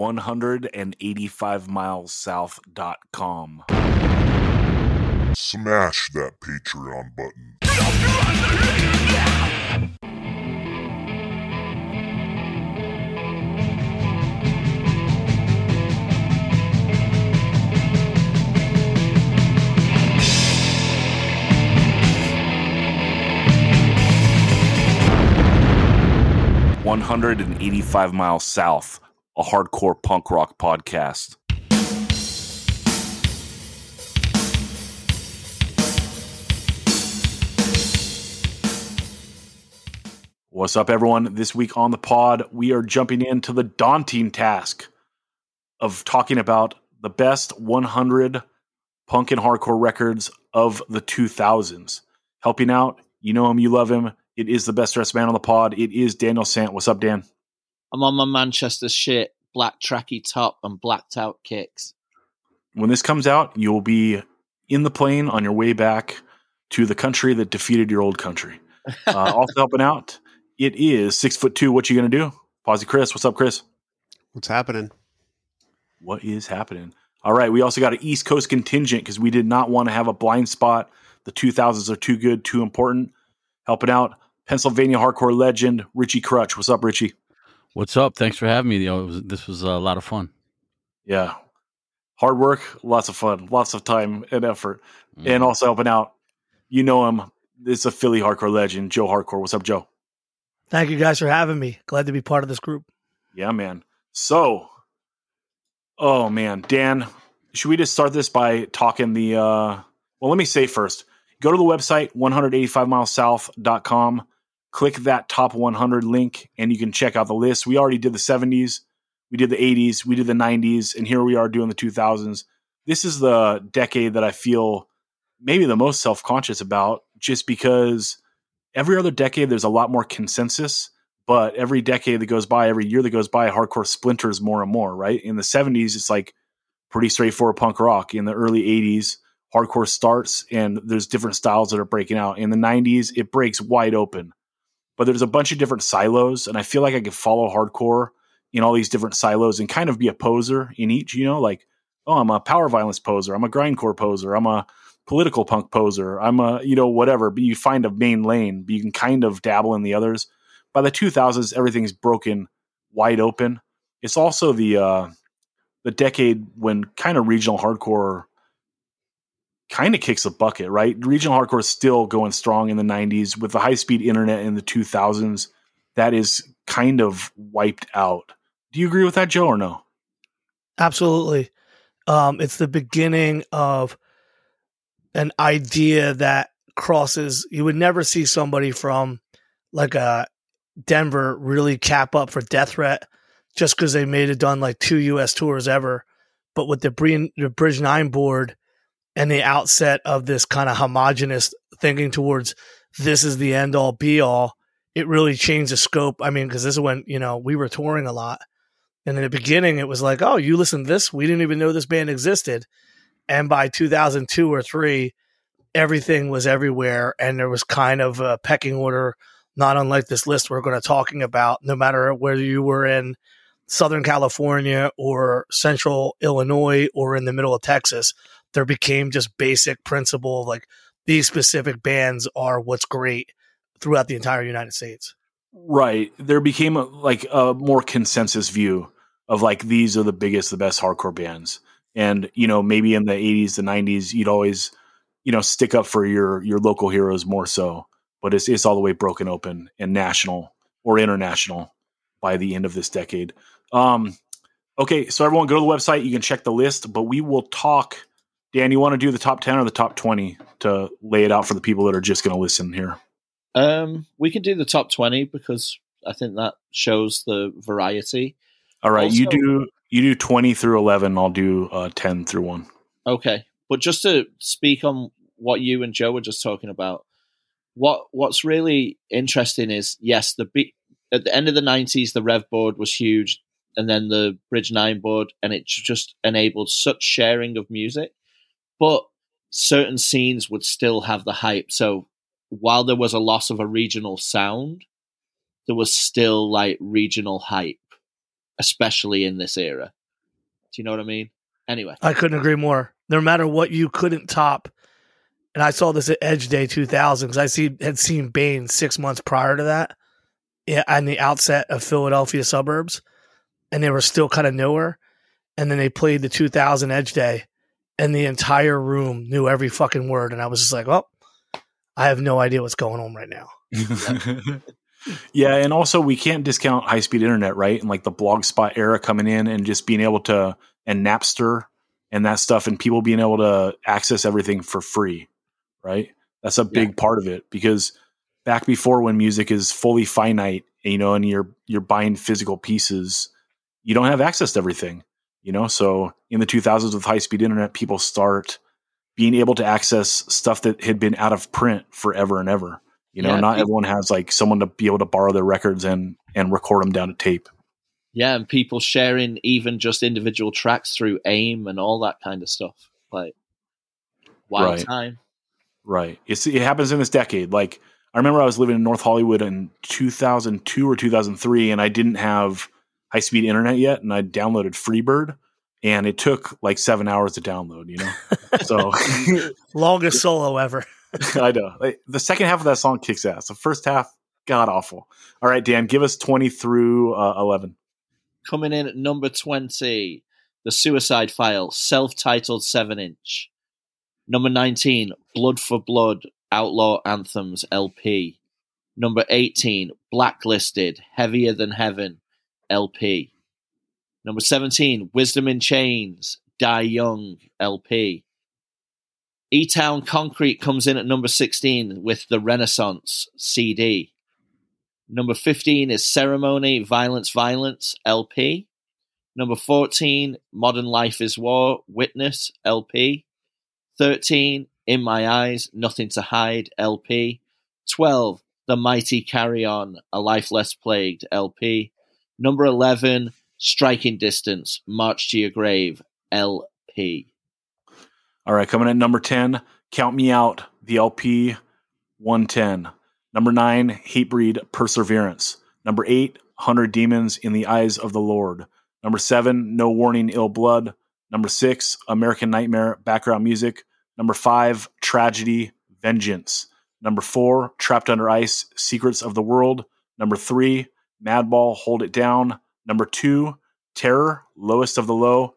185milessouth.com. Smash that Patreon button. One hundred and eighty-five miles south, a hardcore punk rock podcast. What's up, everyone? This week on the pod, we are jumping into the daunting task of talking about the best 100 punk and hardcore records of the 2000s. Helping out, you know him, you love him. It is the best dressed man on the pod. It is Daniel Sant. What's up, Dan? I'm on my Manchester shit, black tracky top and blacked out kicks. When this comes out, you'll be in the plane on your way back to the country that defeated your old country. Uh, also helping out, it is six foot two. What you gonna do? Posy Chris. What's up, Chris? What's happening? What is happening? All right, we also got an East Coast contingent because we did not want to have a blind spot. The 2000s are too good, too important. Helping out Pennsylvania hardcore legend Richie Crutch. What's up, Richie? What's up? Thanks for having me. It was, this was a lot of fun. Yeah, hard work, lots of fun, lots of time and effort, and also helping out. You know him. This is a Philly hardcore legend, Joe Hardcore. What's up, Joe? Thank you guys for having me. Glad to be part of this group. Yeah, man. So, oh man, Dan, should we just start this by talking the? uh Well, let me say first, go to the website 185milessouth.com, click that top 100 link, and you can check out the list. We already did the 70s, we did the 80s, we did the 90s, and here we are doing the 2000s. This is the decade that I feel maybe the most self conscious about, just because every other decade there's a lot more consensus but every decade that goes by every year that goes by hardcore splinters more and more right in the 70s it's like pretty straightforward punk rock in the early 80s hardcore starts and there's different styles that are breaking out in the 90s it breaks wide open but there's a bunch of different silos and i feel like i could follow hardcore in all these different silos and kind of be a poser in each you know like oh i'm a power violence poser i'm a grindcore poser i'm a political punk poser. I'm a, you know, whatever, but you find a main lane, but you can kind of dabble in the others. By the 2000s, everything's broken wide open. It's also the, uh, the decade when kind of regional hardcore kind of kicks a bucket, right? Regional hardcore is still going strong in the 90s with the high speed internet in the 2000s. That is kind of wiped out. Do you agree with that, Joe, or no? Absolutely. Um, it's the beginning of an idea that crosses you would never see somebody from like a Denver really cap up for death threat just because they made it done like two US tours ever. But with the, Bri- the Bridge Nine board and the outset of this kind of homogenous thinking towards this is the end all be all, it really changed the scope. I mean, because this is when, you know, we were touring a lot. And in the beginning, it was like, oh, you listen to this? We didn't even know this band existed and by 2002 or 3 everything was everywhere and there was kind of a pecking order not unlike this list we're going to talking about no matter whether you were in southern california or central illinois or in the middle of texas there became just basic principle of like these specific bands are what's great throughout the entire united states Right. There became a, like a more consensus view of like these are the biggest, the best hardcore bands. And you know, maybe in the '80s, the '90s, you'd always, you know, stick up for your your local heroes more so. But it's it's all the way broken open and national or international by the end of this decade. Um, okay, so everyone go to the website. You can check the list, but we will talk. Dan, you want to do the top ten or the top twenty to lay it out for the people that are just going to listen here? Um, we can do the top 20 because I think that shows the variety. All right, you do you do twenty through eleven. I'll do uh, ten through one. Okay, but just to speak on what you and Joe were just talking about, what what's really interesting is yes, the at the end of the nineties, the Rev board was huge, and then the Bridge Nine board, and it just enabled such sharing of music. But certain scenes would still have the hype. So while there was a loss of a regional sound, there was still like regional hype. especially in this era. Do you know what I mean? Anyway, I couldn't agree more. No matter what, you couldn't top. And I saw this at Edge Day 2000 because I see had seen Bane six months prior to that, yeah, on the outset of Philadelphia suburbs, and they were still kind of newer. And then they played the 2000 Edge Day, and the entire room knew every fucking word, and I was just like, "Well, I have no idea what's going on right now." yeah, and also we can't discount high speed internet, right? And like the blog spot era coming in and just being able to and Napster and that stuff and people being able to access everything for free, right? That's a big Yeah. part of it because back before when music is fully finite, you know, and you're you're buying physical pieces, you don't have access to everything, you know. So in the 2000s with high speed internet, people start being able to access stuff that had been out of print forever and ever. You know, Yeah, not everyone has like someone to be able to borrow their records and and record them down to tape. yeah, and people sharing even just individual tracks through AIM and all that kind of stuff. Like, wild Right. time. Right. It's it happens in this decade. Like I remember I was living in North Hollywood in 2002 or 2003 and I didn't have high speed internet yet and I downloaded Freebird and it took like 7 hours to download, you know. so Longest solo ever. I know. Like, the second half of that song kicks ass. The first half god awful. All right, Dan, give us 20 through uh, 11. Coming in at number 20, The Suicide File, self titled 7 inch. Number 19, Blood for Blood, Outlaw Anthems LP. Number 18, Blacklisted, Heavier Than Heaven LP. Number 17, Wisdom in Chains, Die Young LP. E Town Concrete comes in at number 16 with the Renaissance CD. Number 15 is Ceremony, Violence, Violence, LP. Number 14, Modern Life is War, Witness, LP. 13, In My Eyes, Nothing to Hide, LP. 12, The Mighty Carry On, A Life Less Plagued, LP. Number 11, Striking Distance, March to Your Grave, LP. All right, coming at number 10, Count Me Out, the LP 110. Number 9, Hatebreed, Perseverance. Number 8, 100 Demons in the Eyes of the Lord. Number 7, No Warning, Ill Blood. Number 6, American Nightmare, background music. Number 5, Tragedy, Vengeance. Number 4, Trapped Under Ice, Secrets of the World. Number 3, Madball, Hold It Down. Number 2, Terror, Lowest of the Low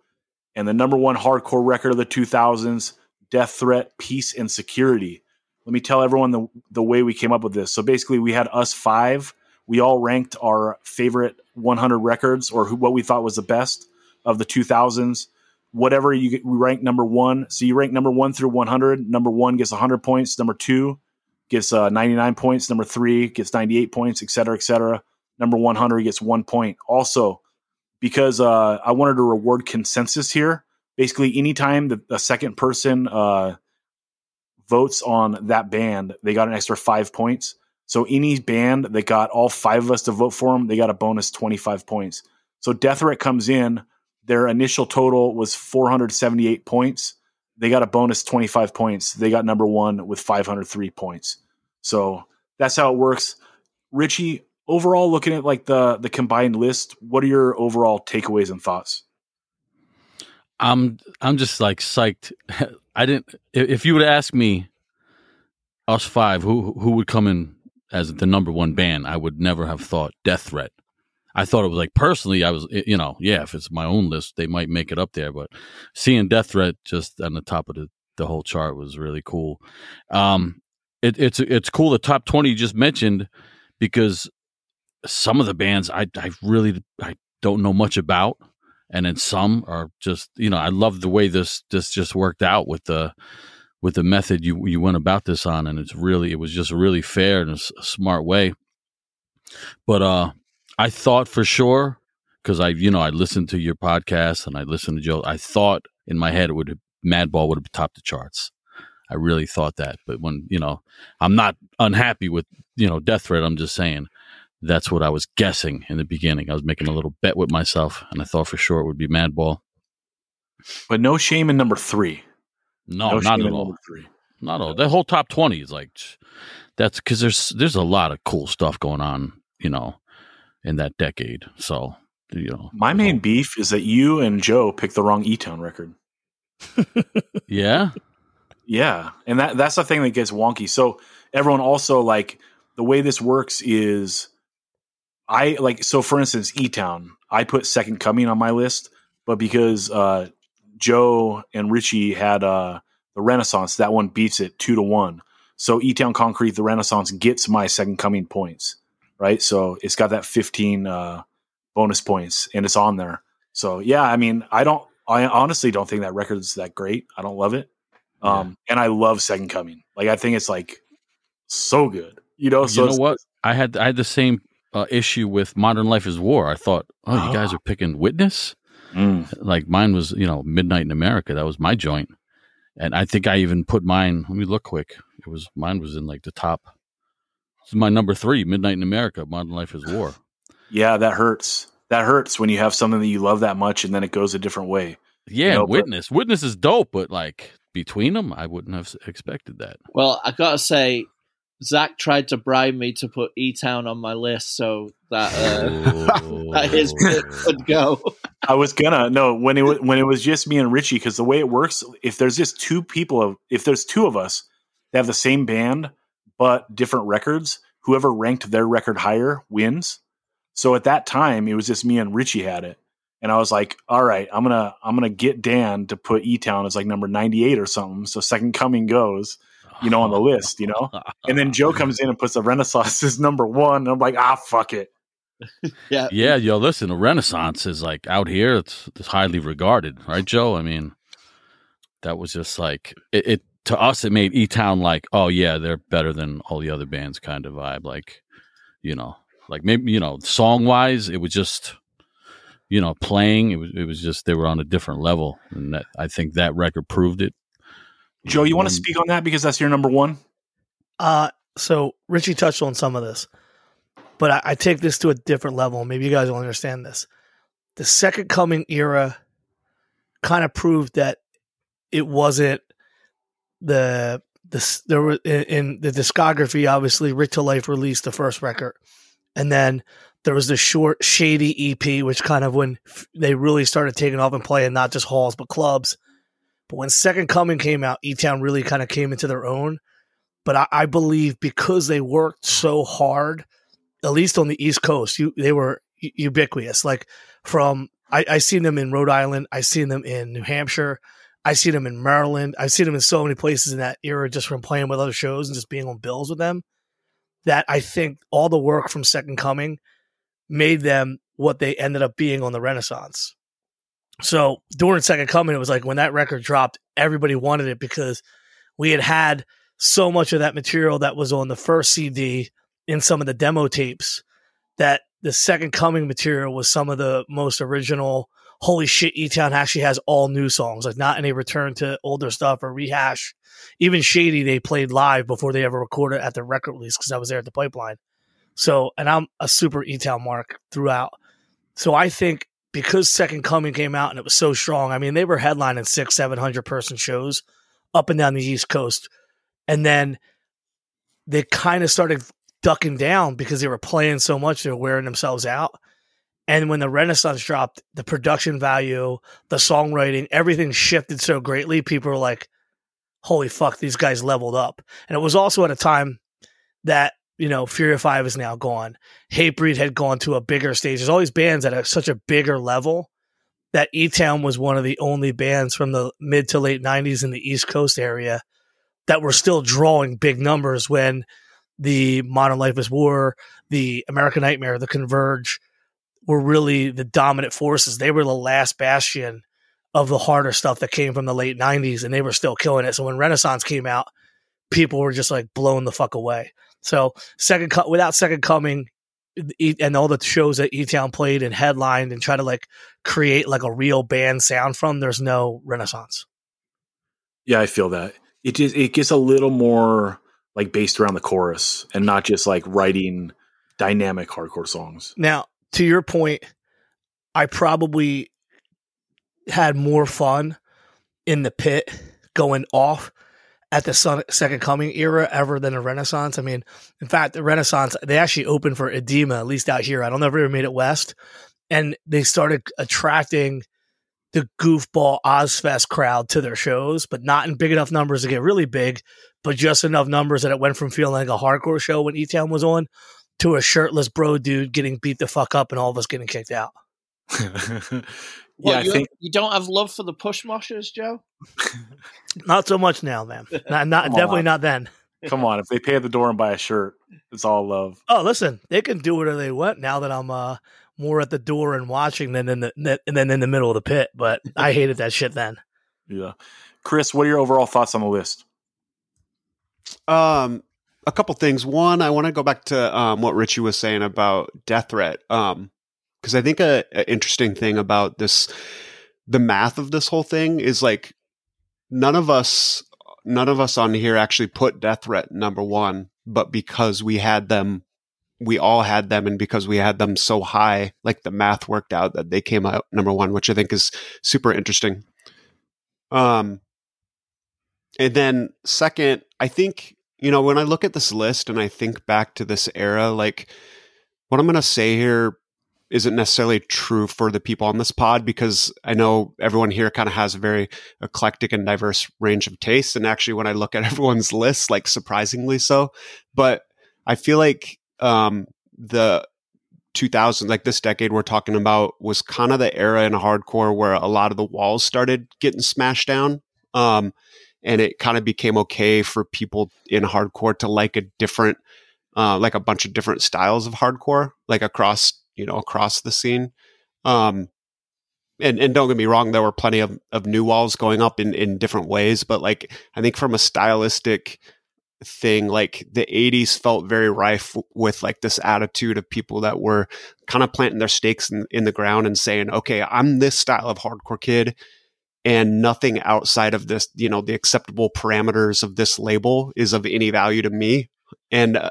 and the number one hardcore record of the 2000s, Death Threat, Peace and Security. Let me tell everyone the, the way we came up with this. So basically, we had us five. We all ranked our favorite 100 records or who, what we thought was the best of the 2000s. Whatever you get, we rank number one. So you rank number one through 100. Number one gets 100 points. Number two gets uh, 99 points. Number three gets 98 points, et cetera, et cetera. Number 100 gets one point. Also, because uh, I wanted to reward consensus here. Basically, anytime the, the second person uh, votes on that band, they got an extra five points. So any band that got all five of us to vote for them, they got a bonus 25 points. So Death Threat comes in, their initial total was 478 points. They got a bonus 25 points. They got number one with 503 points. So that's how it works. Richie, overall looking at like the the combined list, what are your overall takeaways and thoughts? I'm I'm just like psyched. I didn't. If you would ask me, us five, who who would come in as the number one band, I would never have thought Death Threat. I thought it was like personally, I was you know yeah, if it's my own list, they might make it up there. But seeing Death Threat just on the top of the the whole chart was really cool. Um, it, it's it's cool the top twenty you just mentioned because some of the bands I I really I don't know much about and then some are just you know I love the way this this just worked out with the with the method you you went about this on and it's really it was just really fair and a, a smart way. But uh I thought for sure because I you know I listened to your podcast and I listened to Joe I thought in my head it would Madball would have topped the charts. I really thought that but when you know I'm not unhappy with you know Death Threat I'm just saying that's what I was guessing in the beginning. I was making a little bet with myself, and I thought for sure it would be Madball. But no shame in number three. No, no not at all. three. Not at all. The whole top twenty is like that's because there's there's a lot of cool stuff going on, you know, in that decade. So you know. My main whole- beef is that you and Joe picked the wrong E Town record. Yeah. Yeah, and that that's the thing that gets wonky. So everyone also like the way this works is I like so for instance E Town, I put Second Coming on my list, but because uh Joe and Richie had uh the Renaissance, that one beats it two to one. So E Town Concrete, the Renaissance gets my Second Coming points, right? So it's got that fifteen uh bonus points and it's on there. So yeah, I mean, I don't I honestly don't think that record's that great. I don't love it. Um, and I love Second Coming. Like I think it's like so good. You know, so you know what? I had I had the same uh, issue with Modern Life is War. I thought, oh, you guys are picking Witness. Mm. Like mine was, you know, Midnight in America. That was my joint, and I think I even put mine. Let me look quick. It was mine was in like the top. This is my number three, Midnight in America. Modern Life is War. Yeah, that hurts. That hurts when you have something that you love that much and then it goes a different way. Yeah, know, but- Witness. Witness is dope, but like between them, I wouldn't have expected that. Well, I gotta say, Zach tried to bribe me to put E Town on my list so that uh, that his pick could go. I was gonna no when it wa- when it was just me and Richie because the way it works, if there's just two people of if there's two of us that have the same band but different records, whoever ranked their record higher wins. So at that time, it was just me and Richie had it, and I was like, "All right, I'm gonna I'm gonna get Dan to put E Town as like number 98 or something." So Second Coming goes, you know, on the list, you know. And then Joe comes in and puts the Renaissance as number one. And I'm like, ah, fuck it. Yeah, Yeah, yo, listen, the Renaissance is like out here. It's, it's highly regarded, right, Joe? I mean, that was just like it, it to us. It made E Town like, oh yeah, they're better than all the other bands, kind of vibe. Like, you know, like maybe you know, song wise, it was just, you know, playing. It was it was just they were on a different level, and that I think that record proved it. Joe, you want to Um, speak on that because that's your number one? Uh, so Richie touched on some of this, but I, I take this to a different level. Maybe you guys will understand this. The Second Coming era kind of proved that it wasn't the the there were in, in the discography. Obviously, Rick to Life released the first record, and then there was the short Shady EP, which kind of when f- they really started taking off and playing not just halls but clubs. But when Second Coming came out, E Town really kind of came into their own but I, I believe because they worked so hard, at least on the East Coast, you, they were ubiquitous. Like from I, I seen them in Rhode Island, I seen them in New Hampshire, I seen them in Maryland, I've seen them in so many places in that era just from playing with other shows and just being on bills with them. That I think all the work from Second Coming made them what they ended up being on the Renaissance. So during Second Coming, it was like when that record dropped, everybody wanted it because we had had so much of that material that was on the first CD in some of the demo tapes that the second coming material was some of the most original. Holy shit, E Town actually has all new songs, like not any return to older stuff or rehash. Even Shady, they played live before they ever recorded at the record release because I was there at the pipeline. So, and I'm a super E Town mark throughout. So I think because Second Coming came out and it was so strong, I mean, they were headlining six, 700 person shows up and down the East Coast. And then they kind of started ducking down because they were playing so much they were wearing themselves out. And when the renaissance dropped the production value the songwriting everything shifted so greatly people were like holy fuck these guys leveled up. And it was also at a time that you know Fury of Five is now gone. Hatebreed had gone to a bigger stage. There's all these bands at such a bigger level that E Town was one of the only bands from the mid to late '90s in the East Coast area that were still drawing big numbers when the Modern Life is War, the American Nightmare, the Converge were really the dominant forces. They were the last bastion of the harder stuff that came from the late '90s, and they were still killing it. So when Renaissance came out, people were just like blown the fuck away. So second, co- without second coming, and all the shows that E Town played and headlined and try to like create like a real band sound from, there's no Renaissance. Yeah, I feel that. It just it gets a little more like based around the chorus and not just like writing dynamic hardcore songs. Now, to your point, I probably had more fun in the pit going off at the Second Coming era ever than the Renaissance. I mean, in fact, the Renaissance they actually opened for Edema, at least out here. I don't know if they ever made it west, and they started attracting the goofball Ozzfest crowd to their shows, but not in big enough numbers to get really big, but just enough numbers that it went from feeling like a hardcore show when E Town was on to a shirtless bro dude getting beat the fuck up and all of us getting kicked out. yeah, What, I you, think you don't have love for the push moshers, Joe. Not so much now, man. Not, not definitely on. not then. come on, if they pay at the door and buy a shirt, it's all love. Oh, listen, they can do whatever they want now that I'm uh, more at the door and watching than in the than than in the middle of the pit. But I hated that shit then. Yeah. Chris, what are your overall thoughts on the list? Um, a couple things. One, I want to go back to um, what Richie was saying about death threat. Um, because I think a, a interesting thing about this, the math of this whole thing is like none of us, none of us on here actually put death threat number one, but because we had them, we all had them, and because we had them so high, like the math worked out that they came out number one, which I think is super interesting. Um, and then second, I think, you know, when I look at this list and I think back to this era, like what I'm going to say here isn't necessarily true for the people on this pod because I know everyone here kind of has a very eclectic and diverse range of tastes. And actually, when I look at everyone's list, like surprisingly so, but I feel like um, the 2000s, like this decade we're talking about, was kind of the era in hardcore where a lot of the walls started getting smashed down. Um, and it kind of became okay for people in hardcore to like a different, uh, like a bunch of different styles of hardcore, like across, you know, across the scene. Um, and, and don't get me wrong, there were plenty of, of new walls going up in, in different ways, but like, I think from a stylistic thing, like the 80s felt very rife with like this attitude of people that were kind of planting their stakes in, in the ground and saying, okay, I'm this style of hardcore kid and nothing outside of this, you know, the acceptable parameters of this label is of any value to me. And uh,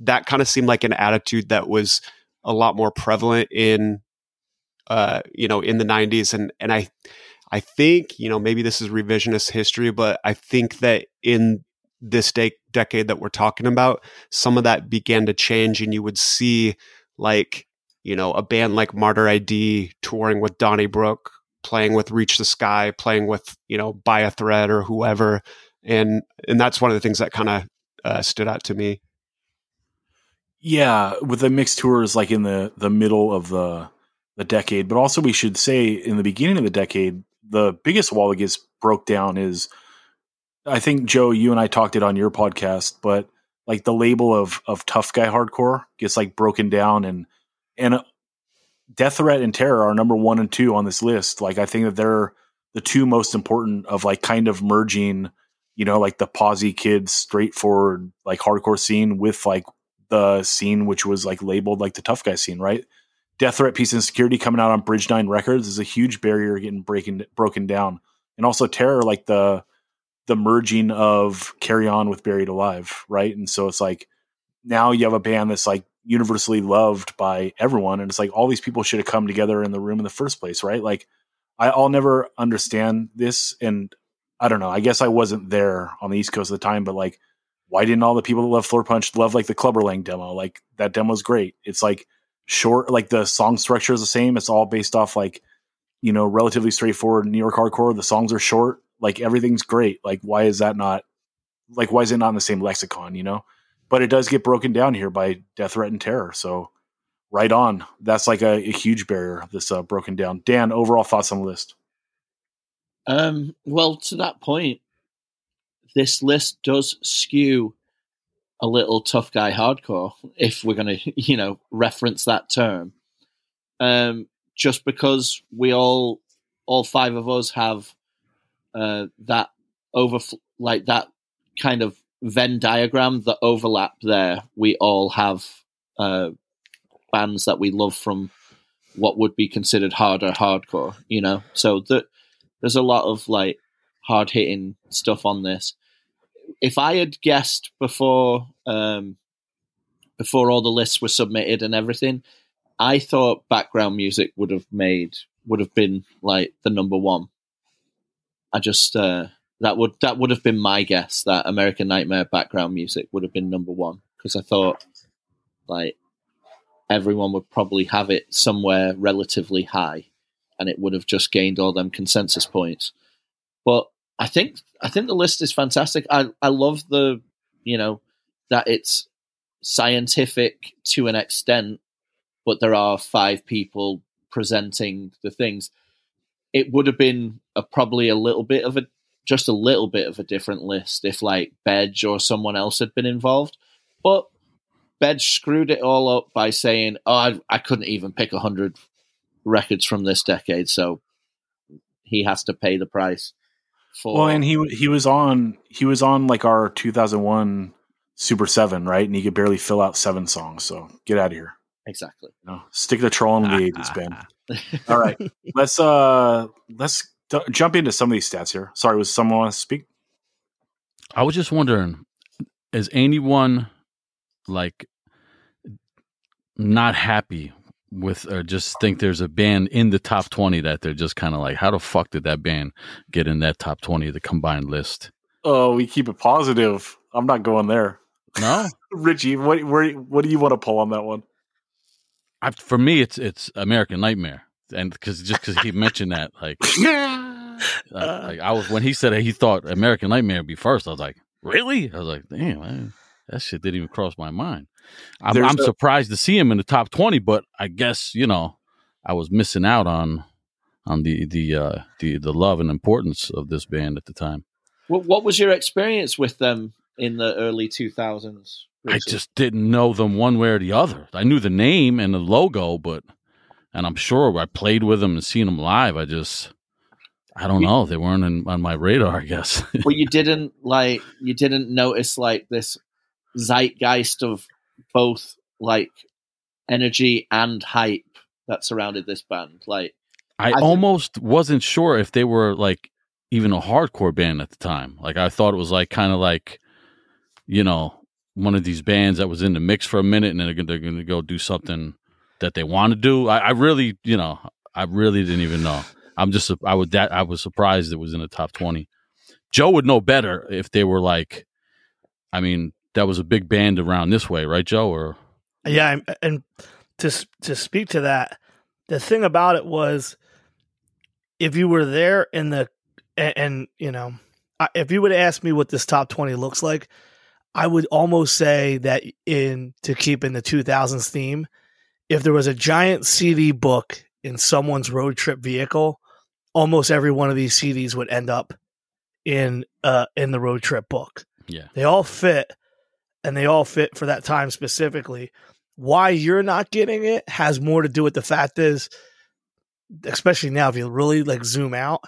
that kind of seemed like an attitude that was a lot more prevalent in, uh, you know, in the '90s. And and I, I think, you know, maybe this is revisionist history, but I think that in this de- decade that we're talking about, some of that began to change, and you would see like, you know, a band like Martyr A.D. touring with Donnybrook playing with Reach the Sky, playing with you know By a Thread or whoever, and and that's one of the things that kind of uh, stood out to me. Yeah, with the mixed tours like in the the middle of the the decade, but also we should say in the beginning of the decade, the biggest wall that gets broke down is I think Joe, you and I talked it on your podcast, but like the label of of tough guy hardcore gets like broken down and and uh, Death Threat and Terror are number one and two on this list. Like I think that they're the two most important of like kind of merging, you know, like the posy kids straightforward like hardcore scene with like the scene which was like labeled like the tough guy scene, right? Death Threat, Peace and Security coming out on Bridge Nine Records is a huge barrier getting breaking broken down, and also Terror, like the the merging of Carry On with Buried Alive, right? And so it's like now you have a band that's like universally loved by everyone, and it's like all these people should have come together in the room in the first place, right? Like I, I'll never understand this, and I don't know. I guess I wasn't there on the East Coast at the time, but like, why didn't all the people that love Floorpunch love like the Clubber Lang demo? Like that demo's great. It's like short, like the song structure is the same. It's all based off like you know relatively straightforward New York hardcore. The songs are short. Like everything's great. Like why is that not? Like why is it not in the same lexicon? You know, but it does get broken down here by Death Threat and Terror. So right on. That's like a, a huge barrier. This uh, broken down. Dan, overall thoughts on the list? Um, well, to that point, this list does skew a little tough guy hardcore, if we're going to, you know, reference that term. Um, just because we all, all five of us have uh, that over, like that kind of Venn diagram, the overlap there. We all have uh, bands that we love from what would be considered harder hardcore, you know. So the, there's a lot of like hard hitting stuff on this. If I had guessed before um, before all the lists were submitted and everything, I thought background music would have made would have been like the number one. I just uh, that would that would have been my guess that American Nightmare background music would have been number one because I thought like everyone would probably have it somewhere relatively high, and it would have just gained all them consensus points. But I think I think the list is fantastic. I I love the you know that it's scientific to an extent, but there are five people presenting the things. It would have been a, probably a little bit of a just a little bit of a different list if like Bedge or someone else had been involved. But Bedge screwed it all up by saying, "Oh, I, I couldn't even pick hundred records from this decade, so he has to pay the price." For Well, and he he was on he was on like our 2001 Super Seven, right? And he could barely fill out seven songs. So get out of here. exactly. You know, stick the troll in the 80s, Ben. All right, let's uh let's d- jump into some of these stats here. Sorry, was someone want to speak? I was just wondering, is anyone like not happy with or just think there's a band in the top 20 that they're just kind of like how the fuck did that band get in that top 20 of the combined list Oh, we keep it positive. I'm not going there. no Richie, what where, what do you want to pull on that one? I, for me it's it's american nightmare and because just because he mentioned that like, uh, like i was when he said that he thought american nightmare would be first i was like really i was like damn man, that shit didn't even cross my mind i'm, I'm a- surprised to see him in the top 20 but i guess you know i was missing out on on the the uh the the love and importance of this band at the time What, what was your experience with them in the early 2000s? I just didn't know them one way or the other. I knew the name and the logo, but and I'm sure I played with them and seen them live. I just I don't know. They weren't in, on my radar. I guess. but you didn't like you didn't notice like this zeitgeist of both like energy and hype that surrounded this band. Like I, think- almost wasn't sure if they were like even a hardcore band at the time. Like I thought it was like kind of like you know one of these bands that was in the mix for a minute and then they're gonna, they're gonna go do something that they want to do. I, I really, you know, I really didn't even know. I'm just I would that I was surprised it was in the top twenty. Joe would know better if they were like, I mean, that was a big band around this way, right, Joe? Or Yeah, and to to speak to that, the thing about it was, if you were there in the, and, and you know, if you would ask me what this top twenty looks like, I would almost say that in to keep in the 2000s theme, if there was a giant CD book in someone's road trip vehicle, almost every one of these CDs would end up in uh in the road trip book. yeah, They all fit and they all fit for that time specifically. Why you're not getting it has more to do with the fact is, especially now, if you really like zoom out,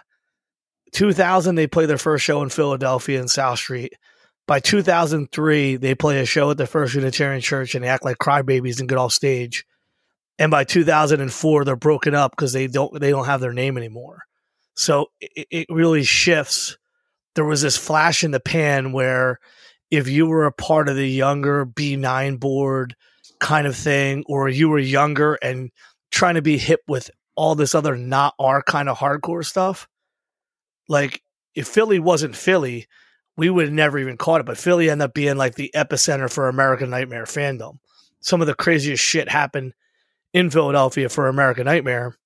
2000, they play their first show in Philadelphia in South Street. By 2003, they play a show at the First Unitarian Church and they act like crybabies and get off stage. And by 2004, they're broken up because they don't they don't have their name anymore. So it, it really shifts. There was this flash in the pan where if you were a part of the younger B9 board kind of thing, or you were younger and trying to be hip with all this other not our kind of hardcore stuff, like if Philly wasn't Philly, we would have never even caught it. But Philly ended up being like the epicenter for American Nightmare fandom. Some of the craziest shit happened in Philadelphia for American Nightmare,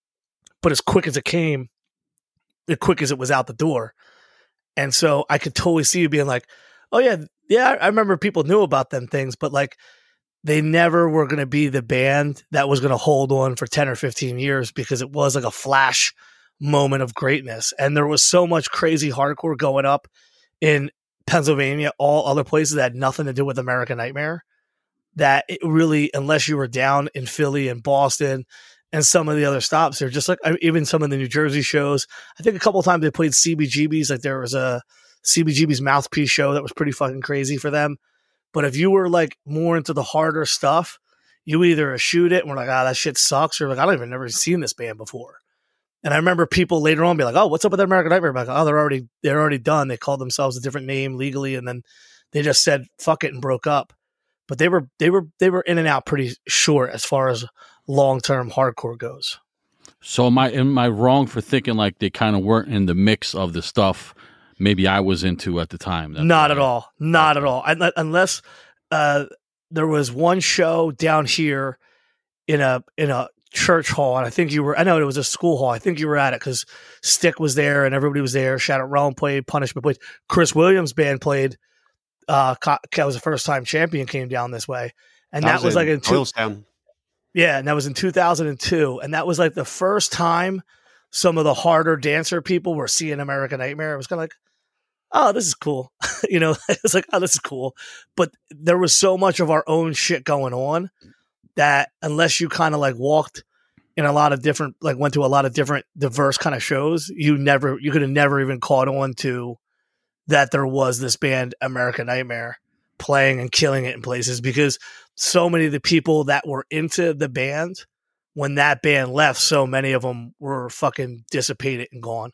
but as quick as it came, as quick as it was out the door. And so I could totally see you being like, oh, yeah, yeah, I remember people knew about them things, but like they never were going to be the band that was going to hold on for 10 or 15 years because it was like a flash moment of greatness. And there was so much crazy hardcore going up in Pennsylvania, all other places that had nothing to do with American Nightmare. That it really, unless you were down in Philly and Boston and some of the other stops, they're just like even some of the New Jersey shows. I think a couple times they played CBGB's. Like there was a CBGB's mouthpiece show that was pretty fucking crazy for them. But if you were like more into the harder stuff, you either shoot it and we're like, ah, that shit sucks, or like, I don't even never seen this band before. And I remember people later on be like, oh, what's up with that American Nightmare? Like, oh, they're already they're already done. They called themselves a different name legally, and then they just said fuck it and broke up. But they were they were they were in and out pretty short as far as long term hardcore goes. So am I am I wrong for thinking like they kind of weren't in the mix of the stuff maybe I was into at the time? That's Not why- at all. Not at all. Un- Unless uh, there was one show down here in a in a church hall, and I think you were. I know it was a school hall. I think you were at it because Stick was there and everybody was there. Shadow Realm played, Punishment played, Chris Williams band played. Uh, that was the first time champion came down this way, and that, was, like in two, Doylestown. yeah, and that was in 2002, and that was like the first time some of the harder dancer people were seeing American Nightmare. It was kind of like, oh, this is cool, you know. It's like, oh, this is cool, but there was so much of our own shit going on that unless you kind of like walked in a lot of different, like went to a lot of different diverse kind of shows, you never, you could have never even caught on to that there was this band American Nightmare playing and killing it in places because so many of the people that were into the band when that band left, so many of them were fucking dissipated and gone.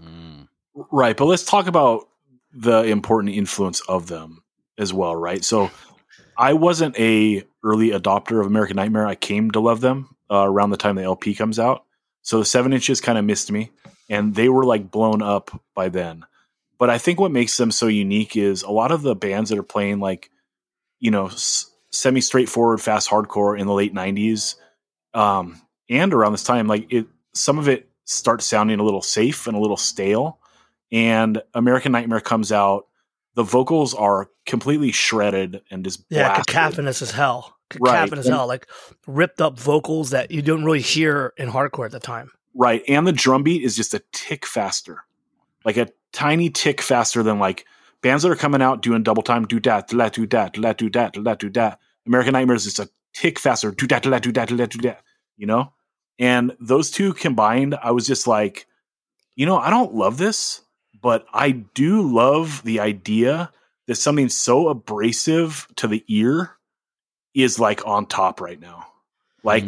Mm. Right, but let's talk about the important influence of them as well, right? So I wasn't a early adopter of American Nightmare. I came to love them uh, around the time the LP comes out. So the seven inches kind of missed me, and they were like blown up by then. But I think what makes them so unique is a lot of the bands that are playing like, you know, s- semi straightforward fast hardcore in the late '90s, um, and around this time, like it, some of it starts sounding a little safe and a little stale. And American Nightmare comes out, the vocals are completely shredded and just Yeah, blasted. cacophonous as hell. Right. Cacophonous as hell. Like ripped up vocals that you don't really hear in hardcore at the time. Right. And the drum beat is just a tick faster. Like a tiny tick faster than like bands that are coming out doing double time, do that, do that, do that, do that, do that, do that, do that. American Nightmare is just a tick faster, do that, do that, do that, do that, do that, you know? And those two combined, I was just like, you know, I don't love this, but I do love the idea that something so abrasive to the ear is like on top right now. Like,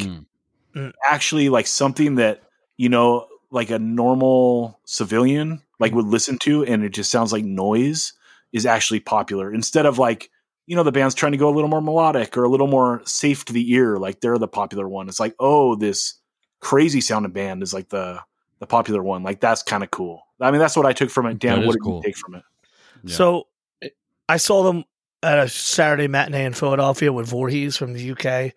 Mm. actually like something that you know like a normal civilian like would listen to and it just sounds like noise is actually popular instead of like you know the band's trying to go a little more melodic or a little more safe to the ear like they're the popular one it's like oh this crazy sounding band is like the the popular one like that's kind of cool i mean that's what i took from it dan what did cool. you take from it Yeah. So eh, I saw them at a Saturday matinee in Philadelphia with Voorhees from the UK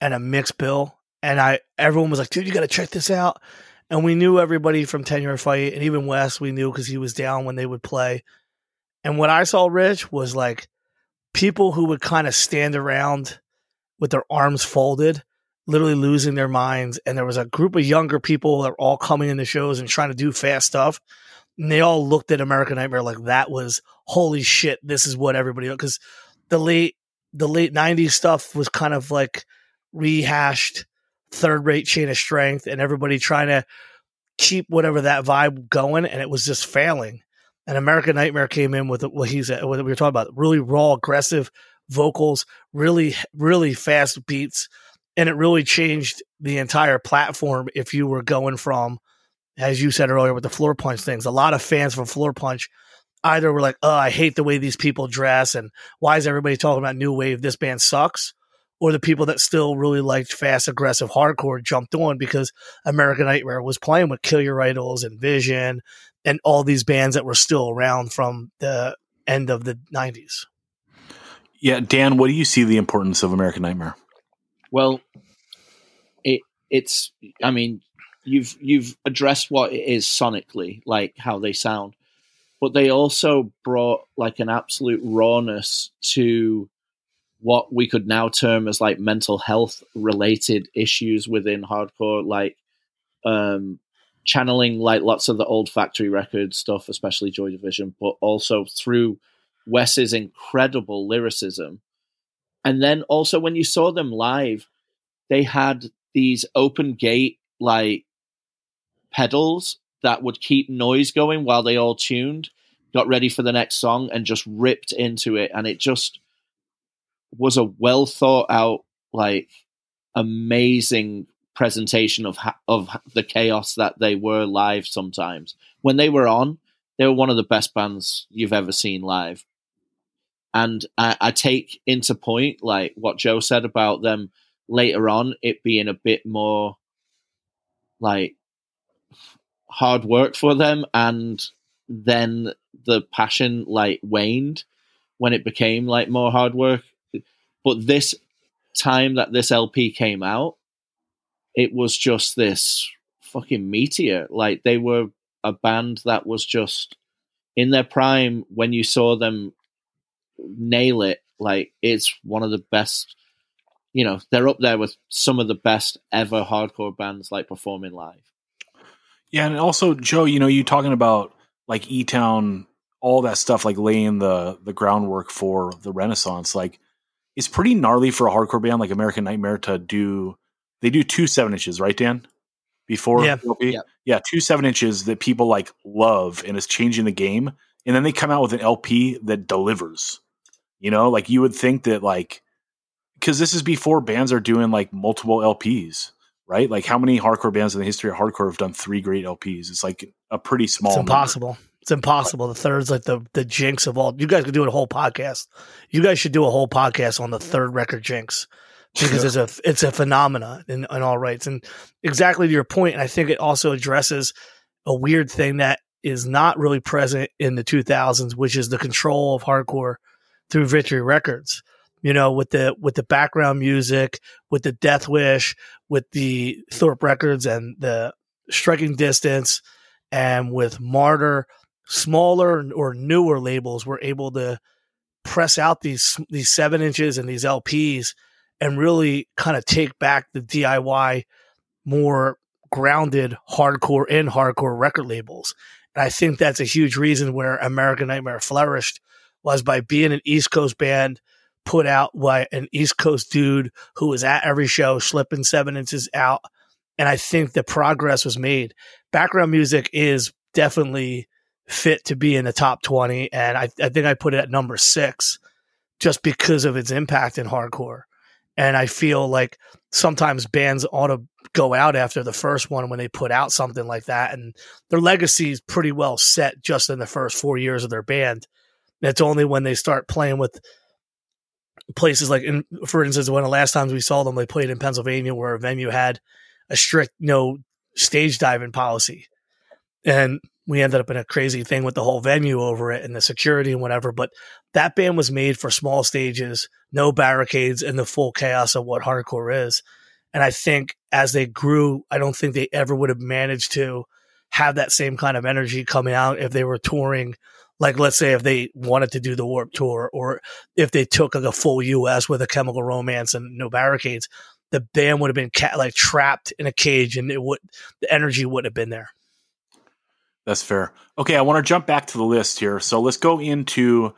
and a mixed bill. And I everyone was like, dude, you gotta check this out. And we knew everybody from Ten Yard Fight and even Wes we knew because he was down when they would play. And what I saw, Rich, was like people who would kind of stand around with their arms folded, literally losing their minds. And there was a group of younger people that were all coming in the shows and trying to do fast stuff. And they all looked at American Nightmare like that was holy shit. This is what everybody because the late the late '90s stuff was kind of like rehashed third rate chain of strength and everybody trying to keep whatever that vibe going and it was just failing. And American Nightmare came in with what he's what we were talking about, really raw, aggressive vocals, really, really fast beats, and it really changed the entire platform. If you were going from, as you said earlier, with the Floorpunch things, a lot of fans from Floorpunch either were like, "Oh, I hate the way these people dress," and why is everybody talking about new wave? This band sucks. Or the people that still really liked fast, aggressive hardcore jumped on because American Nightmare was playing with Kill Your Idols and Vision and all these bands that were still around from the end of the 90s. yeah dan what do you see the importance of american nightmare Well, it it's. I mean, you've you've addressed what it is sonically, like how they sound, but they also brought like an absolute rawness to what we could now term as like mental health related issues within hardcore, like um, channeling like lots of the old factory record stuff, especially Joy Division, but also through Wes's incredible lyricism. And then also when you saw them live, they had these open gate like pedals that would keep noise going while they all tuned, got ready for the next song, and just ripped into it. And it just was a well thought out, like amazing presentation of ha- of the chaos that they were live. Sometimes when they were on, they were one of the best bands you've ever seen live. And I, I take into point like what Joe said about them later on, it being a bit more like hard work for them, and then the passion like waned when it became like more hard work. But this time that this LP came out, it was just this fucking meteor. Like they were a band that was just in their prime when you saw them nail it. Like it's one of the best. You know, they're up there with some of the best ever hardcore bands like performing live. Yeah, and also Joe, you know, you talking about like E Town, all that stuff, like laying the the groundwork for the Renaissance. Like, it's pretty gnarly for a hardcore band like American Nightmare to do. They do two seven inches, right, Dan? Before Yeah. Yeah. yeah, two seven inches that people like love and is changing the game, and then they come out with an LP that delivers. You know, like you would think that like because this is before bands are doing like multiple LPs right? Like how many hardcore bands in the history of hardcore have done three great LPs? It's like a pretty small. It's number. impossible. It's impossible. The third's like the the jinx of all. You guys could do a whole podcast. You guys should do a whole podcast on the third record jinx because it's a it's a phenomena in, in all rights. And exactly to your point, and I think it also addresses a weird thing that is not really present in the 2000s, which is the control of hardcore through Victory Records. You know, with the with the background music, with the Death Wish, with the Thorp Records, and the Striking Distance, and with Martyr, smaller or newer labels were able to press out these these seven inches and these LPs and really kind of take back the DIY more grounded hardcore and hardcore record labels. And I think that's a huge reason where American Nightmare flourished was by being an East Coast band put out by an East Coast dude who was at every show slipping seven inches out. And I think the progress was made. Background music is definitely fit to be in the top 20. And I, I think I put it at number six just because of its impact in hardcore. And I feel like sometimes bands ought to go out after the first one when they put out something like that. And their legacy is pretty well set just in the first four years of their band. It's only when they start playing with places like, in, for instance, one of the last times we saw them, they played in Pennsylvania where a venue had a strict no stage diving policy. And we ended up in a crazy thing with the whole venue over it and the security and whatever. But that band was made for small stages, no barricades, and the full chaos of what hardcore is. And I think as they grew, I don't think they ever would have managed to have that same kind of energy coming out if they were touring. Like, let's say if they wanted to do the Warp Tour, or if they took like a full US with a Chemical Romance and no barricades, the band would have been ca- like trapped in a cage, and it would the energy wouldn't have been there. That's fair. Okay, I want to jump back to the list here. So let's go into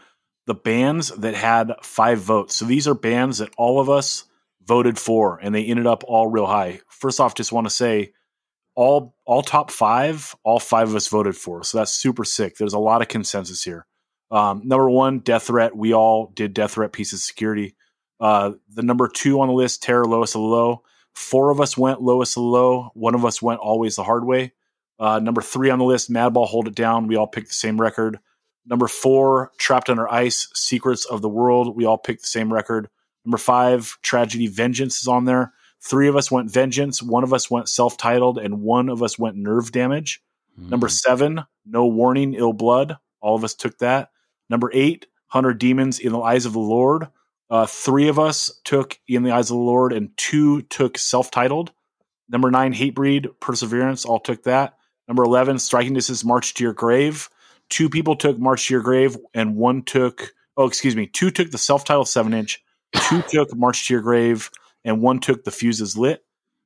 the bands that had five votes. So these are bands that all of us voted for, and they ended up all real high. First off, just want to say all all top five, all five of us voted for. So that's super sick. There's a lot of consensus here. Um, number one, Death Threat. We all did Death Threat Peace and Security. Uh, the number two on the list, Terror, Lowest of the Low. Four of us went Lowest of the Low. One of us went Always the Hard Way. Uh, number three on the list, Madball, Hold It Down. We all picked the same record. Number four, Trapped Under Ice, Secrets of the World. We all picked the same record. Number five, Tragedy, Vengeance is on there. Three of us went Vengeance. One of us went self titled, and one of us went Nerve Damage. Number seven, No Warning, Ill Blood. All of us took that. Number eight, Hundred Demons in the Eyes of the Lord. Uh, three of us took In the Eyes of the Lord, and two took self titled. Number nine, Hatebreed, Perseverance. All took that. Number 11, Striking Distance, March to Your Grave. Two people took March to Your Grave, and one took, oh, excuse me, two took the self titled 7 inch, two took March to Your Grave, and one took The Fuse is Lit.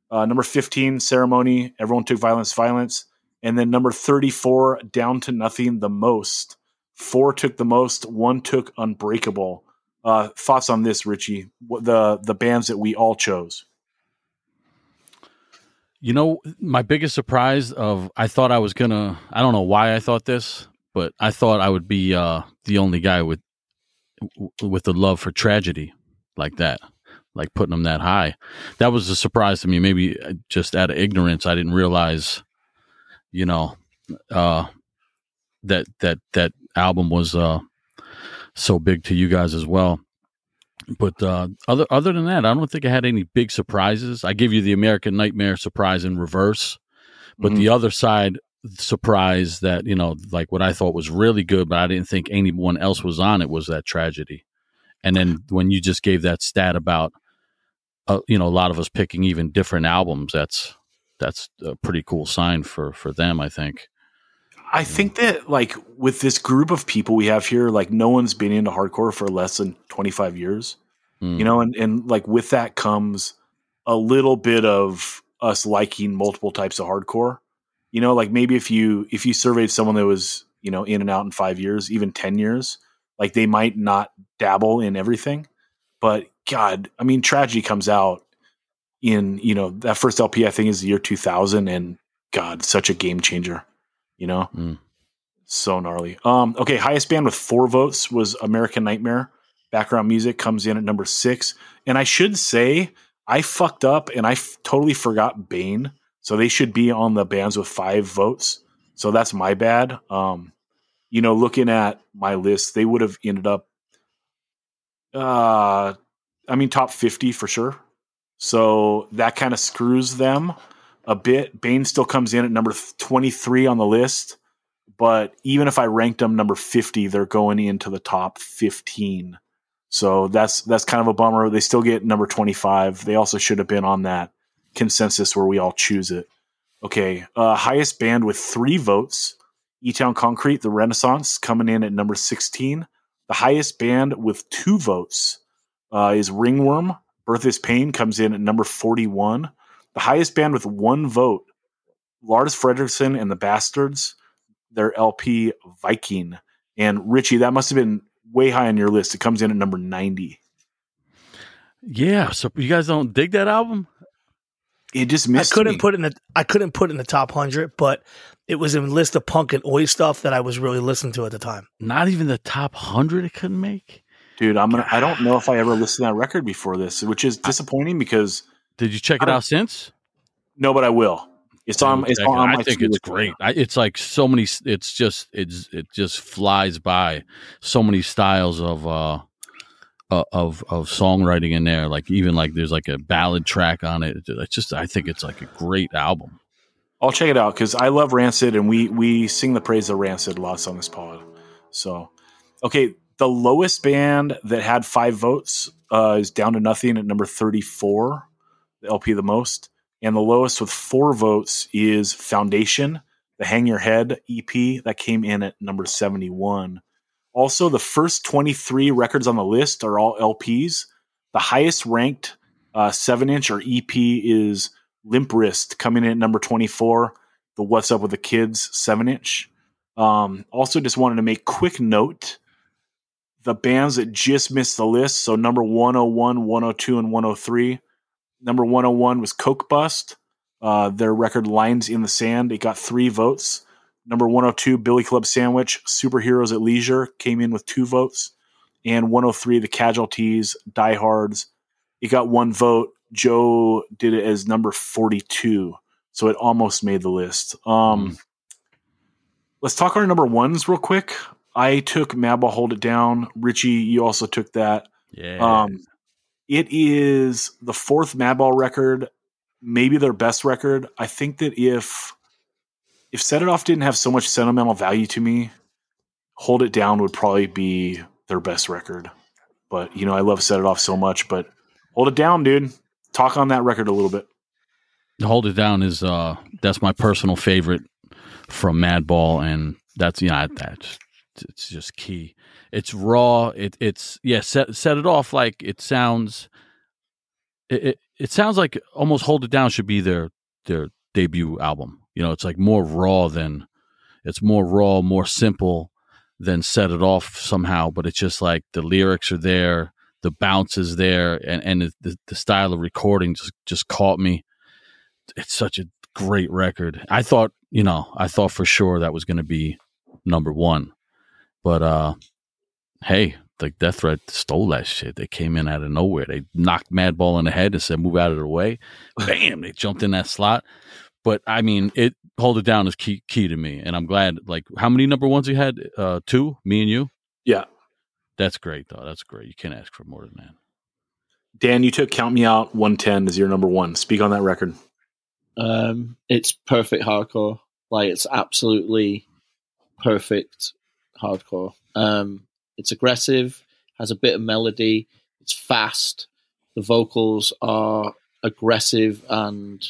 Uh, number 15, Ceremony. Everyone took Violence, Violence. And then number 34, Down to Nothing, The Most. Four took The Most, one took Unbreakable. Uh, thoughts on this, Richie? The the bands that we all chose. You know, my biggest surprise of I thought I was gonna I don't know why I thought this, but I thought I would be uh the only guy with with the love for tragedy like that, like putting them that high. That was a surprise to me. Maybe uh, just out of ignorance, I didn't realize, you know, uh that that that album was uh so big to you guys as well. But uh, other other than that, I don't think I had any big surprises. I give you the American Nightmare surprise in reverse, but Mhm. the other side surprise that you know, like what I thought was really good, but I didn't think anyone else was on it was that tragedy. And then when you just gave that stat about uh, you know a lot of us picking even different albums. That's that's a pretty cool sign for for them. I think. I think that like with this group of people we have here, like no one's been into hardcore for less than 25 years. Mm. You know, and, and like with that comes a little bit of us liking multiple types of hardcore. You know, like maybe if you if you surveyed someone that was, you know, in and out in five years, even 10 years, like they might not dabble in everything. But God, I mean, tragedy comes out in, you know, that first LP I think is the year 2000 and God, such a game changer, you know? Mm. So gnarly. Um, okay, highest band with four votes was American Nightmare. Background music comes in at number six. And I should say, I fucked up and I f- totally forgot Bane. So they should be on the bands with five votes. So that's my bad. Um, you know, looking at my list, they would have ended up, uh, I mean, top 50 for sure. So that kind of screws them a bit. Bane still comes in at number 23 on the list but even if I ranked them number 50, they're going into the top 15. So that's that's kind of a bummer. They still get number 25. They also should have been on that consensus where we all choose it. Okay, uh, highest band with three votes, E Town Concrete, The Renaissance, coming in at number 16. The highest band with two votes uh, is Ringworm. Birth is Pain comes in at number 41. The highest band with one vote, Lars Frederiksen and the Bastards their LP Viking. And Richie, that must have been way high on your list. It comes in at number 90. Yeah, so you guys don't dig that album? It just missed I missed couldn't me. put in the I couldn't put in the top hundred, but it was in list of punk and oi stuff that I was really listening to at the time. Not even the top hundred it couldn't make. Dude, I'm gonna I don't know if I ever listened to that record before this, which is disappointing because Did you check it out since? no, but I will. It's on it's on my I think it's great. I, it's like so many. It's just it's it just flies by. So many styles of uh uh, of of songwriting in there. Like even like there's like a ballad track on it. It's just I think it's like a great album. I'll check it out because I love Rancid and we we sing the praise of Rancid lots on this pod. So, okay, the lowest band that had five votes uh, is down to nothing at number thirty four, the LP the most, and the lowest with four votes is Foundation, the Hang Your Head EP that came in at number seventy one. Also, the first twenty three records on the list are all LPs. The highest ranked uh, seven inch or EP is Limp Wrist coming in at number 24. The What's Up with the Kids 7 inch. Um, also, just wanted to make quick note the bands that just missed the list. So, number 101, 102, and 103. Number 101 was Coke Bust. Uh, their record Lines in the Sand. It got three votes. Number 102, Billy Club Sandwich. Superheroes at Leisure came in with two votes. And 103, The Casualties, Diehards. It got one vote. Joe did it as number 42. So it almost made the list. Um, Let's talk our number ones real quick. I took Madball Hold It Down. Richie, you also took that. Yeah. Um, it is the fourth Madball record, maybe their best record. I think that if if Set It Off didn't have so much sentimental value to me, Hold It Down would probably be their best record. But you know, I love Set It Off so much. But Hold It Down, dude. Talk on that record a little bit. Hold It Down is uh that's my personal favorite from Madball, and that's you know that's it's just key. It's raw. It it's yeah. Set set it off like it sounds. It, it it sounds like almost Hold It Down should be their their debut album. You know, it's like more raw than it's more raw, more simple than Set It Off somehow. But it's just like the lyrics are there, the bounce is there, and and the the style of recording just just caught me it's such a great record. I thought, you know, I thought for sure that was going to be number one, but uh, hey, the Death Threat stole that shit. They came in out of nowhere. They knocked Madball in the head and said, "Move out of the way." Bam! They jumped in that slot. But I mean, it hold it down is key key to me, and I'm glad. Like, how many number ones you had? Uh, two, me and you. Yeah. That's great, though. That's great. You can't ask for more than that. Dan, you took Count Me Out 110 as your number one. Speak on that record. Um, it's perfect hardcore. Like it's absolutely perfect hardcore. Um, it's aggressive, has a bit of melody. It's fast. The vocals are aggressive and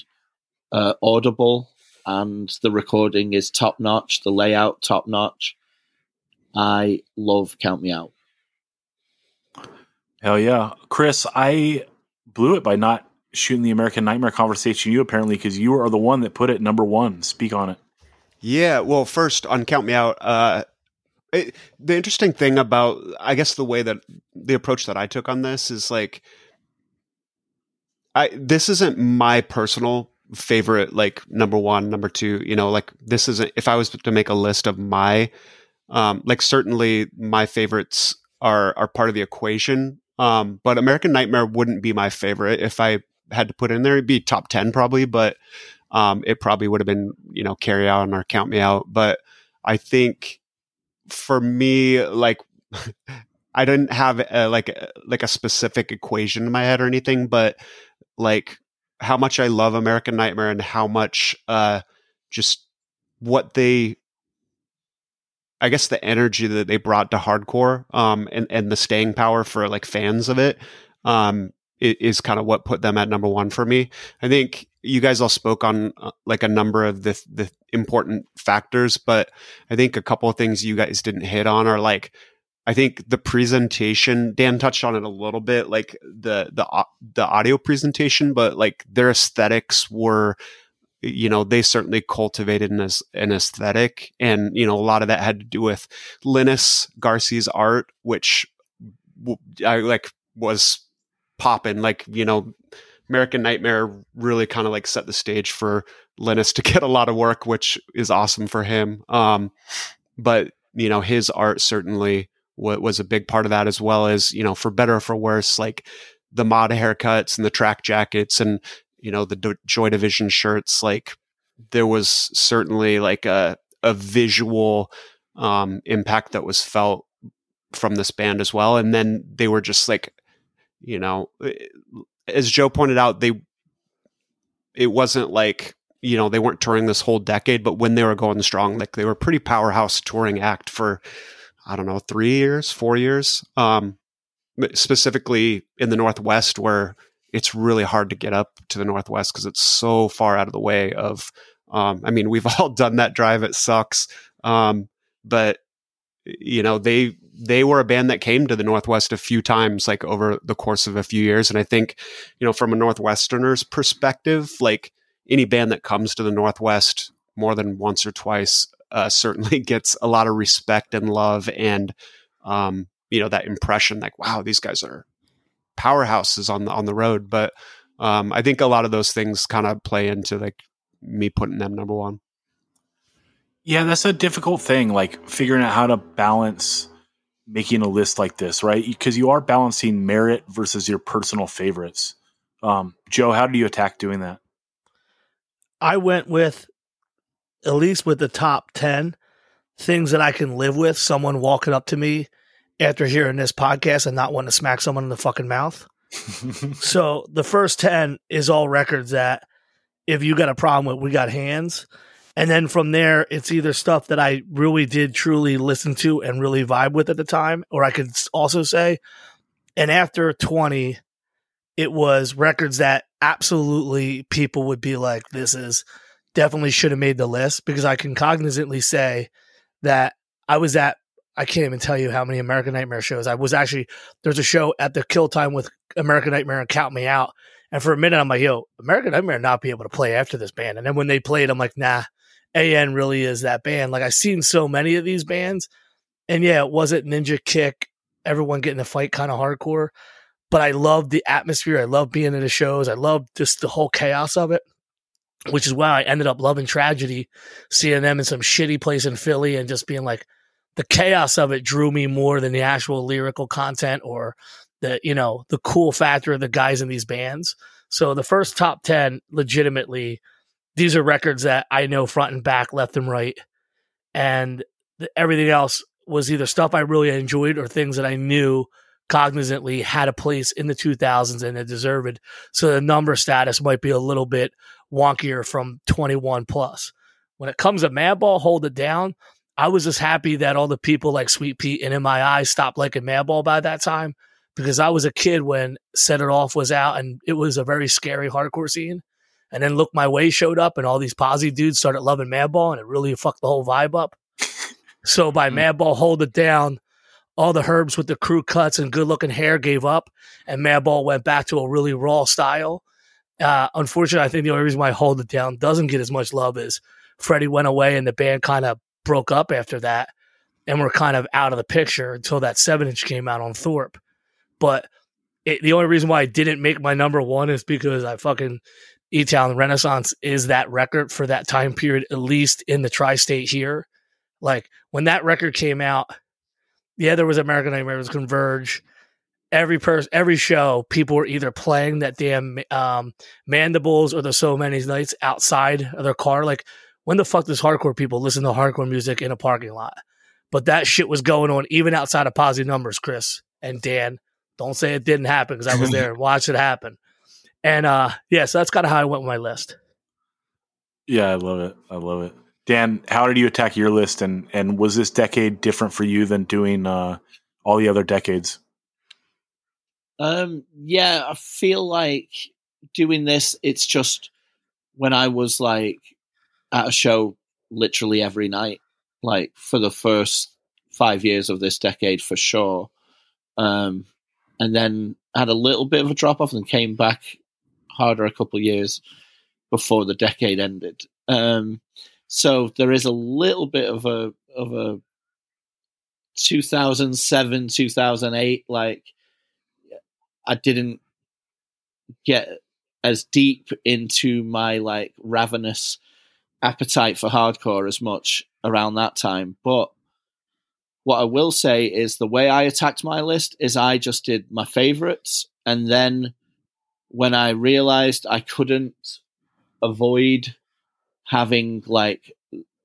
uh, audible, and the recording is top notch. The layout top notch. I love Count Me Out. Hell yeah, Chris! I blew it by not shooting the American Nightmare conversation. You apparently because you are the one that put it number one. Speak on it. Yeah, well, first on Count Me Out, uh, it, the interesting thing about, I guess, the way that the approach that I took on this is like, I this isn't my personal favorite, like number one, number two. You know, like this isn't. If I was to make a list of my, um, like certainly my favorites are are part of the equation. Um, but American Nightmare wouldn't be my favorite if I had to put in there. It'd be top ten probably, but um, it probably would have been you know carry on or count me out. But I think for me, like I didn't have a, like like a specific equation in my head or anything, but like how much I love American Nightmare and how much uh, just what they I guess the energy that they brought to hardcore um, and and the staying power for like fans of it um, is kind of what put them at number one for me. I think you guys all spoke on uh, like a number of the the important factors, but I think a couple of things you guys didn't hit on are like I think the presentation Dan touched on it a little bit, like the the the audio presentation, but like their aesthetics were you know they certainly cultivated an, an aesthetic and you know a lot of that had to do with Linas Garsys's art which i like was popping like you know american nightmare really kind of like set the stage for Linas to get a lot of work which is awesome for him um but you know his art certainly w- was a big part of that as well as you know for better or for worse like the mod haircuts and the track jackets and you know the Joy Division shirts, like there was certainly like a a visual um, impact that was felt from this band as well. And then they were just like, you know, eh, as Joe pointed out, they it wasn't like you know they weren't touring this whole decade, but when they were going strong, like they were pretty powerhouse touring act for I don't know three years, four years, um, specifically in the Northwest where it's really hard to get up to the Northwest because it's so far out of the way of, um, I mean, we've all done that drive. It sucks. Um, but you know, they, they were a band that came to the Northwest a few times, like over the course of a few years. And I think, you know, from a Northwesterner's perspective, like any band that comes to the Northwest more than once or twice, uh, certainly gets a lot of respect and love and, um, you know, that impression like, wow, these guys are powerhouses on the on the road. But um, I think a lot of those things kind of play into like me putting them number one. Yeah, that's a difficult thing, like figuring out how to balance making a list like this, right? Because you are balancing merit versus your personal favorites. Um, Joe, how do you attack doing that? I went with at least with the top 10 things that I can live with. Someone walking up to me after hearing this podcast and not wanting to smack someone in the fucking mouth. so the first 10 is all records that if you got a problem with, we got hands. And then from there, it's either stuff that I really did truly listen to and really vibe with at the time, or I could also say, and after 20, it was records that absolutely people would be like, this is definitely should have made the list because I can cognizantly say that I was at I can't even tell you how many American Nightmare shows. I was actually there's a show at the Kill Time with American Nightmare and Count Me Out. And for a minute, I'm like, yo, American Nightmare not be able to play after this band. And then when they played, I'm like, nah, AN really is that band. Like I've seen so many of these bands, and yeah, it wasn't Ninja Kick, everyone getting a fight kind of hardcore. But I love the atmosphere. I love being in the shows. I love just the whole chaos of it, which is why I ended up loving Tragedy, seeing them in some shitty place in Philly and just being like, the chaos of it drew me more than the actual lyrical content or the you know the cool factor of the guys in these bands. So the first top ten, legitimately, these are records that I know front and back, left and right, and the, everything else was either stuff I really enjoyed or things that I knew cognizantly had a place in the 2000s and it deserved. So the number status might be a little bit wonkier from 21 plus. When it comes to Madball, hold it down. I was just happy that all the people like Sweet Pete and Eyes stopped liking Madball by that time because I was a kid when Set It Off was out and it was a very scary hardcore scene. And then Look My Way showed up and all these posse dudes started loving Madball and it really fucked the whole vibe up. so by Madball Hold It Down, all the herbs with the crew cuts and good looking hair gave up and Madball went back to a really raw style. Uh, unfortunately, I think the only reason why Hold It Down doesn't get as much love is Freddie went away and the band kind of broke up after that and we're kind of out of the picture until that seven inch came out on Thorp. But it, the only reason why I didn't make my number one is because I fucking E Town Renaissance is that record for that time period, at least in the tri state here. Like when that record came out, yeah, there was American Nightmare, there was Converge. Every person, every show, people were either playing that damn um, Mandibles or the So Many Nights outside of their car. Like, when the fuck does hardcore people listen to hardcore music in a parking lot? But that shit was going on even outside of positive numbers, Chris and Dan. Don't say it didn't happen because I was there and watched it happen. And uh yeah, so that's kind of how I went with my list. Yeah, I love it. I love it. Dan, how did you attack your list and and was this decade different for you than doing uh all the other decades? Um yeah, I feel like doing this it's just when I was like at a show literally every night like for the first 5 years of this decade for sure. Um and then had a little bit of a drop off and came back harder a couple of years before the decade ended. Um, so there is a little bit of a of a 2007 2008 like I didn't get as deep into my like ravenous appetite for hardcore as much around that time but what I will say is the way I attacked my list is I just did my favorites and then when I realized I couldn't avoid having like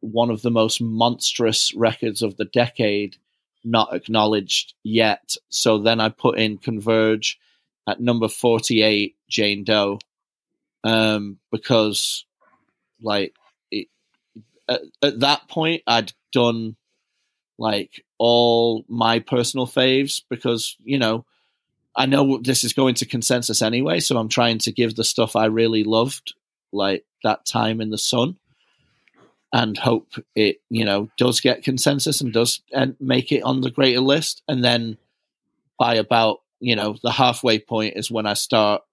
one of the most monstrous records of the decade not acknowledged yet. So then I put in Converge at number 48, Jane Doe, um, because like it, at, at that point I'd done like all my personal faves because, you know, I know this is going to consensus anyway, so I'm trying to give the stuff I really loved, like that time in the sun, and hope it, you know, does get consensus and does and make it on the greater list. And then by about, you know, the halfway point is when I start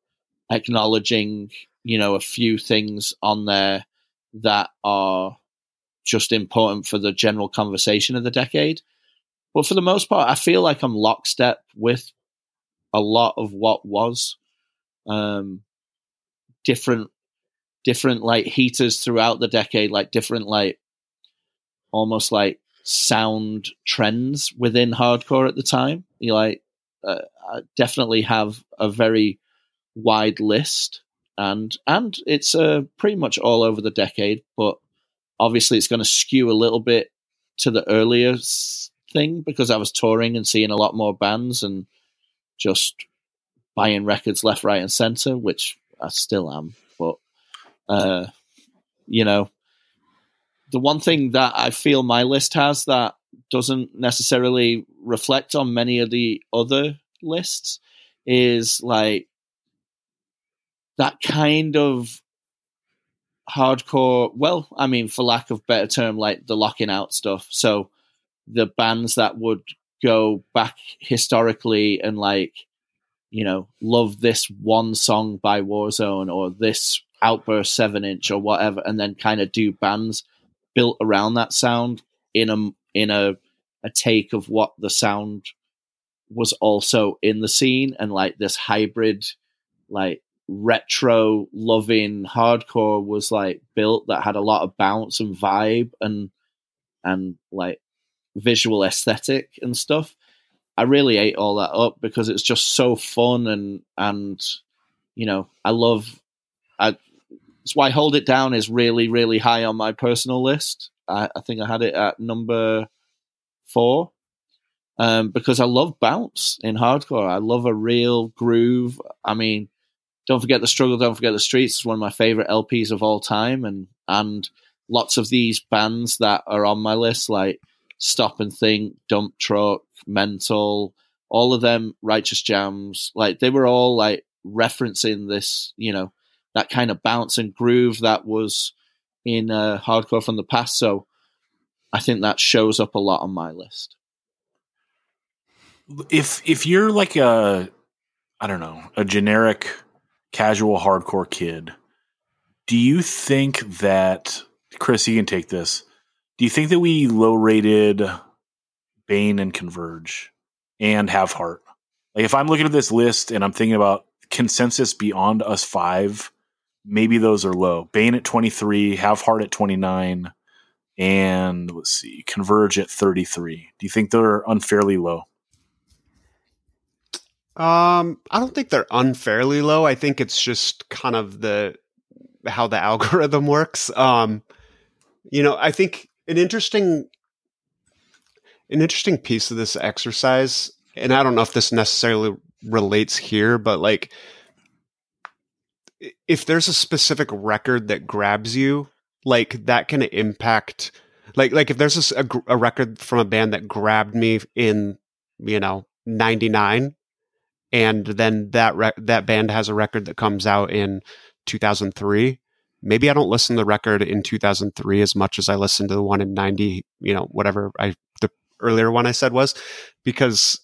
acknowledging, you know, a few things on there that are just important for the general conversation of the decade. But for the most part, I feel like I'm lockstep with a lot of what was um, different different like heaters throughout the decade like different like almost like sound trends within hardcore at the time. You like uh, definitely have a very wide list and and it's uh, pretty much all over the decade but obviously it's going to skew a little bit to the earlier thing because I was touring and seeing a lot more bands and just buying records left, right, and center, which I still am. But uh, you know, the one thing that I feel my list has that doesn't necessarily reflect on many of the other lists is like that kind of hardcore well i mean for lack of better term like the Lockin' Out stuff so the bands that would go back historically and like you know love this one song by Warzone or this Outburst seven inch or whatever, and then kind of do bands built around that sound in a in a a take of what the sound was also in the scene and like this hybrid like retro loving hardcore was like built that had a lot of bounce and vibe and and like visual aesthetic and stuff. I really ate all that up because it's just so fun and and you know I love. I, that's why Hold It Down is really really high on my personal list. I, I think I had it at number four um, because I love bounce in hardcore. I love a real groove. I mean, don't forget the struggle, don't forget the streets. It's one of my favorite LPs of all time, and and lots of these bands that are on my list, like Stop and Think, Dump Truck, Mental, all of them righteous jams, like they were all like referencing this, you know, that kind of bounce and groove that was in uh, hardcore from the past. So I think that shows up a lot on my list. If if you're like a I don't know, a generic casual hardcore kid, do you think that Chris, you can take this. Do you think that we low rated Bane and Converge and Have Heart? Like if I'm looking at this list and I'm thinking about consensus beyond us five, maybe those are low. Bane at 23, Have Heart at 29, and let's see, Converge at 33. Do you think they're unfairly low? Um, I don't think they're unfairly low. I think it's just kind of the how the algorithm works. Um, you know, I think an interesting an interesting piece of this exercise, and I don't know if this necessarily relates here, but like if there's a specific record that grabs you, like that can impact like like if there's a, a record from a band that grabbed me in you know 99 and then that that band has a record that comes out in 2003 maybe i don't listen to the record in 2003 as much as i listened to the one in 90 you know whatever i the earlier one i said was because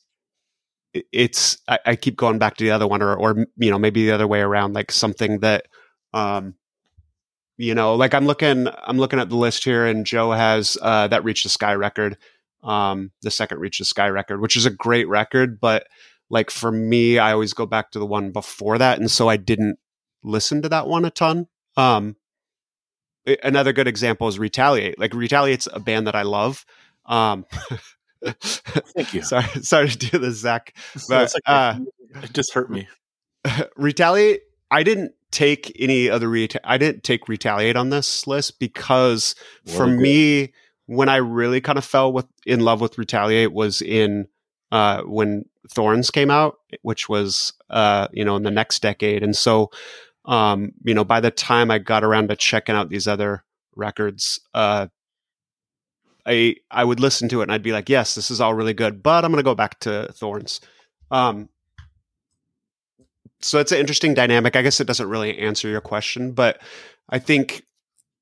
it's I, I keep going back to the other one or or you know maybe the other way around like something that um you know like i'm looking i'm looking at the list here and joe has uh that Reach the Sky record um the second Reach the Sky record which is a great record but like for me i always go back to the one before that and so i didn't listen to that one a ton um another good example is retaliate. Like retaliate's a band that i love. Um Thank you. sorry sorry to do this zach but uh it just hurt me. retaliate i didn't take any other reta- i didn't take retaliate on this list because for me when i really kind of fell with in love with retaliate was in uh when thorns came out which was uh you know in the next decade. And so um you know by the time i got around to checking out these other records uh i i would listen to it and i'd be like yes this is all really good but i'm going to go back to thorns um so it's an interesting dynamic. I guess it doesn't really answer your question, but I think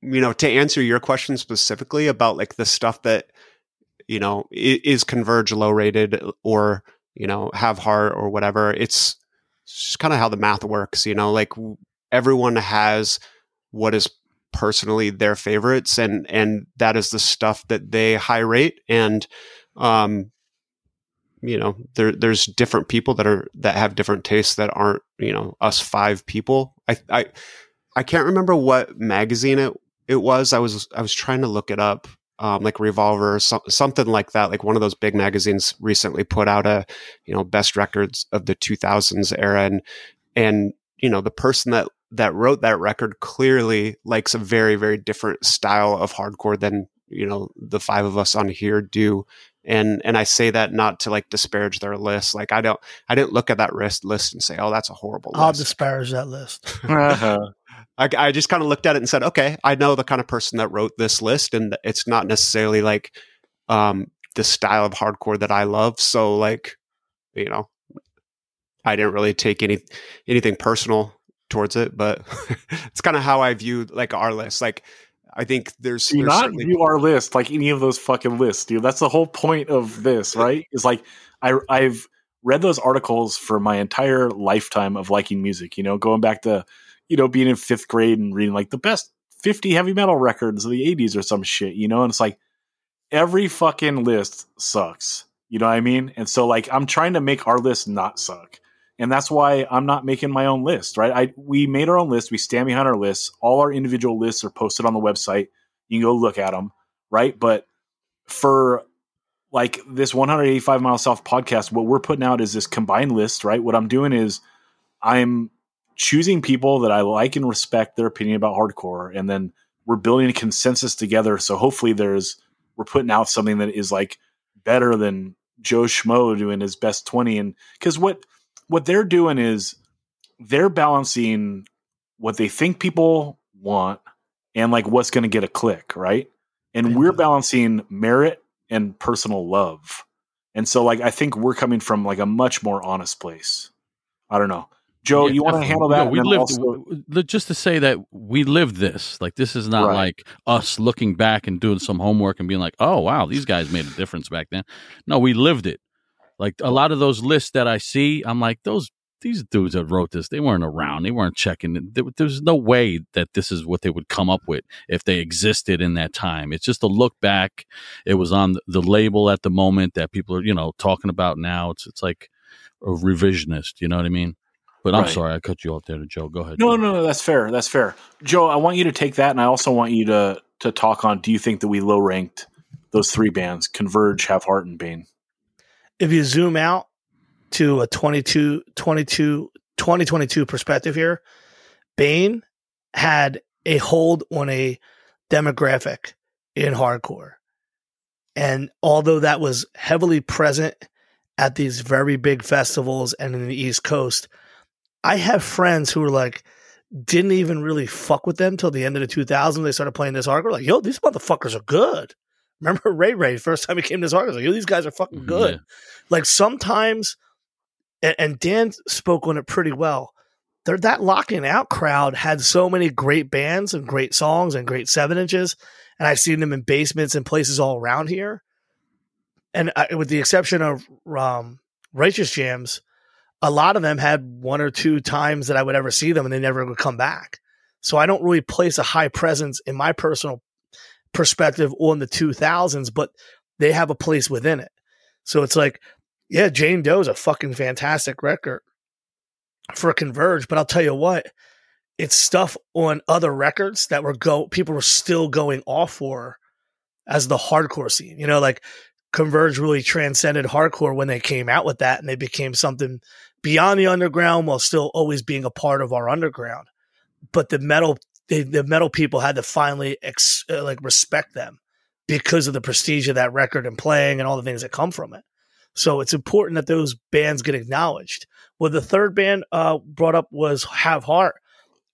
you know to answer your question specifically about like the stuff that you know is converge low rated or you know have heart or whatever. It's just kind of how the math works. You know, like everyone has what is personally their favorites, and and that is the stuff that they high rate and um you know there there's different people that are that have different tastes that aren't you know us five people. I i i can't remember what magazine it it was. I was i was trying to look it up um like revolver some, something like that like one of those big magazines recently put out a you know best records of the 2000s era and and you know the person that that wrote that record clearly likes a very very different style of hardcore than you know the five of us on here do and and I say that not to like disparage their list. Like I don't I didn't look at that list list and say, oh, that's a horrible I'll list. disparage that list. Uh-huh. I, I just kind of looked at it and said, okay, I know the kind of person that wrote this list, and it's not necessarily like um, the style of hardcore that I love. So like, you know, I didn't really take any anything personal towards it, but it's kind of how I view like our list. Like, I think there's, Do there's not certainly- view our list like any of those fucking lists, dude. That's the whole point of this, right? Is like I I've read those articles for my entire lifetime of liking music. You know, going back to you know being in fifth grade and reading like the best fifty heavy metal records of the '80s or some shit. You know, and it's like every fucking list sucks. You know what I mean? And so like I'm trying to make our list not suck. And that's why I'm not making my own list, right? I we made our own list. We stand behind our lists. All our individual lists are posted on the website. You can go look at them, right? But for like this 185 mile south podcast, what we're putting out is this combined list, right? What I'm doing is I'm choosing people that I like and respect their opinion about hardcore, and then we're building a consensus together. So hopefully, there's we're putting out something that is like better than Joe Schmo doing his best 20. And because what what they're doing is they're balancing what they think people want and like what's going to get a click, right? And we're balancing merit and personal love. And so like I think we're coming from like a much more honest place. I don't know. Joe, Yeah, you want to handle that? No, we And lived also- w- w- just to say that we lived this. Like this is not Right. like us looking back and doing some homework and being like, "Oh wow, these guys made a difference back then." No, we lived it. Like a lot of those lists that I see, I'm like, those these dudes that wrote this, they weren't around. They weren't checking. There, there's no way that this is what they would come up with if they existed in that time. It's just a look back. It was on the label at the moment that people are, you know, talking about now. It's it's like a revisionist. You know what I mean? But I'm Right. sorry, I cut you off there, Joe. Go ahead. No, Joe. no, no, that's fair. That's fair. Joe, I want you to take that, and I also want you to to talk on. Do you think that we low ranked those three bands: Converge, Have Heart, and Bane? If you zoom out to a 22, 22, 2022 perspective here, Bane had a hold on a demographic in hardcore. And although that was heavily present at these very big festivals and in the East Coast, I have friends who were like, didn't even really fuck with them till the end of the 2000s. They started playing this hardcore. Like, yo, these motherfuckers are good. Remember Ray Ray, first time he came to this hardcore, like, yo, these guys are fucking good. Yeah. like sometimes and, and dan spoke on it pretty well there that Lockin' Out crowd had so many great bands and great songs and great seven inches and i've seen them in basements and places all around here. And I, with the exception of um, righteous jams a lot of them had one or two times that i would ever see them and they never would come back. So i don't really place a high presence in my personal perspective on the 2000s but they have a place within it so it's like yeah, Jane Doe is a fucking fantastic record for Converge, but I'll tell you what, it's stuff on other records that were go people were still going off for as the hardcore scene. You know, like Converge really transcended hardcore when they came out with that and they became something beyond the underground while still always being a part of our underground. But the metal they, the metal people had to finally ex, uh, like respect them because of the prestige of that record and playing and all the things that come from it. So it's important that those bands get acknowledged. Well, the third band uh, brought up was Have Heart.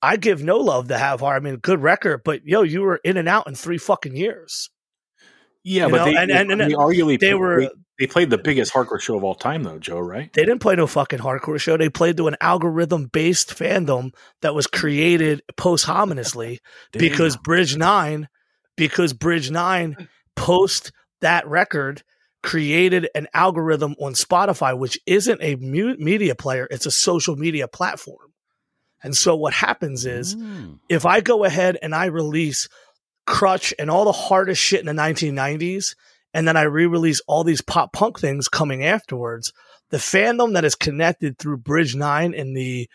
I give no love to Have Heart. I mean, good record, but yo, you were in and out in three fucking years. Yeah, You but know, they, and- they, and- and arguably They were they played the biggest hardcore show of all time, though, Joe. Right? they didn't play no fucking hardcore show. They played to an algorithm based fandom that was created posthumously because Bridge Nine, because Bridge Nine post that record created an algorithm on Spotify, which isn't a mu- media player; it's a social media platform. And so what happens is Mm. if I go ahead and I release Crutch and all the hardest shit in the 1990s, and then I re-release all these pop punk things coming afterwards, the fandom that is connected through Bridge Nine and the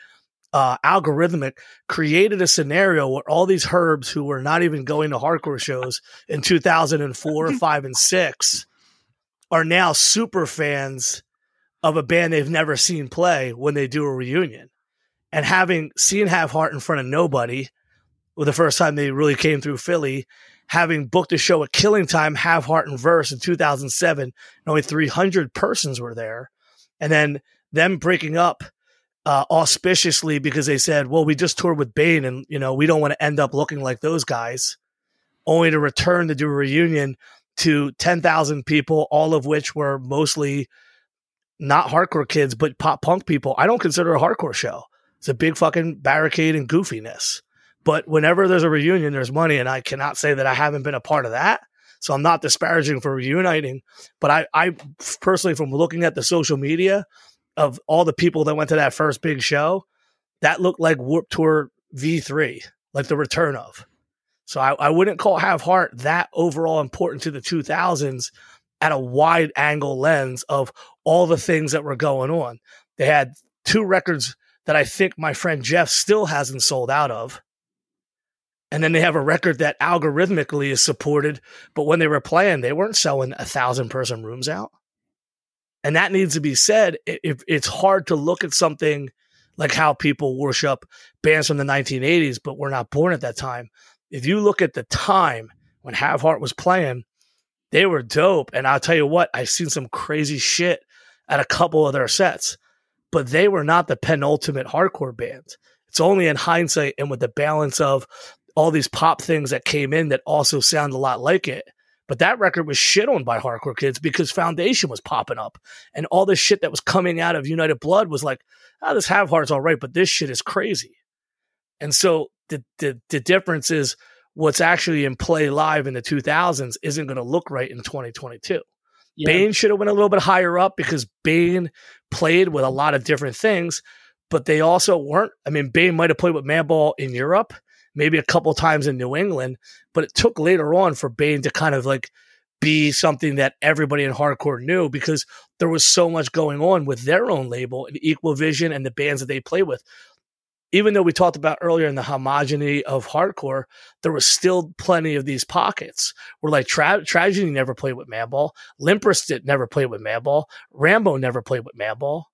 uh, algorithmic created a scenario where all these herbs who were not even going to hardcore shows in 2004, five, and six are now super fans of a band they've never seen play when they do a reunion. And having seen Have Heart in front of nobody, well, the first time they really came through Philly, having booked a show at Killing Time, Have Heart and Verse in 2007, and only 300 persons were there. And then them breaking up uh, auspiciously because they said, well, we just toured with Bane and, you know, we don't want to end up looking like those guys, only to return to do a reunion to 10,000 people, all of which were mostly not hardcore kids, but pop punk people. I don't consider a hardcore show. It's a big fucking barricade and goofiness. But whenever there's a reunion, there's money, and I cannot say that I haven't been a part of that. So I'm not disparaging for reuniting, but I, I personally, from looking at the social media of all the people that went to that first big show, that looked like Warp Tour V3, like the return of. So I, I wouldn't call Have Heart that overall important to the 2000s at a wide angle lens of all the things that were going on. They had two records that I think my friend Jeff still hasn't sold out of. And then they have a record that algorithmically is supported, but when they were playing, they weren't selling a thousand person rooms out. And that needs to be said. If it's hard to look at something like how people worship bands from the 1980s, but we're not born at that time. If you look at the time when Have Heart was playing, they were dope. And I'll tell you what, I've seen some crazy shit at a couple of their sets, but they were not the penultimate hardcore band. It's only in hindsight and with the balance of all these pop things that came in that also sound a lot like it. But that record was shit on by hardcore kids because Foundation was popping up and all this shit that was coming out of United Blood was like, oh, this Have Heart's all right, but this shit is crazy. And so the, the, the difference is what's actually in play live in the 2000s isn't going to look right in 2022. Yeah. Bane should have went a little bit higher up because Bane played with a lot of different things, but they also weren't. I mean, Bane might have played with Madball in Europe, maybe a couple times in New England, but it took later on for Bane to kind of like be something that everybody in hardcore knew because there was so much going on with their own label and Equal Vision and the bands that they play with. Even though we talked about earlier in the homogeneity of hardcore, there was still plenty of these pockets where like Tra- Tragedy never played with Madball, Limp Bizkit never played with Madball, Rambo never played with Madball.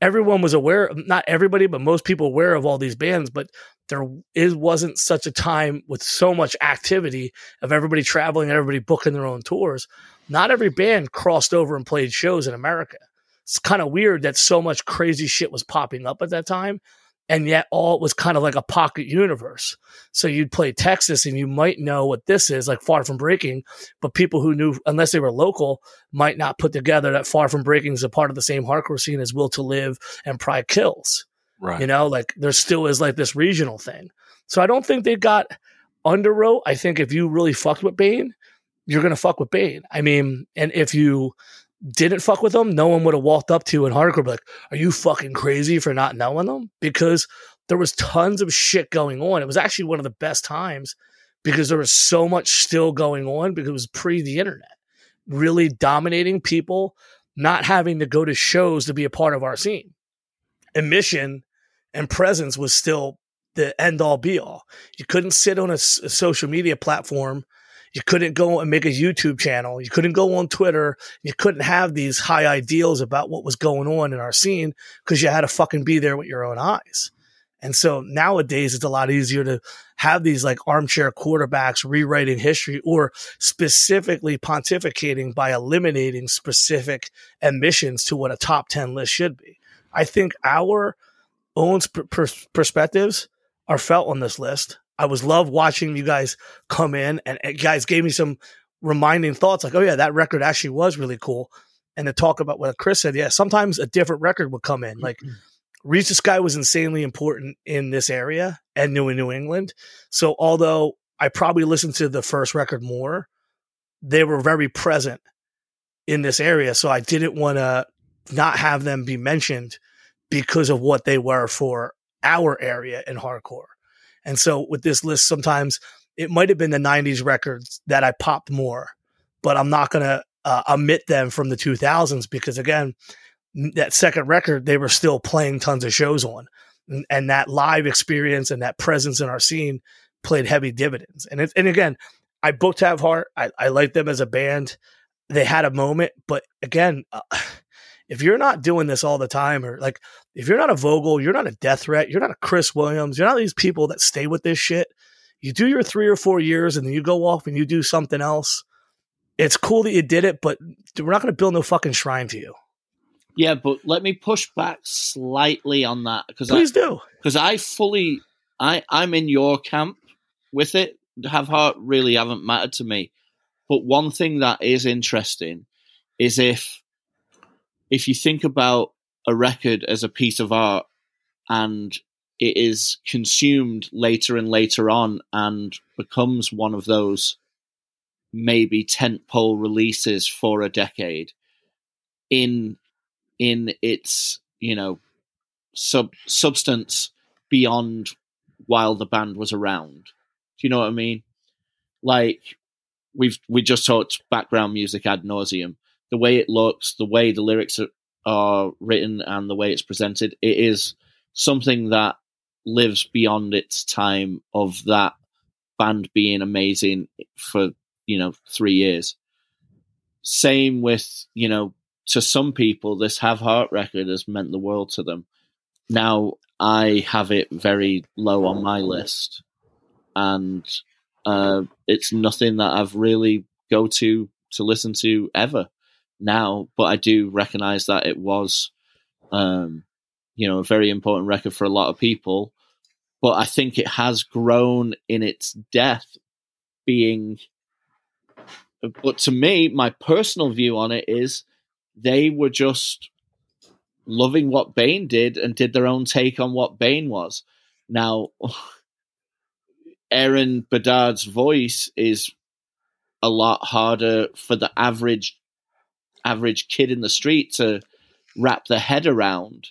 Everyone was aware, not everybody, but most people aware of all these bands, but there is wasn't such a time with so much activity of everybody traveling and everybody booking their own tours. Not every band crossed over and played shows in America. It's kind of weird that so much crazy shit was popping up at that time, and yet all it was kind of like a pocket universe. So you'd play Texas and you might know what this is, like Far From Breaking, but people who knew, unless they were local, might not put together that Far From Breaking is a part of the same hardcore scene as Will to Live and Pride Kills. Right. You know, like there still is like this regional thing. So I don't think they got underwrote. I think if you really fucked with Bane, you're gonna fuck with Bane. I mean, and if you didn't fuck with them, no one would have walked up to you in hardcore like, "Are you fucking crazy for not knowing them?" Because there was tons of shit going on. It was actually one of the best times because there was so much still going on because it was pre the internet, really dominating people, not having to go to shows to be a part of our scene. Emission and presence was still the end all be all. You couldn't sit on a social media platform. You couldn't go and make a YouTube channel. You couldn't go on Twitter. You couldn't have these high ideals about what was going on in our scene because you had to fucking be there with your own eyes. And so nowadays it's a lot easier to have these like armchair quarterbacks rewriting history or specifically pontificating by eliminating specific admissions to what a top 10 list should be. I think our own sp- pers- perspectives are felt on this list. I was love watching you guys come in and, and guys gave me some reminding thoughts like, oh yeah, that record actually was really cool. And to talk about what Chris said, yeah, sometimes a different record would come in. Like mm-hmm. Reach the Sky was insanely important in this area and New in New England. So although I probably listened to the first record more, they were very present in this area. So I didn't want to not have them be mentioned because of what they were for our area in hardcore. And so with this list, sometimes it might have been the 90s records that I popped more, but I'm not going to uh, omit them from the 2000s because, again, that second record, they were still playing tons of shows on. And, and that live experience and that presence in our scene played heavy dividends. And it, and again, I booked Have Heart. I, I like them as a band. They had a moment, but again, uh, if you're not doing this all the time, or like if you're not a Vogel, you're not a Death Threat, you're not a Chris Williams, you're not these people that stay with this shit. You do your three or four years, and then you go off and you do something else. It's cool that you did it, but we're not going to build no fucking shrine to you. Yeah, but let me push back slightly on that because Please do. because I fully I I'm in your camp with it. Have heart really haven't mattered to me. But one thing that is interesting is if if you think about a record as a piece of art and it is consumed later and later on and becomes one of those maybe tentpole releases for a decade in in its you know sub substance beyond while the band was around. Do you know what I mean? Like we've we just talked background music ad nauseum. The way it looks, the way the lyrics are, are written, and the way it's presented, it is something that lives beyond its time of that band being amazing for you know three years. Same with you know to some people, this Have Heart record has meant the world to them. Now, I have it very low on my list, and uh, it's nothing that I've really go to to listen to ever now. But I do recognize that it was, um, you know, a very important record for a lot of people. But I think it has grown in its death, being but to me, my personal view on it is they were just loving what Bane did and did their own take on what Bane was. Now, Aaron Bedard's voice is a lot harder for the average average kid in the street to wrap their head around,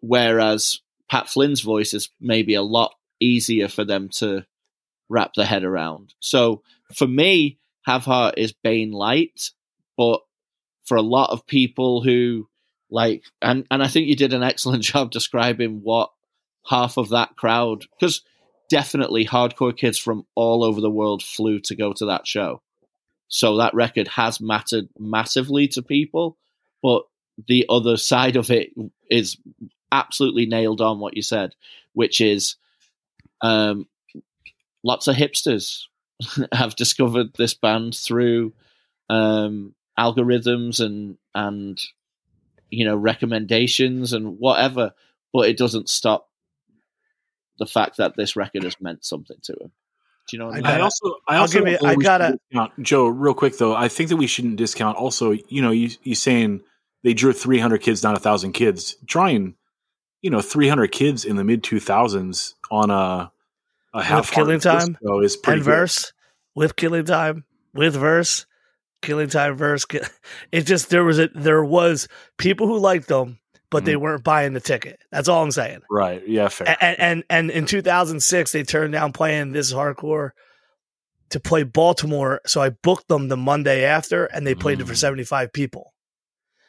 whereas Pat Flynn's voice is maybe a lot easier for them to wrap their head around. So for me, Have Heart is Bane light, but for a lot of people who like and and I think you did an excellent job describing what half of that crowd because definitely hardcore kids from all over the world flew to go to that show. So that record has mattered massively to people, but the other side of it is absolutely nailed on what you said, which is um, lots of hipsters have discovered this band through um, algorithms and and you know recommendations and whatever, but it doesn't stop the fact that this record has meant something to him. Do you know what I mean? Gotta- also, I I'll also give you- don't I gotta- discount- Joe, real quick though. I think that we shouldn't discount. Also, you know, you you saying they drew 300 kids, not a thousand kids. Drawing, you know, 300 kids in the mid 2000s on a a half Killing Time show is pretty and good. verse with killing time with verse killing time verse ki- it just there was a there was people who liked them but they weren't buying the ticket. That's all i'm saying. Right? Yeah, fair. and, and and in 2006 they turned down playing this hardcore to play baltimore so i booked them the monday after and they played it for Mm. 75 people.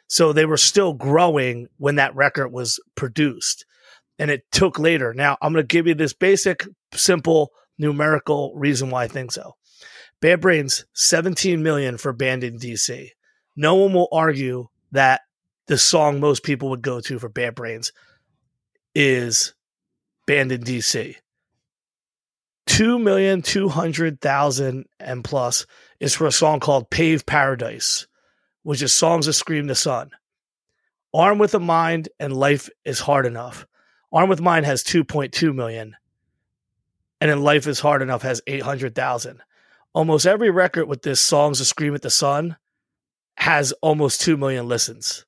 So they were still growing when that record was produced and it took later. Now i'm going to give you this basic simple numerical reason why i think so. Bad brains 17 million for band in dc no one will argue that the song most people would go to for bad brains is banned in DC. Two million two hundred thousand and and plus is for a song called Pave Paradise, which is songs that scream the sun. Armed with a Mind and Life is Hard Enough. Arm with Mind has 2.2 million. And then Life is Hard Enough has 800,000. Almost every record with this Songs that Scream at the Sun has almost 2 million listens.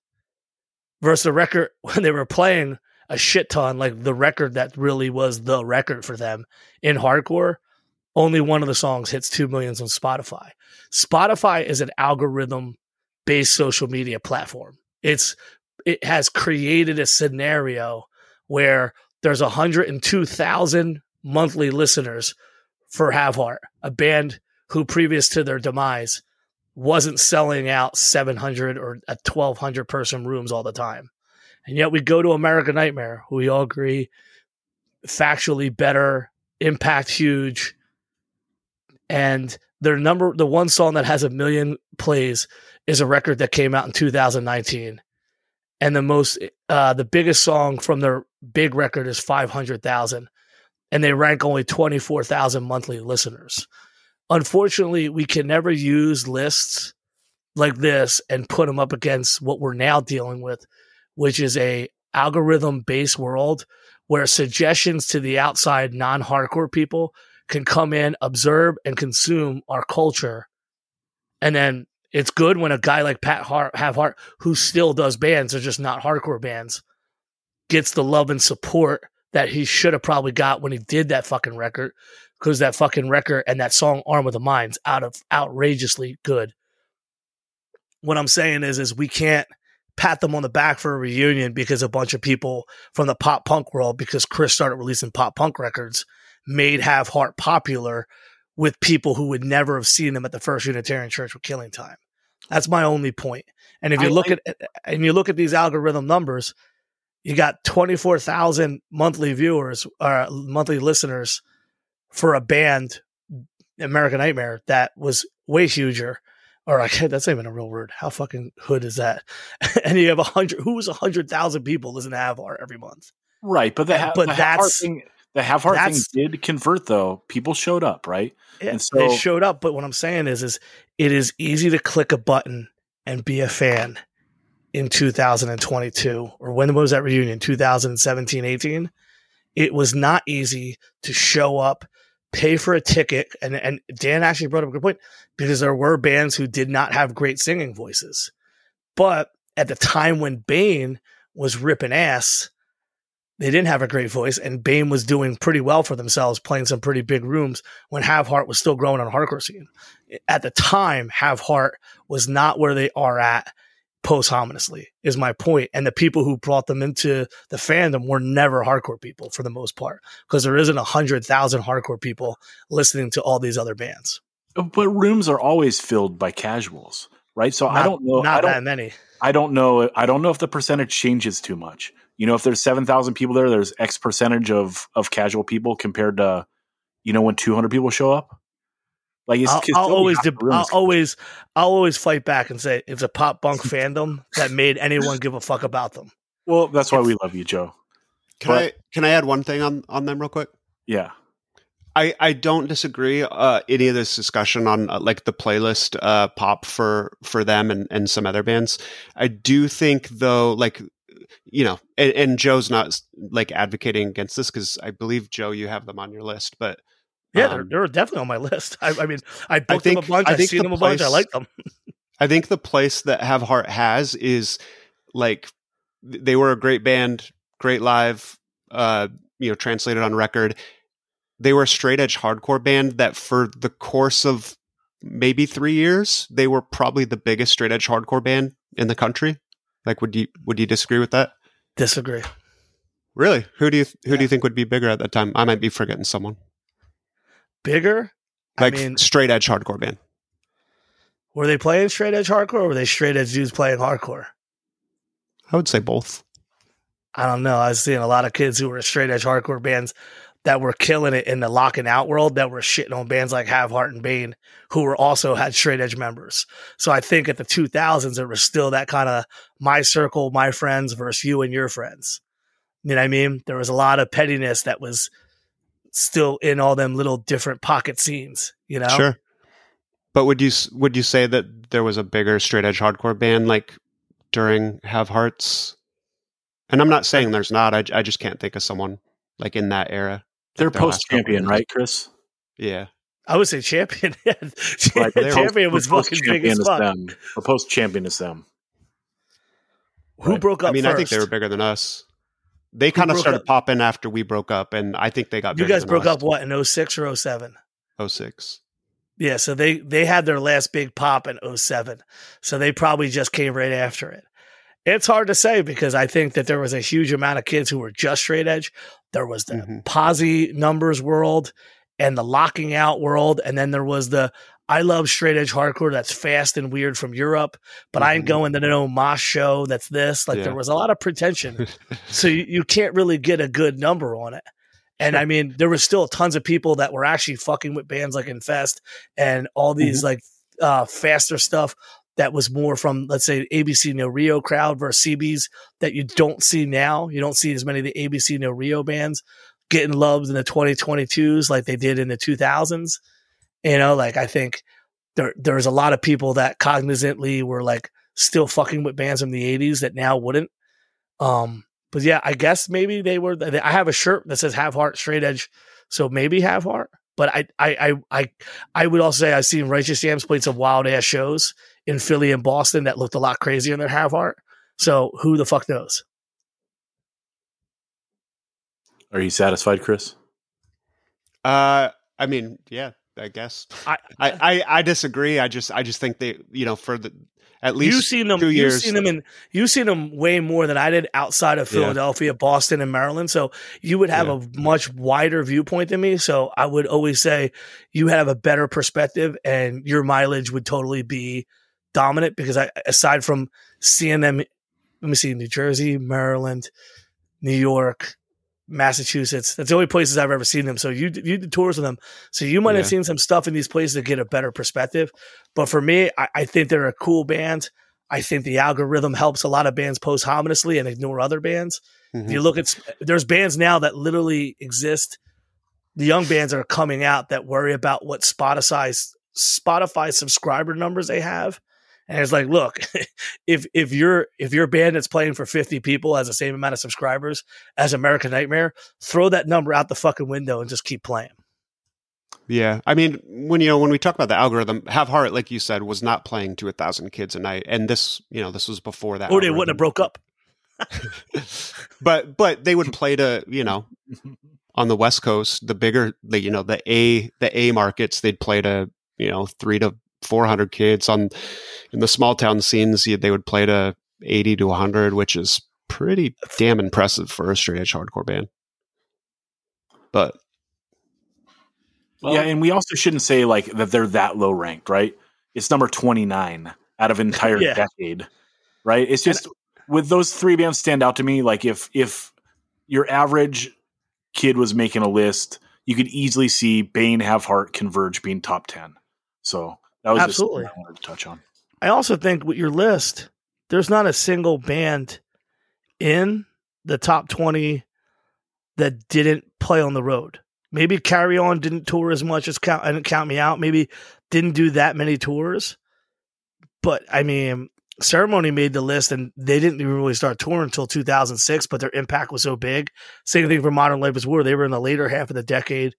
Versus the record when they were playing a shit ton, like the record that really was the record for them in hardcore, only one of the songs hits 2 millions on Spotify. Spotify is an algorithm based social media platform. It's it has created a scenario where there's 102,000 monthly listeners for Have Heart, a band who previous to their demise wasn't selling out 700 or a 1200 person rooms all the time. And yet we go to American Nightmare, who we all agree factually better, impact huge, and their number the one song that has a million plays is a record that came out in 2019. And the most uh the biggest song from their big record is 500,000 and they rank only 24,000 monthly listeners. Unfortunately, we can never use lists like this and put them up against what we're now dealing with, which is a algorithm based world where suggestions to the outside non-hardcore people can come in, observe and consume our culture. And then it's good when a guy like Pat Hart, Have Heart, who still does bands, they're just not hardcore bands, gets the love and support that he should have probably got when he did that fucking record. Because that fucking record and that song "Arm with the Mind's" out of outrageously good. What I'm saying is, is we can't pat them on the back for a reunion because a bunch of people from the pop punk world, because Chris started releasing pop punk records, made Have Heart popular with people who would never have seen them at the First Unitarian Church with Killing Time. That's my only point. And if you I look like- at and you look at these algorithm numbers, you got twenty four thousand monthly viewers or monthly listeners for a band, American Nightmare, that was way huger. Or I can't, that's not even a real word. How fucking hood is that? and you have a hundred. Who is a hundred thousand people listen to Have Heart every month? Right, but the, ha- But the that's- thing, the Have Heart thing did convert though. People showed up, right? Yeah, And they so- showed up, but what I'm saying is, is it is easy to click a button and be a fan in 2022 or when was that reunion 2017 18 it was not easy to show up pay for a ticket. And, and Dan actually brought up a good point because there were bands who did not have great singing voices. But at the time when Bane was ripping ass, they didn't have a great voice, and Bane was doing pretty well for themselves, playing some pretty big rooms when Have Heart was still growing on hardcore scene. At the time, Have Heart was not where they are at posthumously, is my. And the people who brought them into the fandom were never hardcore people for the most part, because there isn't a hundred thousand hardcore people listening to all these other bands. But rooms are always filled by casuals, right? So Not, I don't know. Not I don't, that many. I don't know. I don't know if the percentage changes too much. You know, if there's seven thousand people there, there's X percentage of of casual people compared to, you know, when two hundred people show up. Like it's, I'll, I'll always, half deb- the room I'll always, I'll always fight back and say it's a pop punk fandom that made anyone give a fuck about them. well, that's why we love you, Joe. Can But- I can I add one thing on on them real quick? Yeah, I, I don't disagree uh, any of this discussion on uh, like the playlist uh, pop for for them and, and some other bands. I do think though, like you know, and, and Joe's not like advocating against this because I believe Joe, you have them on your list, but Yeah, they're, um, they're definitely on my list. I, I mean, I booked think- them a bunch. I I've seen the them a bunch. I like them. I think the place that Have Heart has is like they were a great band, great live, uh, you know, translated on record. They were a straight edge hardcore band that for the course of maybe three years, they were probably the biggest straight edge hardcore band in the country. Like, would you would you disagree with that? Disagree. Really? Who do you who Yeah. do you think would be bigger at that time? I might be forgetting someone. Bigger. Like I mean, straight edge hardcore band. were they playing straight edge hardcore or were they straight edge dudes playing hardcore? I would say both. I don't know. I was seeing a lot of kids who were straight edge hardcore bands that were killing it in the Lockin' Out world that were shitting on bands like Have Heart and Bane, who were also had straight edge members. So I think at the 2000s, it was still that kind of my circle, my friends versus you and your friends. You know what I mean? There was a lot of pettiness that was still in all them little different pocket scenes, you know? Sure. But would you would you say that there was a bigger straight edge hardcore band like during Have Hearts? And I'm not saying there's not. I, I just can't think of someone like in that era. they're like post champion, right. Chris? Yeah. I would say Champion. Like, champion was post- fucking big post-champion as fuck. them. Or post champion is them. Who Right. broke up I mean, first? I think they were bigger than us. They kind of started up? popping after we broke up, and I think they got You guys broke up what in 06 or 07? 06. Yeah, so they they had their last big pop in 07. So they probably just came right after it. It's hard to say because I think that there was a huge amount of kids who were just straight edge. There was the Mhm. posi numbers world and the Lockin' Out world, and then there was the I love straight edge hardcore that's fast and weird from Europe, but I ain't Mhm. going to no mosh show that's this. Like Yeah. there was a lot of pretension. so you, you can't really get a good number on it. And I mean, there was still tons of people that were actually fucking with bands like Infest and all these like uh, faster stuff that was more from, let's say, ABC No Rio crowd versus CBs that you don't see now. You don't see as many of the ABC No Rio bands getting loved in the 2022s like they did in the 2000s. You know, like I think there there's a lot of people that cognizantly were like still fucking with bands from the 80s that now wouldn't. Um, but yeah, I guess maybe they were. I have a shirt that says "Have Heart Straight Edge," so maybe Have Heart. But I, I, I, I, I would also say I've seen Righteous Jams played some wild ass shows in Philly and Boston that looked a lot crazier than Have Heart. So who the fuck knows? Are you satisfied, Chris? Uh, I mean, yeah, I guess. I- I, I, disagree. I just, I just think they, you know, for the at least you've seen them. two You've years. seen them in. You've seen them way more than I did outside of Yeah. Philadelphia, Boston, and Maryland. So you would have Yeah. a much wider viewpoint than me. So I would always say you have a better perspective, and your mileage would totally be dominant because I, aside from seeing them, let me see, New Jersey, Maryland, New York. Massachusetts. That's the only places I've ever seen them. So you you did tours with them. So you might have seen some stuff in these places to get a better perspective. But for me, I, I think they're a cool band. I think the algorithm helps a lot of bands post hominously and ignore other bands. If Mhm. you look at, there's bands now that literally exist. The young bands are coming out that worry about what Spotify Spotify subscriber numbers they have, and it's like, look, if if your if your band that's playing for 50 people has the same amount of subscribers as American Nightmare, throw that number out the fucking window and just keep playing. Yeah, I mean, when you know when we talk about the algorithm, Have Heart, like you said, was not playing to a thousand kids a night, and this, you know, this was before that. Or they wouldn't have broke up. but but they would play to you know on the West Coast, the bigger the you know the A the A markets, they'd play to you know three to four hundred kids. On in the small town scenes, they would play to eighty to hundred, which is pretty damn impressive for a straight edge hardcore band. But Well, yeah, and we also shouldn't say like that they're that low ranked, right? It's number 29 out of an entire Yeah. decade. Right? It's just with those three bands stand out to me like if if your average kid was making a list, you could easily see Bane Have Heart Converge being top 10. So, that was Absolutely. I wanted to touch on. I also think with your list, there's not a single band in the top 20 that didn't play on the road. Maybe Carry On didn't tour as much as count, and count me out. Maybe didn't do that many tours. But I mean, Ceremony made the list and they didn't even really start touring until 2006, but their impact was so big. Same thing for Modern Life is War. They were in the later half of the decade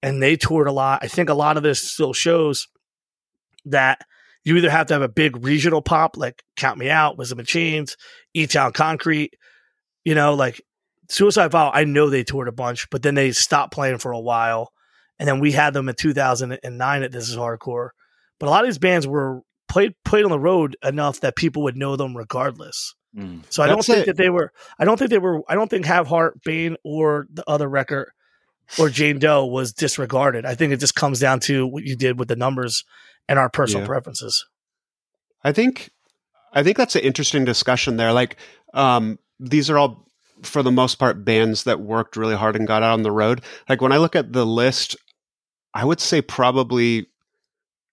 and they toured a lot. I think a lot of this still shows that you either have to have a big regional pop like Count Me Out, Wisdom in Chains, E Town Concrete, you know, like Suicide Vow. I know they toured a bunch, but then they stopped playing for a while. And then we had them in 2009 at This Is Hardcore. But a lot of these bands were played played on the road enough that people would know them regardless. Mm. So I don't think it. that they were. I don't think they were. I don't think Have Heart, Bane, or the other record, or Jane Doe was disregarded. I think it just comes down to what you did with the numbers and our personal Yeah. preferences. I think I think that's an interesting discussion there. Like um, these are all for the most part bands that worked really hard and got out on the road. Like when I look at the list, I would say probably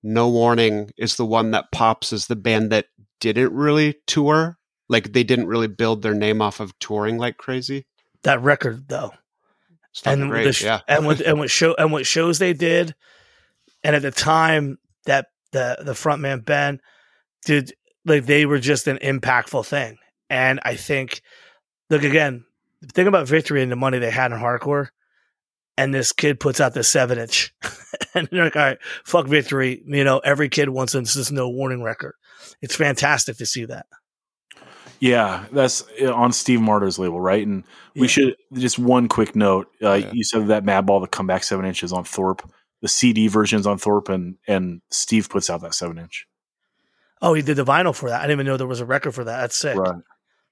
No Warning is the one that pops as the band that didn't really tour. Like they didn't really build their name off of touring like crazy. That record, though, and great, the yeah. and what and what show and what shows they did, and at the time that the the frontman Ben did like they were just an impactful thing, and I think look again, think about Victory and the money they had in hardcore, and this kid puts out the seven inch, and they're like, all right, fuck Victory, you know, every kid wants this, this no warning record. It's fantastic to see that. Yeah, that's uh, on Steve Martyr's label, right? And we Yeah. should just one quick note. Uh, Yeah. You said that Madball, the comeback seven inches on Thorp, the CD versions on Thorp, and and Steve puts out that seven inch. Oh, he did the vinyl for that. I didn't even know there was a record for that. That's sick. Right.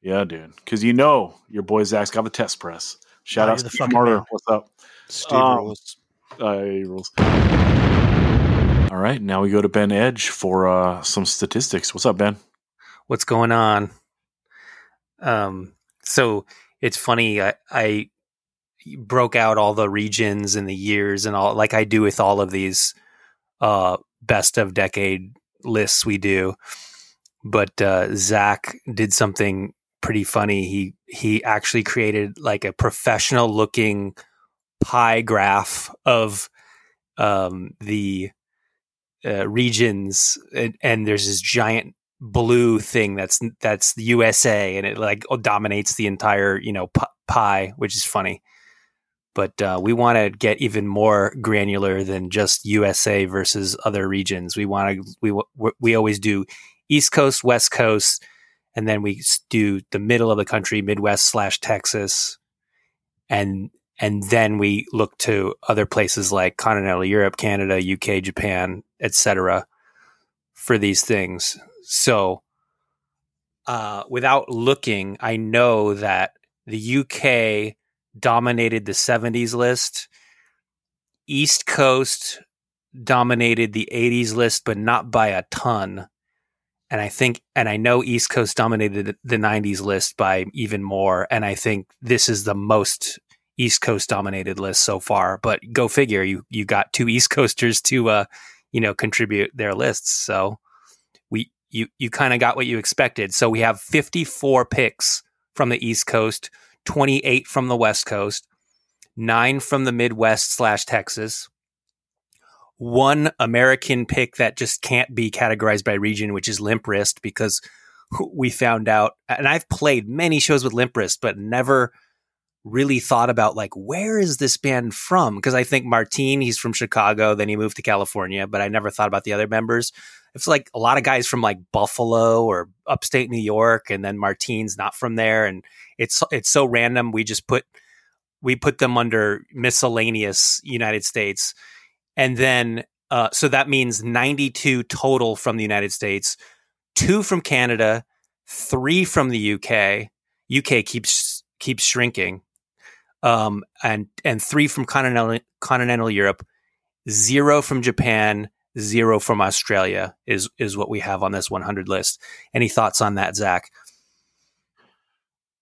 Yeah, dude. Because you know your boy Zach's got the test press. Shout Oh, out you're the Martyr. man. What's up? Steve Um, rules. Uh, rules. All right, now we go to Ben Edge for uh, some statistics. What's up, Ben? what's going on. Um, so it's funny. I, I broke out all the regions and the years and all, like I do with all of these uh, best of decade lists we do. But uh, Zach did something pretty funny. He he actually created like a professional looking pie graph of um, the uh, regions, and, and there's this giant blue thing that's that's the USA, and it like dominates the entire you know pie, which is funny. But uh, we want to get even more granular than just USA versus other regions. We want to we we always do East Coast, West Coast, and then we do the middle of the country, Midwest slash Texas, and and then we look to other places like continental Europe, Canada, UK, Japan, etc. for these things. So, uh, without looking, I know that the UK dominated the 70s list. East Coast dominated the 80s list, but not by a ton. And I think, and I know East Coast dominated the 90s list by even more. And I think this is the most East Coast dominated list so far. But go figure, you you got two East Coasters to uh, you know, contribute their lists. So we you you kind of got what you expected. So we have 54 picks from the East Coast, 28 from the West Coast, nine from the Midwest slash Texas, one American pick that just can't be categorized by region, which is Limp Wrist, because we found out, and I've played many shows with Limp Wrist, but never really thought about like where is this band from? Because i think martine he's from chicago then he moved to california but i never thought about the other members it's like a lot of guys from like buffalo or upstate new york and then martine's not from there and it's it's so random. We just put we put them under miscellaneous united states and then uh, so that means 92 total from the united states two from canada three from the uk uk keeps keeps shrinking um, and and three from continental continental Europe, zero from Japan, zero from Australia is is what we have on this 100 list. Any thoughts on that, Zach?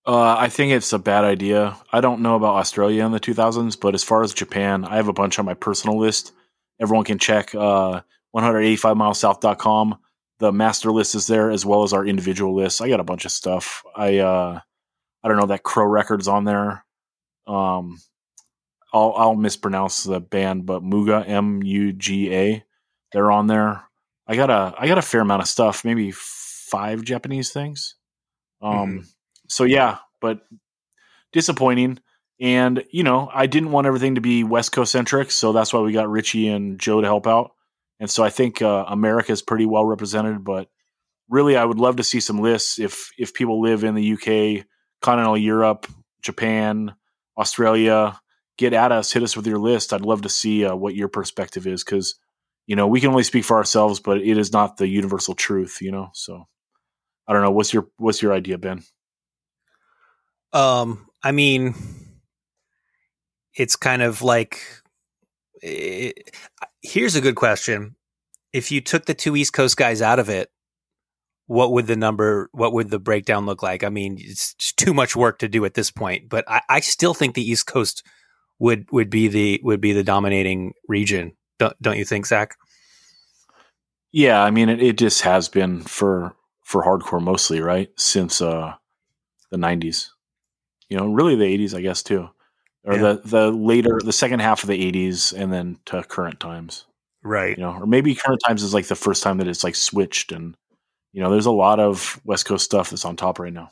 Uh, I think it's a bad idea. I don't know about Australia in the 2000s, but as far as Japan, I have a bunch on my personal list. Everyone can check uh, 185milesouth.com. The master list is there as well as our individual list. I got a bunch of stuff. I uh, I don't know that Crow Records on there. Um, I'll I'll mispronounce the band, but Muga M U G A. They're on there. I got a I got a fair amount of stuff, maybe five Japanese things. Um, mm-hmm. so yeah, but disappointing. And you know, I didn't want everything to be West Coast centric, so that's why we got Richie and Joe to help out. And so I think uh, America is pretty well represented, but really, I would love to see some lists if if people live in the UK, continental Europe, Japan, Australia, get at us, hit us with your list. I'd love to see uh, what your perspective is because you know we can only speak for ourselves, but it is not the universal truth. You know, so I don't know. What's your what's your idea, Ben? Um, I mean, it's kind of like it, here's a good question: If you took the two East Coast guys out of it, what would the number what would the breakdown look like i mean it's too much work to do at this point but I, I, still think the east coast would would be the would be the dominating region don't, don't you think zach? Yeah i mean it, it just has been for for hardcore mostly right? Since uh the 90s you know really the 80s i guess too. Or yeah. the the later the second half of the 80s and then to current times. Right. You know or maybe current times is like the first time that it's like switched and you know, there's a lot of West Coast stuff that's on top right now.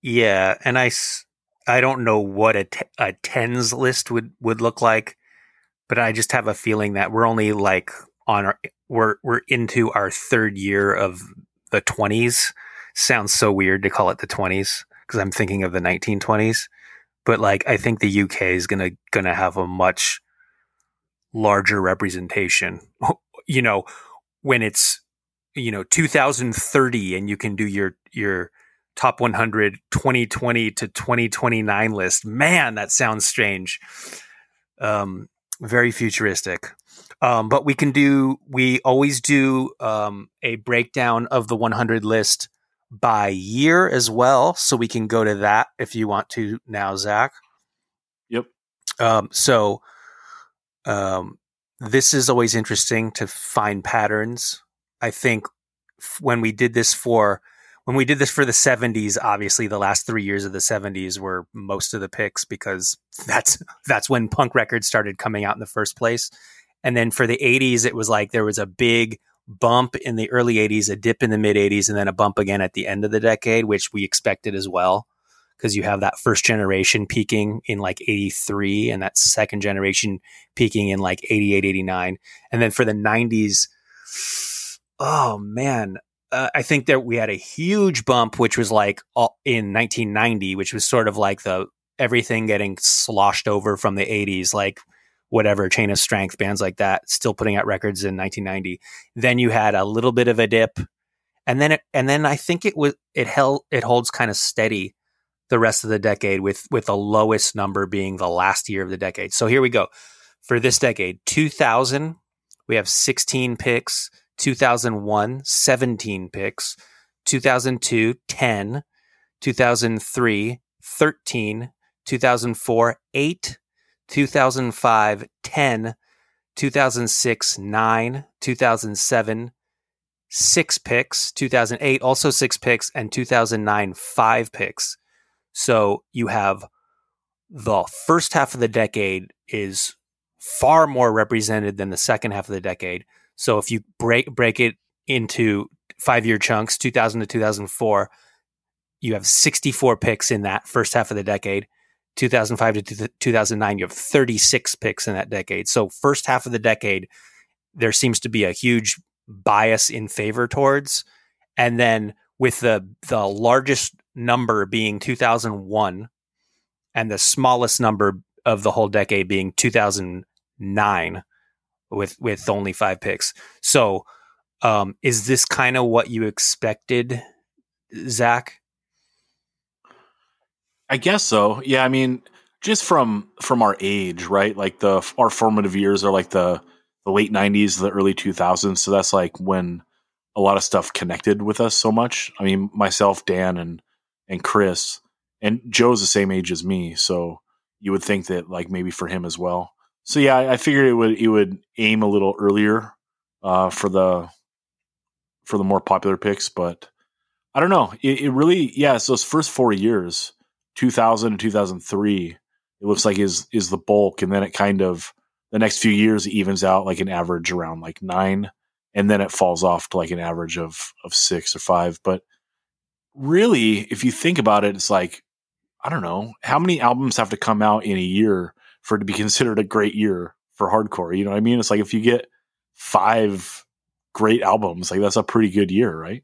Yeah, and I, I don't know what a, t- a tens list would would look like, but I just have a feeling that we're only like on our we're we're into our third year of the twenties. Sounds so weird to call it the twenties because I'm thinking of the 1920s, but like I think the UK is gonna gonna have a much larger representation. you know, when it's you know 2030 and you can do your your top 100 2020 to 2029 list man that sounds strange um very futuristic. Um but we can do we always do um a breakdown of the 100 list by year as well. So we can go to that if you want to now zach. Yep. Um so um this is always interesting to find patterns. I think when we did this for when we did this for the 70s obviously the last 3 years of the 70s were most of the picks because that's that's when punk records started coming out in the first place. And then for the 80s it was like there was a big bump in the early 80s a dip in the mid 80s and then a bump again at the end of the decade which we expected as well. Because you have that first generation peaking in like 83 and that second generation peaking in like 88 89 and then for the 90s oh man, uh, I think that we had a huge bump, which was like all, in 1990, which was sort of like the everything getting sloshed over from the 80s, like whatever Chain of Strength bands like that, still putting out records in 1990. Then you had a little bit of a dip, and then it, and then I think it was it held it holds kind of steady the rest of the decade with with the lowest number being the last year of the decade. So here we go for this decade, 2000. We have 16 picks. 2001, 17 picks, 2002, 10, 2003, 13, 2004, 8, 2005, 10, 2006, 9, 2007, 6 picks, 2008, also 6 picks, and 2009, 5 picks. So you have the first half of the decade is far more represented than the second half of the decade. So if you break break it into five year chunks, 2000 to 2004, you have 64 picks in that first half of the decade. 2005 to 2009, you have 36 picks in that decade. So, first half of the decade, there seems to be a huge bias in favor towards. And then with the the largest number being 2001 and the smallest number of the whole decade being 2009 with with only 5 picks. So, um, is this kind of what you expected, Zach? I guess so. Yeah, I mean, just from from our age, right? Like the our formative years are like the the late '90s, the early 2000s. So that's like when a lot of stuff connected with us so much. I mean, myself, Dan, and and Chris, and Joe's the same age as me, so you would think that like maybe for him as well. So yeah, I, I figured it would it would aim a little earlier uh, for the for the more popular picks, but I don't know. It, it really, yeah. So those first four years, 2000 and 2003, it looks like is is the bulk, and then it kind of the next few years evens out like an average around like nine, and then it falls off to like an average of of six or five. But really, if you think about it, it's like I don't know how many albums have to come out in a year for it to be considered a great year for hardcore. You know what I mean? It's like if you get five great albums, like that's a pretty good year, right?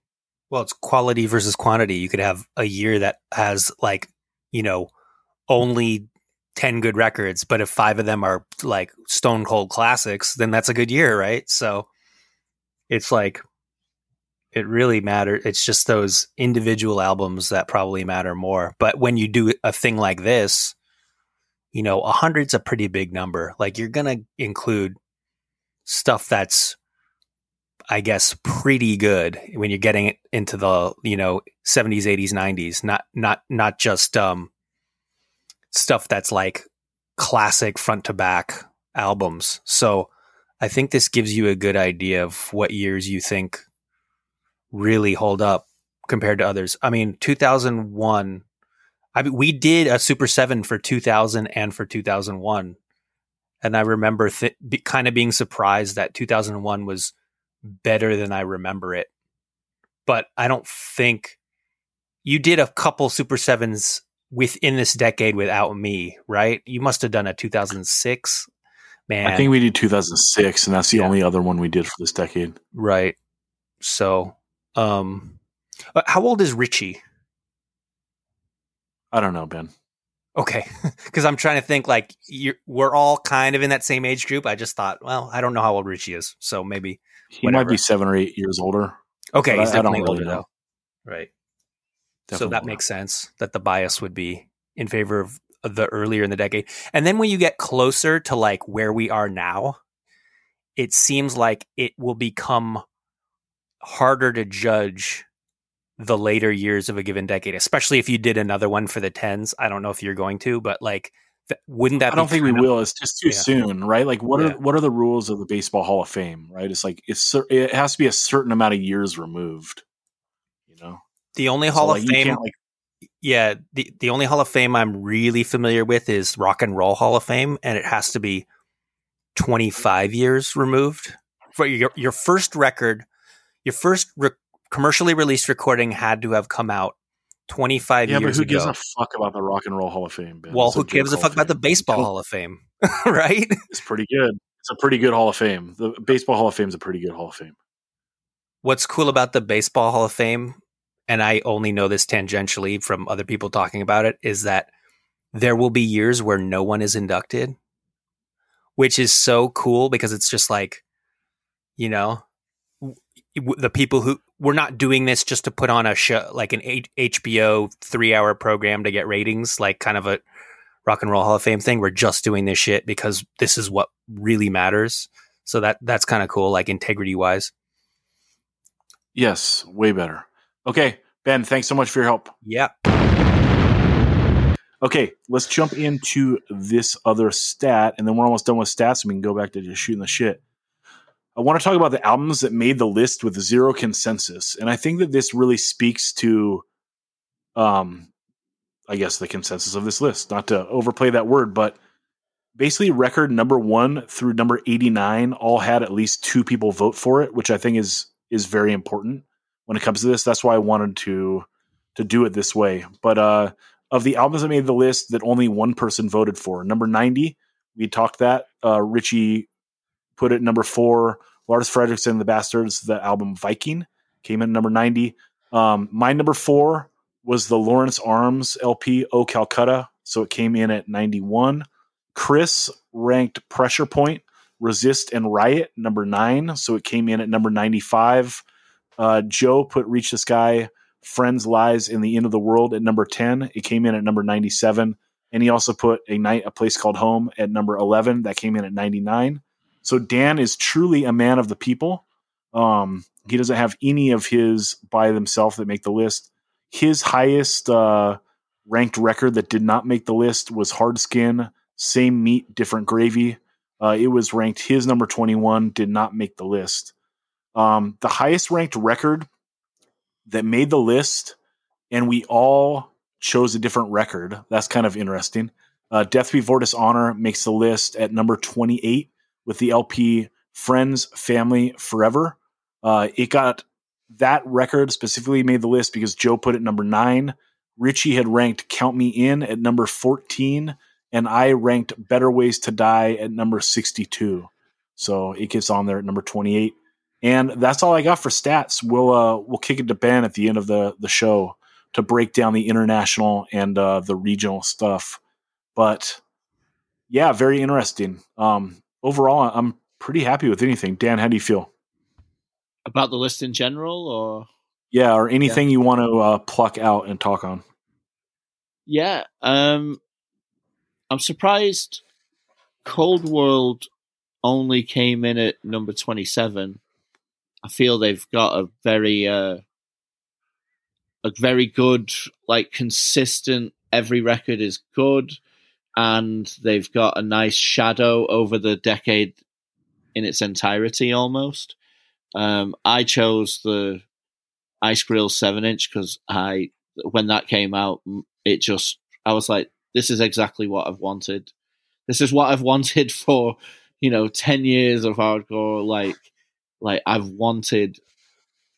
Well, it's quality versus quantity. You could have a year that has like, you know, only 10 good records, but if five of them are like stone cold classics, then that's a good year, right? So it's like, it really matters. It's just those individual albums that probably matter more. But when you do a thing like this, you know, a hundred's a pretty big number. Like you're going to include stuff that's I guess pretty good when you're getting into the you know 70s 80s 90s not not not just um stuff that's like classic front to back albums. So I think this gives you a good idea of what years you think really hold up compared to others. I mean 2001 I mean we did a Super 7 for 2000 and for 2001 and I remember th- be, kind of being surprised that 2001 was better than I remember it. But I don't think you did a couple Super Sevens within this decade without me, right? You must have done a 2006. Man, I think we did 2006, and that's the Yeah. only other one we did for this decade. right. So, um, uh, how old is Richie? I don't know, Ben. Okay, because I'm trying to think like you're, we're all kind of in that same age group. I just thought, well, I don't know how old Richie is, so maybe He might be seven or eight years older. okay, he's I- I don't definitely really older know. though, right? Definitely so that older. makes sense that the bias would be in favor of the earlier in the decade. And then when you get closer to like where we are now, it seems like it will become harder to judge the later years of a given decade, especially if you did another one for the tens. I don't know if you're going to, but like, th- wouldn't that? I don't think we of- will. It's just too Yeah. soon, right? Like, what Yeah. are what are the rules of the Baseball Hall of Fame? Right? It's like it's it has to be a certain amount of years removed. You know, The only So, Hall like, of Fame, like yeah, the the only Hall of Fame I'm really familiar with is Rock and Roll Hall of Fame, and it has to be 25 years removed for your your first record. Your first re- commercially released recording had to have come out 25 yeah, but years who ago. gives a fuck about the Rock and Roll Hall of Fame? Ben? well, It's who gives a fuck about the Baseball Cool. Hall of Fame, right? It's pretty good. It's a pretty good Hall of Fame. The Baseball Hall of Fame is a pretty good Hall of Fame. What's cool about the Baseball Hall of Fame, and I only know this tangentially from other people talking about it, is that there will be years where no one is inducted, which is so cool because it's just like, you know, the people who we're not doing this just to put on a show like an H- HBO three hour program to get ratings, like kind of a Rock and Roll Hall of Fame thing. We're just doing this shit because this is what really matters. So that that's kind of cool, like integrity wise. Yes, way better. Okay, Ben, thanks so much for your help. Yeah. Okay, let's jump into this other stat, and then we're almost done with stats, and we can go back to just shooting the shit. I want to talk about the albums that made the list with zero consensus, and I think that this really speaks to, um, I guess the consensus of this list. Not to overplay that word, but basically, record number one through number eighty nine all had at least two people vote for it, which I think is is very important when it comes to this. That's why I wanted to to do it this way. But uh, of the albums that made the list that only one person voted for, number 90, we talked that. Uh, Richie put it number four. Lars Frederiksen and the Bastards, the album Viking, came in number 90. Um, my number four was the Lawrence Arms LP, O Calcutta. So it came in at 91. Chris ranked Pressure Point, Resist, and Riot number nine. So it came in at number 95. Uh, Joe put Reach the Sky, Friends, Lies, in the End of the World at number 10. It came in at number 97. And he also put A Night, A Place Called Home at number 11. That came in at 99. So Dan is truly a man of the people. Um, he doesn't have any of his by themselves that make the list. His highest uh, ranked record that did not make the list was Hard Skin, same meat, different gravy. Uh, it was ranked his number 21, did not make the list. Um, the highest ranked record that made the list, and we all chose a different record. That's kind of interesting. Uh, Death Before Dishonor makes the list at number 28 with the LP Friends, Family, Forever. Uh, it got that record specifically made the list because Joe put it number nine. Richie had ranked Count Me In at number 14, and I ranked Better Ways to Die at number 62. So it gets on there at number 28. And that's all I got for stats. We'll uh, we'll kick it to Ben at the end of the the show to break down the international and uh, the regional stuff. But yeah, very interesting. Um, overall, I'm pretty happy with anything. Dan, how do you feel? About the list in general, or Yeah, or anything you want to uh, pluck out and talk on. yeah, um, I'm surprised. Cold World only came in at number 27. I feel they've got a very, uh, a very good, like consistent. Every record is good, and they've got a nice shadow over the decade in its entirety, almost. Um, I chose the Ice Grill seven inch because I, when that came out, it just I was like, this is exactly what I've wanted. This is what I've wanted for you know ten years of hardcore. Like, like I've wanted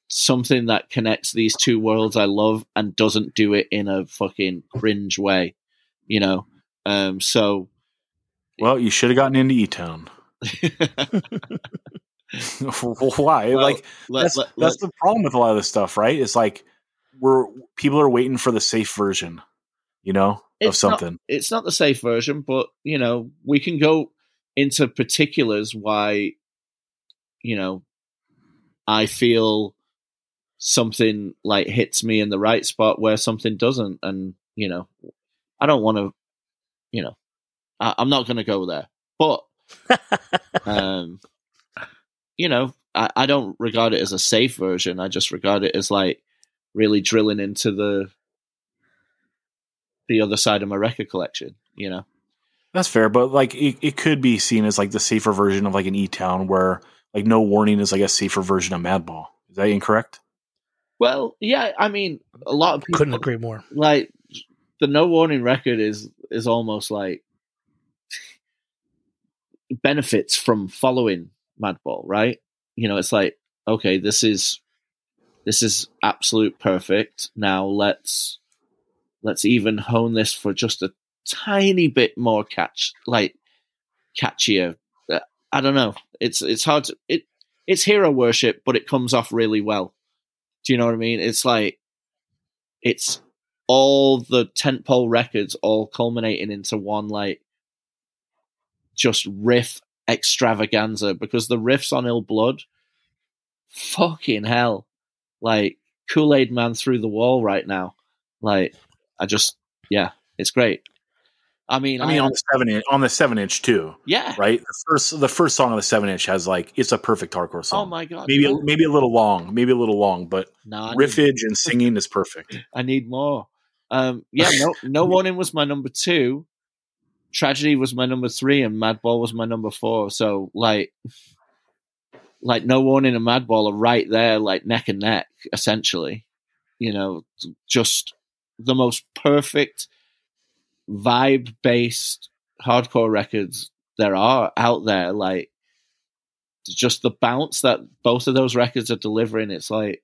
something that connects these two worlds I love and doesn't do it in a fucking cringe way. You know, um, so Well, you should have gotten into E Town. Why? Well, like let- that's let- that's let- the problem with a lot of this stuff, right? It's like we're people are waiting for the safe version, you know, of It's not- something. it's not the safe version, but you know, we can go into particulars why, you know, I feel something like hits me in the right spot where something doesn't, and you know, I don't want to, you know, I, I'm not going to go there, but, um, you know, I, I don't regard it as a safe version. I just regard it as like really drilling into the the other side of my record collection. You know, That's fair, but like it, it could be seen as like the safer version of like an E Town where like no warning is like a safer version of Madball. Is that incorrect? well, yeah. I mean, a lot of people Couldn't agree more. like the no warning record is is almost like benefits from following Madball, right? You know, it's like okay, this is this is absolute perfect. Now let's let's even hone this for just a tiny bit more catch, like catchier. Uh, I don't know. It's it's hard to it. It's hero worship, but it comes off really well. Do you know what I mean? It's like it's all the tentpole records all culminating into one like just riff extravaganza because the riffs on Ill Blood, fucking hell, like Kool Aid Man through the wall right now. Like I just yeah, it's great. I mean, I mean, I- on the seven inch, on the seven inch too, yeah. right? The first, the first song on the seven inch has like it's a perfect hardcore oh song. Oh my god, maybe, maybe a little long, maybe a little long, but need- riffage and singing is perfect. I need more. Um, yeah, no, no warning was my number two. Tragedy was my number three, and Madball was my number four. So like, like no warning and Madball are right there, like neck and neck, essentially. You know, just the most perfect vibe based hardcore records there are out there. Like, just the bounce that both of those records are delivering. It's like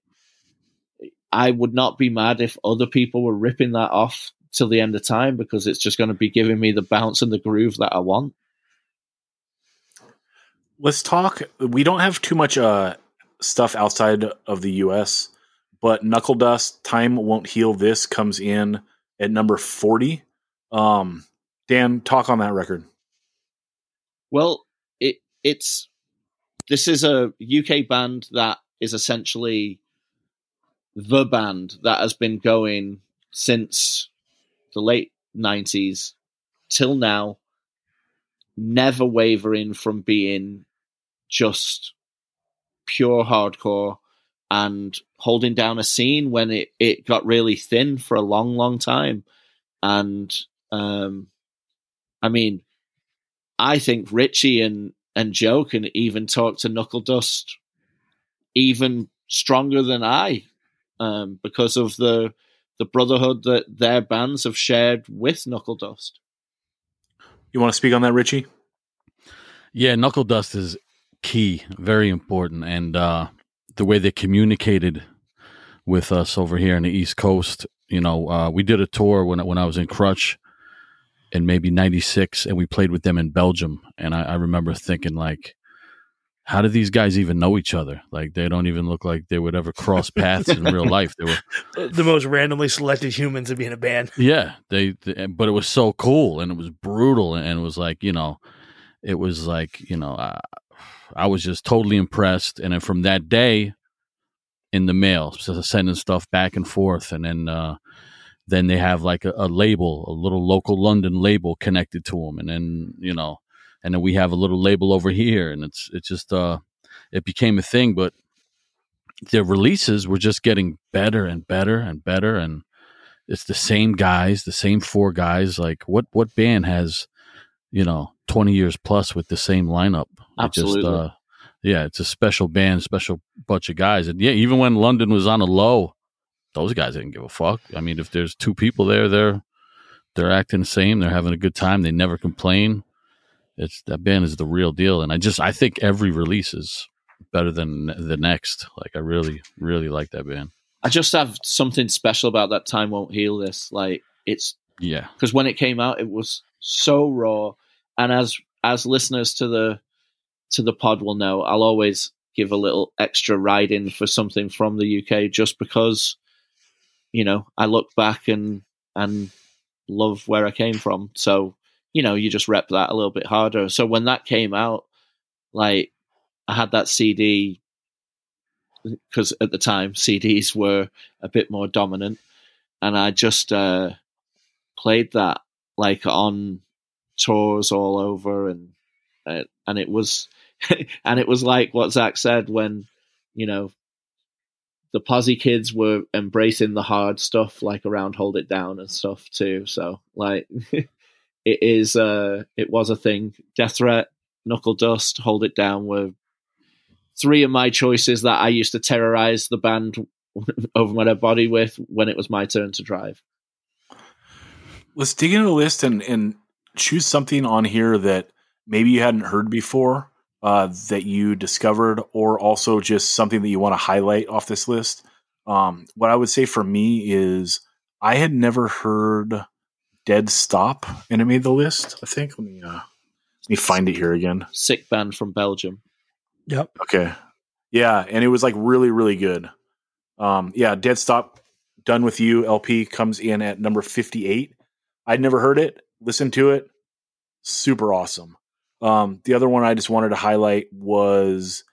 I would not be mad if other people were ripping that off till the end of time because it's just going to be giving me the bounce and the groove that I want. Let's talk. We don't have too much uh, stuff outside of the U.S., but Knuckledust Time Won't Heal This comes in at number 40. Um, Dan, talk on that record. Well, it it's this is a UK band that is essentially the band that has been going since the late 90s till now, never wavering from being just pure hardcore and holding down a scene when it, it got really thin for a long, long time. And um, I mean, I think Richie and, and Joe can even talk to Knuckledust even stronger than I um, because of the the brotherhood that their bands have shared with Knuckledust. You want to speak on that, Richie? Yeah, Knuckledust is key, very important, and uh, the way they communicated with us over here in the East Coast. You know, uh, we did a tour when when I was in Crutch in maybe '96, and we played with them in Belgium. And I, I remember thinking, like, how do these guys even know each other? Like, they don't even look like they would ever cross paths in real life. They were the most randomly selected humans to be in a band. Yeah, they, they, but it was so cool and it was brutal and it was like you know, it was like you know, uh, I was just totally impressed. And then from that day, in the mail, so sending stuff back and forth, and then uh, then they have like a, a, label, a little local London label connected to them, and then you know, and then we have a little label over here, and it's it's just uh, it became a thing. But their releases were just getting better and better and better, and it's the same guys, the same four guys. Like what what band has you know twenty years plus with the same lineup? Absolutely. Just, uh, yeah, it's a special band, special bunch of guys. And yeah, even when London was on a low, those guys didn't give a fuck. I mean, if there's two people there, they're they're acting the same. They're having a good time. They never complain. It's that band is the real deal. And I just I think every release is better than the next. Like I really really like that band. I just have something special about that time won't heal this. Like it's yeah because when it came out, it was so raw. And as as listeners to the to the pod will know, I'll always give a little extra ride in for something from the UK just because, you know, I look back and and love where I came from. So, you know, you just rep that a little bit harder. So when that came out, like I had that CD because at the time CDs were a bit more dominant, and I just uh, played that like on tours all over, and uh, and it was and it was like what Zach said when, you know, the Posse kids were embracing the hard stuff, like around Hold It Down and stuff too. So like, it is, uh, it was a thing. Death Threat, Knuckledust, Hold It Down were three of my choices that I used to terrorize the band over my dead body with when it was my turn to drive. Let's dig into the list and, and choose something on here that maybe you hadn't heard before uh, that you discovered, or also just something that you want to highlight off this list. Um, what I would say for me is I had never heard Dead Stop, and it made the list. I think. Let me uh, let me find it here again. Sick band from Belgium. Yep. Okay. Yeah, and it was like really, really good. Um, yeah, Dead Stop, Done with You LP comes in at number fifty-eight. I'd never heard it. Listened to it. Super awesome. Um, the other one I just wanted to highlight was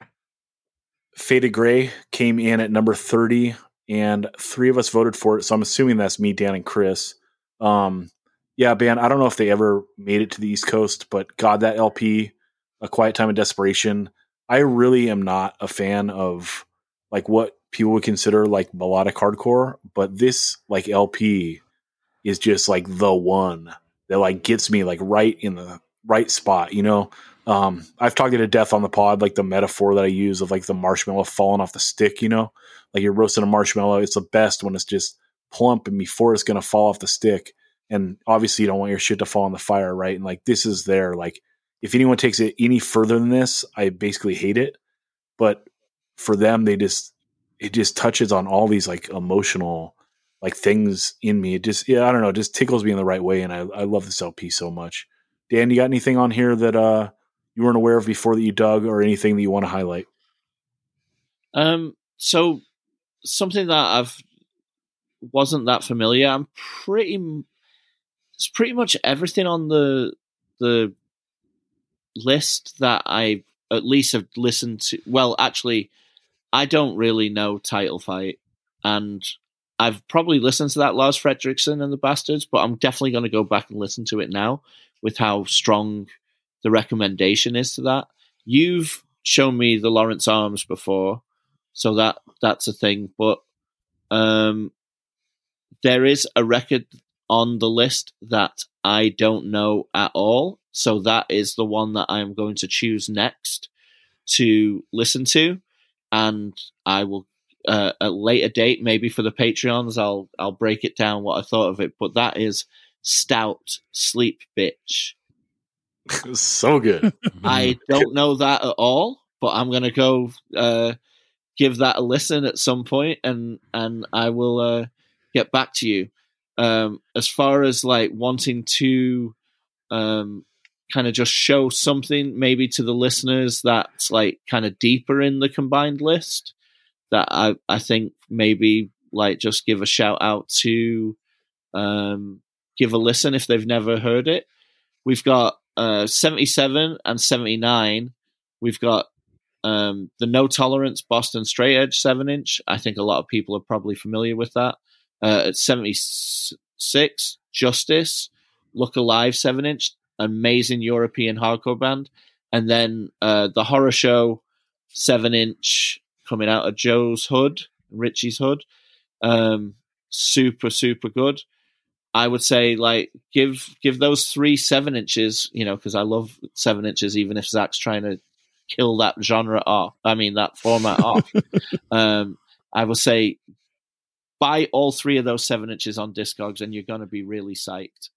Faded Gray came in at number 30, and three of us voted for it. So I'm assuming that's me, Dan, and Chris. Um, yeah, band. I don't know if they ever made it to the East Coast, but God, that LP, A Quiet Time of Desperation. I really am not a fan of like what people would consider like melodic hardcore, but this like LP is just like the one that like gets me like right in the right spot, you know. Um, I've talked to death on the pod, like the metaphor that I use of like the marshmallow falling off the stick, you know, like you're roasting a marshmallow. It's the best when it's just plump and before it's going to fall off the stick. And obviously, you don't want your shit to fall in the fire, right? And like this is there. Like if anyone takes it any further than this, I basically hate it. But for them, they just it just touches on all these like emotional like things in me. It just yeah, I don't know, just tickles me in the right way, and I I love this LP so much. Dan, you got anything on here that uh you weren't aware of before that you dug, or anything that you want to highlight? Um, so something that I've wasn't that familiar. I'm pretty. It's pretty much everything on the the list that I at least have listened to. Well, actually, I don't really know Title Fight, and I've probably listened to that Lars Frederiksen and the Bastards, but I'm definitely going to go back and listen to it now with how strong the recommendation is to that. You've shown me the Lawrence Arms before, so that that's a thing. But um, there is a record on the list that I don't know at all, so that is the one that I'm going to choose next to listen to, and I will uh, at a later date, maybe for the Patreons, I'll I'll break it down what I thought of it. But that is Stout Sleep Bitch. so good. I don't know that at all, but I'm gonna go uh, give that a listen at some point, and and I will uh, get back to you. Um, as far as like wanting to um, kind of just show something maybe to the listeners that's like kind of deeper in the combined list that I, I think maybe like just give a shout out to um, give a listen if they've never heard it. We've got uh, 77 and 79. We've got um, the No Tolerance Boston Straight Edge 7 inch. I think a lot of people are probably familiar with that. Uh, at 76, Justice, Look Alive 7 inch, amazing European hardcore band. And then uh, the Horror Show 7 inch coming out of Joe's Hood, Richie's Hood. Um, super, super good. I would say like give give those three seven inches, you know, because I love seven inches, even if Zach's trying to kill that genre off. I mean that format off. Um, I would say buy all three of those seven inches on Discogs, and you're going to be really psyched.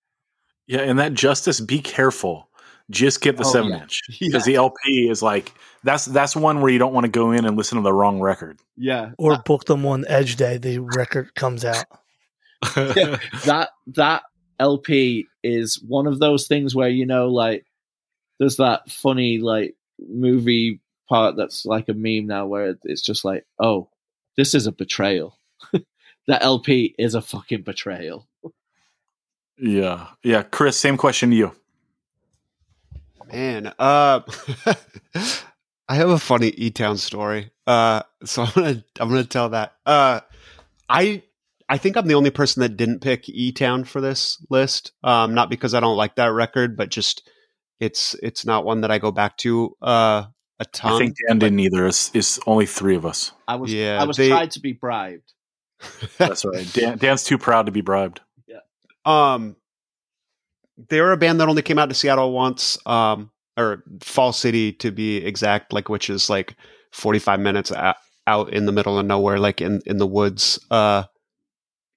Yeah, and that Justice, be careful. Just get the Oh, seven yeah. inch because the LP is like that's that's one where you don't want to go in and listen to the wrong record. Yeah, Or ah. book them on Edge Day. The record comes out. that that LP is one of those things where you know, like, there's that funny like movie part that's like a meme now, where it's just like, oh, this is a betrayal. that LP is a fucking betrayal. yeah, yeah. Chris, same question to you. Man, uh, I have a funny E Town story. Uh, so I'm gonna I'm gonna tell that. Uh, I I think I'm the only person that didn't pick E Town for this list. Um, not because I don't like that record, but just it's it's not one that I go back to uh a ton. I think Dan didn't either. It's, it's only three of us. I was Yeah, I was they- tried to be bribed. That's right. Dan, Dan's too proud to be bribed. Yeah. Um, they were a band that only came out to Seattle once, um, or Fall City to be exact, like which is like forty five minutes out, out in the middle of nowhere, like in in the woods, uh,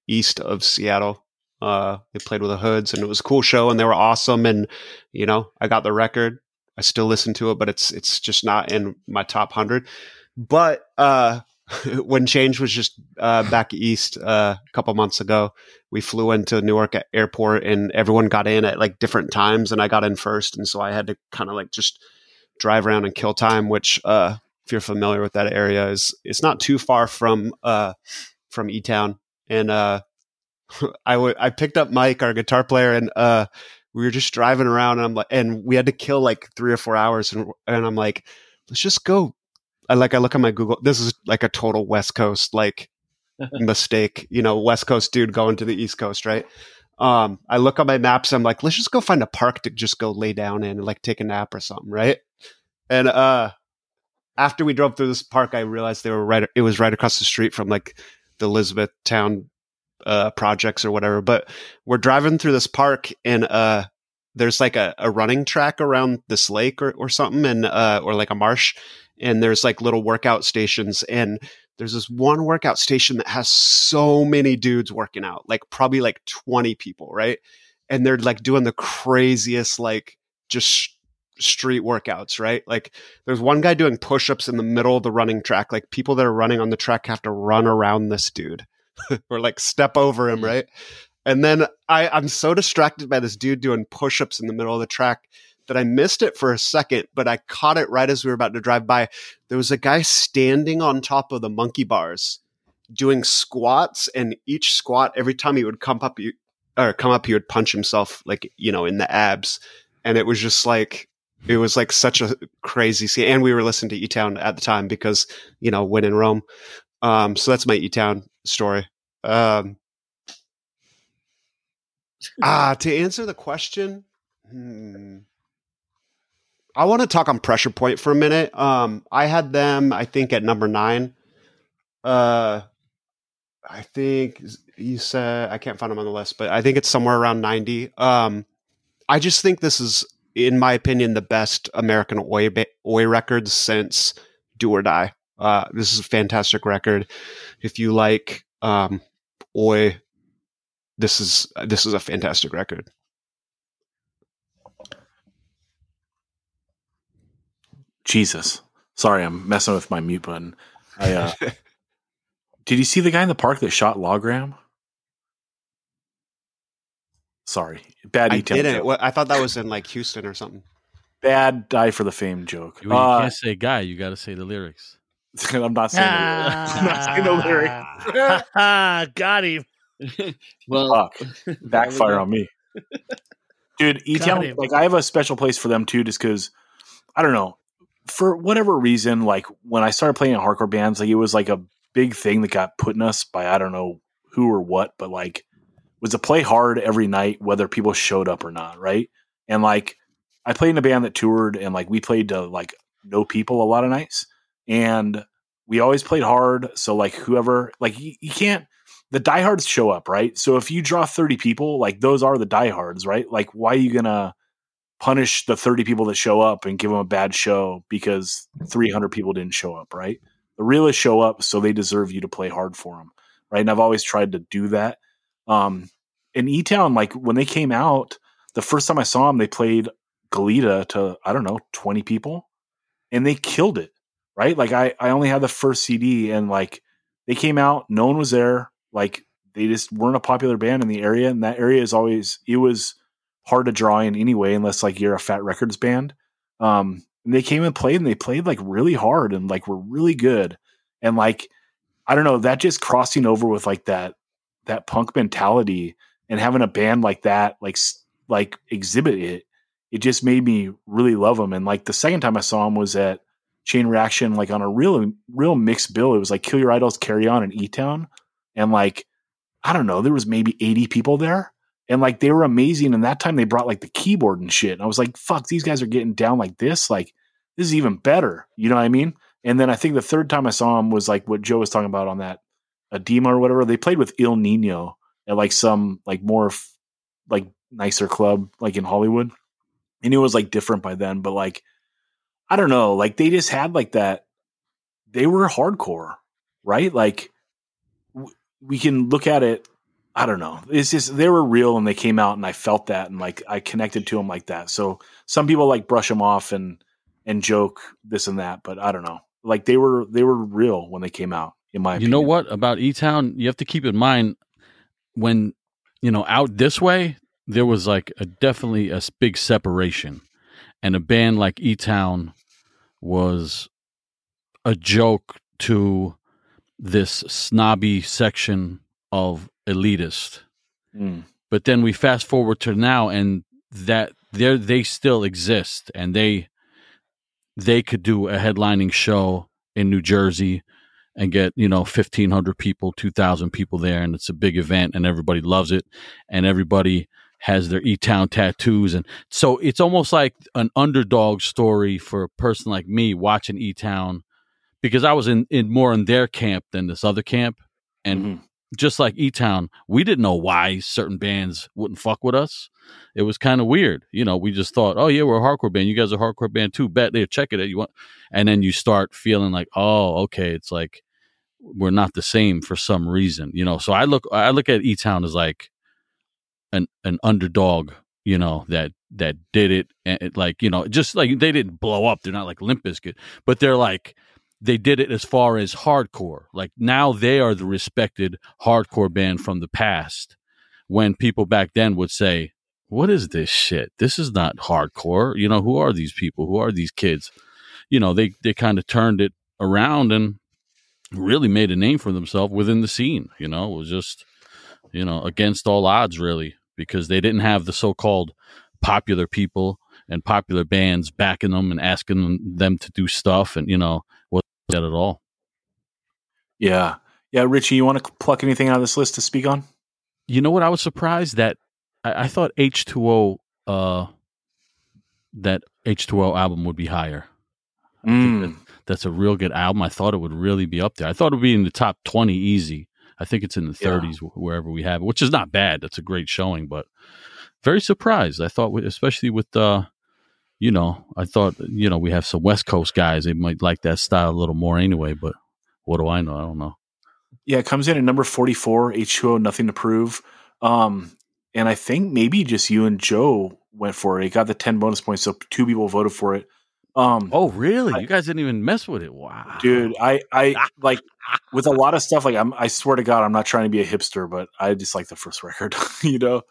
east of Seattle. Uh, they played with the Hoods, and it was a cool show, and they were awesome. And you know, I got the record. I still listen to it, but it's it's just not in my top hundred. But uh, when Change was just uh, back east uh, a couple months ago, we flew into Newark airport and everyone got in at like different times and I got in first. And so I had to kind of like just drive around and kill time which uh if you're familiar with that area is it's not too far from uh from E Town and uh I would I picked up Mike our guitar player and uh we were just driving around and I'm like and we had to kill like 3 or 4 hours and and I'm like let's just go I like I look at my Google this is like a total West Coast like mistake, you know, West Coast dude going to the East Coast, right? Um, I look on my maps, I'm like, let's just go find a park to just go lay down in and like take a nap or something, right? And uh after we drove through this park, I realized they were right it was right across the street from like the Elizabethtown uh projects or whatever. But we're driving through this park and uh there's like a, a running track around this lake or, or something and uh or like a marsh and there's like little workout stations and there's this one workout station that has so many dudes working out, like probably like 20 people, right? And they're like doing the craziest, like just street workouts, right? Like there's one guy doing push-ups in the middle of the running track. Like people that are running on the track have to run around this dude or like step over him, mm-hmm. right? And then I, I'm so distracted by this dude doing push-ups in the middle of the track that I missed it for a second, but I caught it right as we were about to drive by. There was a guy standing on top of the monkey bars doing squats, and each squat, every time he would come up, he, or come up, he would punch himself like you know in the abs, and it was just like it was like such a crazy scene. And we were listening to E Town at the time because you know when in Rome. Um, so that's my E Town story. Um, ah, to answer the question, hmm, I want to talk on Pressure Point for a minute. Um, I had them, I think, at number nine. Uh, I think you said I can't find them on the list, but I think it's somewhere around ninety. Um, I just think this is, in my opinion, the best American Oi Oi records since Do or Die. Uh, this is a fantastic record. If you like um, Oi, this is this is a fantastic record. Jesus. Sorry, I'm messing with my mute button. I uh, did you see the guy in the park that shot Logram? Sorry, bad I detail. didn't. joke. Well, I thought that was in like Houston or something. Bad die for the fame joke. You, you Uh, can't say guy. You got to say the lyrics. I'm not saying. the- I'm not saying the lyric. Ah, got him. well, Fuck. Backfire on me, dude. E Got Town, like I have a special place for them too, just because I don't know for whatever reason. Like when I started playing in hardcore bands, like it was like a big thing that got put in us by I don't know who or what, but like was to play hard every night, whether people showed up or not, right? And like I played in a band that toured, and like we played to like no people a lot of nights, and we always played hard. So like whoever, like you, you can't. The diehards show up, right? So if you draw thirty people, like those are the diehards, right? Like why are you gonna punish the thirty people that show up and give them a bad show because three hundred people didn't show up, right? The realists show up, so they deserve you to play hard for them, right? And I've always tried to do that. Um, in E Town, like when they came out, the first time I saw them, they played Galita to I don't know twenty people, and they killed it. Right? Like I I only had the first CD, and like they came out, no one was there. Like they just weren't a popular band in the area, and that area is always it was hard to draw in anyway, unless like you're a Fat Wreck Chords band. Um, and they came and played, and they played like really hard, and like were really good, and like I don't know that just crossing over with like that that punk mentality and having a band like that like like exhibit it it just made me really love them and like the second time i saw them was at chain reaction like on a real real mixed bill. It was like kill your idols carry on and e-town. And like i don't know there was maybe 80 people there and like they were amazing and that time they brought like the keyboard and shit and i was like fuck these guys are getting down like this like this is even better you know what i mean and then i think the third time i saw them was like what joe was talking about on that edema or whatever they played with Ill Niño at like some like more f- like nicer club like in Hollywood. And it was like different by then, but like I don't know, like they just had like that they were hardcore, right? Like w- we can look at it I don't know. It's just they were real and they came out and I felt that and like I connected to them like that. So some people like brush them off and and joke this and that, but I don't know. Like they were they were real when they came out in my you know what about E Town? You have to keep in mind when you know out this way there was like a definitely a big separation, and a band like E Town was a joke to this snobby section of elitist. Mm. But then we fast forward to now, and that they they still exist, and they they could do a headlining show in New Jersey and get you know 1500 people 2000 people there and it's a big event and everybody loves it and everybody has their e-town tattoos and so it's almost like an underdog story for a person like me watching e-town because i was in, in more in their camp than this other camp and Mhm. Just like e-town we didn't know why certain bands wouldn't fuck with us. It was kind of weird you know we just thought oh yeah we're a hardcore band. You guys are a hardcore band too. Bet they check it out you. Want and then you start feeling like oh okay it's like we're not the same for some reason you know? So i look i look at e-town as like an an underdog you know that that did it and it, like you know just like they didn't blow up. They're not like limp Bizkit, but they're like they did it as far as hardcore. Like now they are the respected hardcore band from the past. When people back then would say what is this shit? This is not hardcore. You know who are these people? Who are these kids? You know they they kind of turned it around and really made a name for themselves within the scene. You know it was just you know against all odds really because they didn't have the so-called popular people and popular bands backing them and asking them, to do stuff and you know that at all Yeah. Yeah, Richie, you want to pluck anything out of this list to speak on? you know what i was surprised that i, I thought h2o uh that h2o album would be higher Mm. that's a real good album i thought it would really be up there i thought it would be in the top 20 easy i think it's in the Yeah. 30s wh- wherever we have it which is not bad that's a great showing but very surprised i thought especially with uh you know i thought you know we have some west coast guys they might like that style a little more anyway but what do i know i don't know Yeah, it comes in at number 44, H2O, Nothing to Prove. Um, and I think maybe just you and Joe went for it. It got the 10 bonus points, so two people voted for it. Um, oh really I- you guys didn't even mess with it wow dude, I, I like with a lot of stuff, like I'm, I swear to God, I'm not trying to be a hipster, but I just like the first record, you know?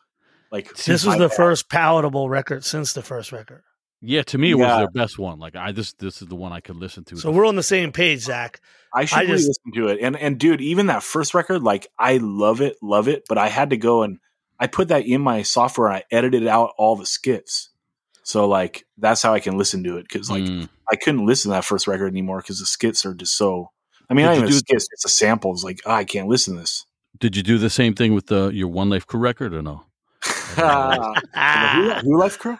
Like This was I- the first palatable record since the first record. Yeah to me it Yeah. was their best one like i this this is the one i could listen to So we're on the same page, Zach. I should I really just- listen to it. And and dude, even that first record, like I love it, love it, but I had to go and I put that in my software. And I edited out all the skits. So like that's how I can listen to it because like Mm. I couldn't listen to that first record anymore because the skits are just so. I mean, Did not you even do- skits; it's a sample. It's like ah, I can't listen to this. did you do the same thing with the your one life crew record or no The who, who Life Crew?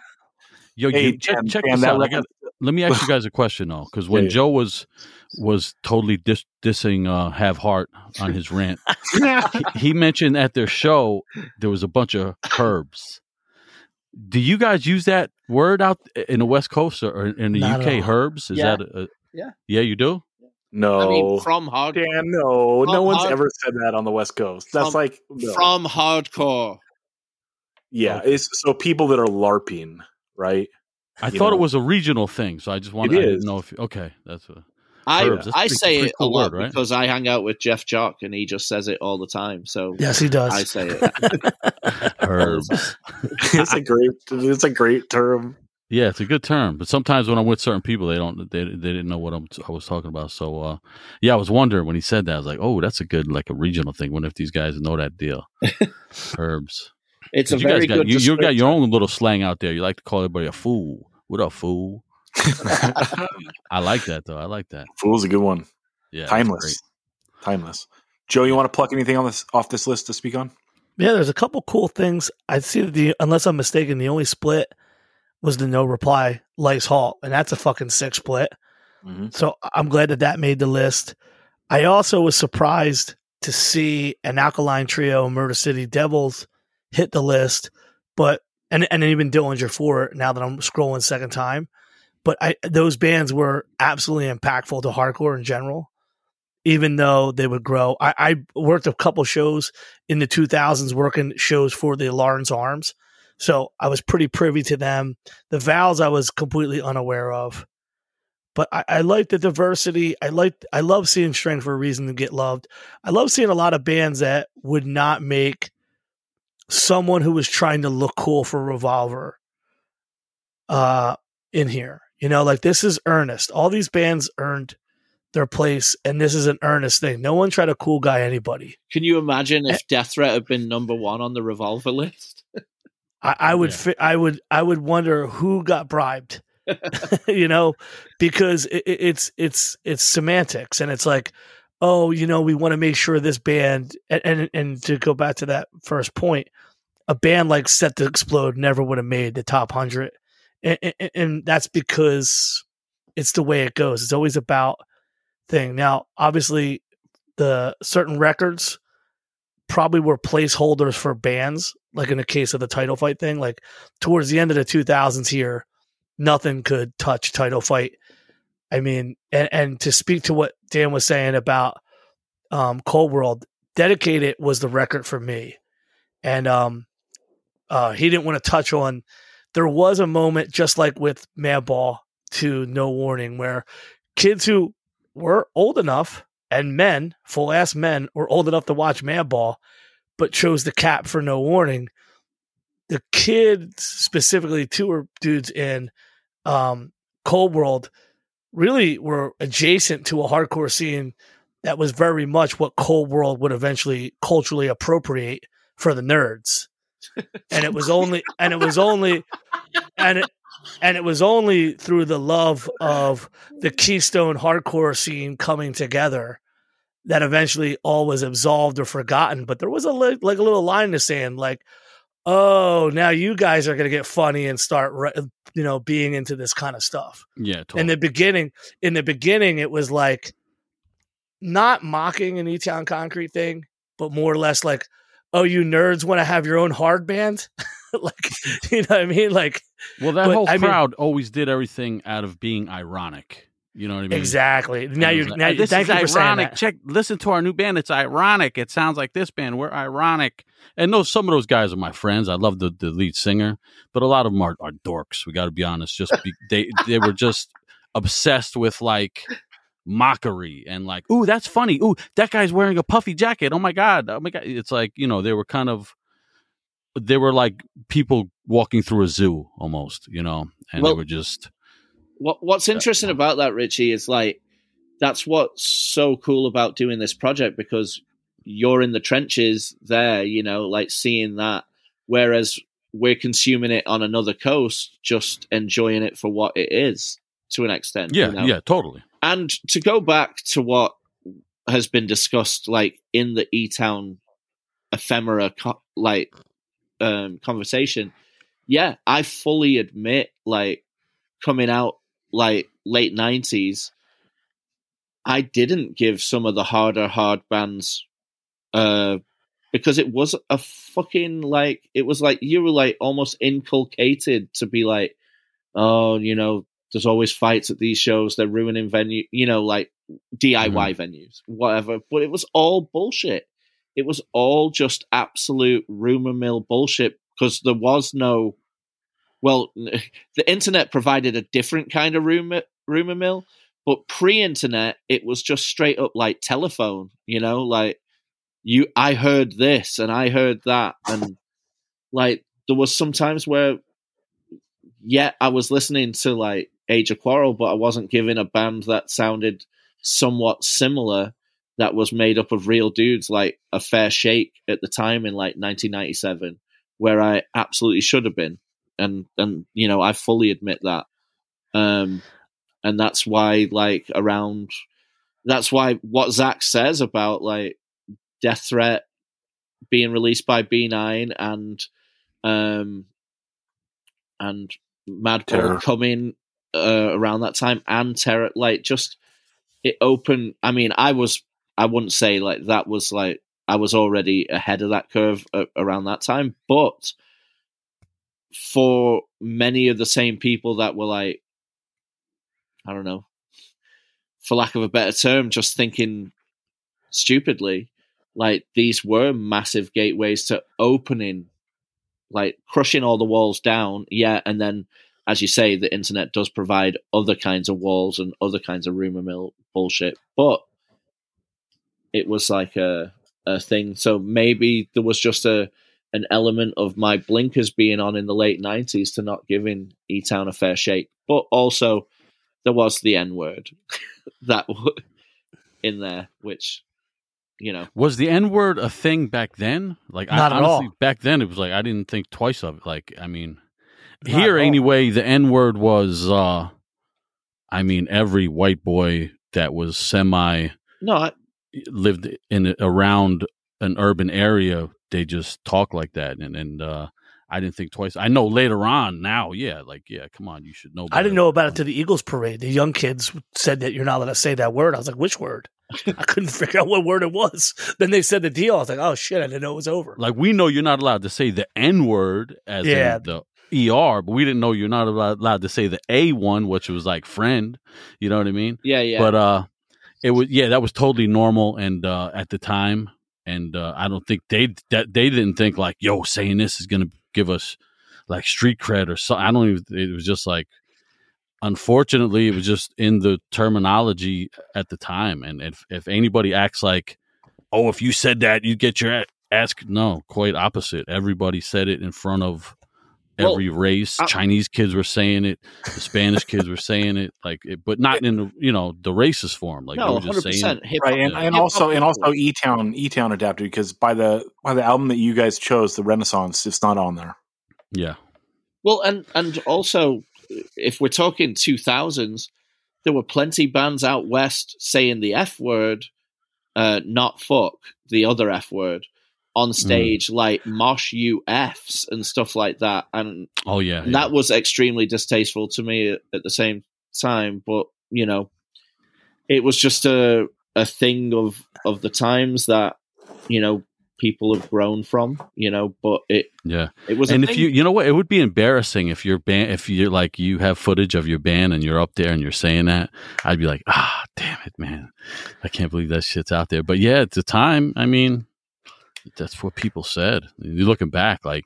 Yo, Hey, you, check, Dan, check Dan, this out. I got, let me ask you guys a question though, because when Yeah, yeah. Joe was was totally dis- dissing uh, Have Heart on his rant, he, he mentioned at their show there was a bunch of herbs. Do you guys use that word out in the West Coast or in the Not UK? Herbs is Yeah. that? A, a- Yeah. yeah, you do. No, I mean, from hard Dan, no, no one's hard- ever said that on the West Coast. That's From- like no. from hardcore. yeah. Okay. It's so people that are larping, right? I You thought know. it was a regional thing, so I just wanted. It I didn't know if okay, that's a, I Herbs, that's I pretty- say pretty it cool a lot word, right? because I hang out with Jeff Jock and he just says it all the time. So Yes, he does. I say it. herbs. it's a great, it's a great term. Yeah, it's a good term, but sometimes when I'm with certain people, they don't they, they didn't know what I'm, I was talking about. So uh, yeah, I was wondering when he said that. I was like, oh, that's a good like a regional thing. Wonder if these guys know that deal. Herbs. It's a you very guys got good. you, you got your own little slang out there. You like to call everybody a fool. What a fool? I like that though. I like that. Fool's a good one. Yeah, Timeless. Timeless. Joe, you want to pluck anything on this off this list to speak on? Yeah, there's a couple cool things. I see that the unless I'm mistaken, the only split was the no reply Life's Halt, and that's a fucking sick split. Mm-hmm. So I'm glad that that made the list. I also was surprised to see an Alkaline Trio, Murder City Devils, hit the list, but and and even Dillinger Four it. Now that I'm scrolling second time, but I those bands were absolutely impactful to hardcore in general. Even though they would grow, I, I worked a couple shows in the 2000s, working shows for the Lawrence Arms, so I was pretty privy to them. The Vows I was completely unaware of but I, I like the diversity. I like I love seeing Strength for a Reason to Get Loved. I love seeing a lot of bands that would not make someone who was trying to look cool for Revolver uh in here. You know, like this is earnest. All these bands earned their place, and this is an earnest thing. No one tried to cool guy anybody. Can you imagine if Death Threat had been number one on the Revolver list? I, I would Yeah. fi- I would I would wonder who got bribed. you know, because it, it- it's it's it's semantics, and it's like, oh, you know, we want to make sure this band, and, and and to go back to that first point, a band like Set to Explode never would have made the top hundred, and, and, and that's because it's the way it goes. It's always about thing. Now, obviously, the certain records probably were placeholders for bands, like in the case of the title fight thing. Like towards the end of the 2000s here, nothing could touch title fight. I mean, and, and to speak to what Dan was saying about um, Cold World, Dedicated was the record for me. And um, uh, he didn't want to touch on. There was a moment, just like with Madball to No Warning, where kids who were old enough and men, full ass men, were old enough to watch Madball, but chose the cap for No Warning. The kids, specifically two dudes in um, Cold World, really were adjacent to a hardcore scene that was very much what Cold World would eventually culturally appropriate for the nerds. And it was only and it was only and it and it was only through the love of the Keystone hardcore scene coming together that eventually all was absolved or forgotten. But there was a li- like a little line in the sand, like, "Oh, now you guys are going to get funny and start, re- you know, being into this kind of stuff." Yeah, totally. In the beginning, in the beginning, it was like not mocking an E Town Concrete thing, but more or less like, "Oh, you nerds want to have your own hard band." like, you know what I mean? Like, well, that but, whole I mean- crowd always did everything out of being ironic. You know what I mean? exactly. Now you're now. this thank is you for saying ironic. Check, listen to our new band. It's ironic. It sounds like this band. We're ironic. And those some of those guys are my friends. I love the, the lead singer, but a lot of them are, are dorks. We got to be honest. Just be, they they were just obsessed with like mockery and like, ooh, that's funny. Ooh, that guy's wearing a puffy jacket. Oh my god. Oh my god. It's like you know they were kind of they were like people walking through a zoo almost. You know, and Well- they were just what what's interesting about that richie is like that's what's so cool about doing this project because you're in the trenches there you know like seeing that whereas we're consuming it on another coast just enjoying it for what it is to an extent yeah you know? yeah totally. And to go back to what has been discussed like in the e-town ephemera co- like um conversation yeah i fully admit like coming out like late 90s i didn't give some of the harder hard bands uh because it was a fucking like it was like you were like almost inculcated to be like oh you know there's always fights at these shows they're ruining venue you know like diy mm-hmm. venues whatever but it was all bullshit. It was all just absolute rumor mill bullshit because there was no well the internet provided a different kind of rumor rumor mill but pre-internet it was just straight up like telephone you know like you i heard this and i heard that and like there was sometimes where yeah i was listening to like age of quarrel but i wasn't giving a band that sounded somewhat similar that was made up of real dudes like a fair shake at the time in like 1997 where i absolutely should have been and and you know i fully admit that um and that's why like around that's why what zach says about like death threat being released by b9 and um and madball Terror. coming uh, around that time and terror like just it opened i mean i was i wouldn't say like that was like i was already ahead of that curve uh, around that time but for many of the same people that were like i don't know for lack of a better term just thinking stupidly like these were massive gateways to opening like crushing all the walls down yeah and then as you say the internet does provide other kinds of walls and other kinds of rumor mill bullshit but it was like a a thing so maybe there was just a an element of my blinkers being on in the late 90s to not giving e-town a fair shake but also there was the n word that w- in there which you know Was the N word a thing back then? Like, Not I, at all. back then it was like I didn't think twice of it. Like, I mean, Not here at anyway, the N word was. uh I mean, every white boy that was semi no I, lived in around an urban area, they just talk like that, and and uh I didn't think twice. I know later on now, yeah, like yeah, come on, you should know. I didn't know about it to the Eagles parade. The young kids said that you're not allowed to say that word. I was like, which word? I couldn't figure out what word it was. Then they said the deal. I was like, oh shit, I didn't know it was over. Like we know you're not allowed to say the N word as Yeah. in the ER, but we didn't know you're not allowed, allowed to say the A one, which was like friend. You know what I mean? yeah yeah But uh, it was yeah, that was totally normal, and uh, at the time, and uh, I don't think they that they didn't think like, yo, saying this is gonna give us like street cred or something. I don't even. It was just like, unfortunately, it was just in the terminology at the time. And if if anybody acts like, oh, if you said that, you'd get your ass. No, quite opposite. Everybody said it in front of Well, every race. I- Chinese kids were saying it. The Spanish kids were saying it. Like, it, but not in the you know the racist form. Like they no, were just hundred percent. Right and, and also and also E Town E Town adapted because by the by the album that you guys chose, the Renaissance, it's not on there. Yeah. Well, and and also, if we're talking two thousands, there were plenty bands out west saying the f word, uh, not fuck the other f word on stage, like mosh UFs and stuff like that, and Oh yeah. And that was extremely distasteful to me at, at the same time. But you know, it was just a a thing of of the times that you know people have grown from. You know, but it yeah. it was. and if thing. you you know what it would be embarrassing if your band if you're like you have footage of your band and you're up there and you're saying that i'd be like ah damn it man i can't believe that shit's out there but yeah at the time i mean that's what people said you're looking back like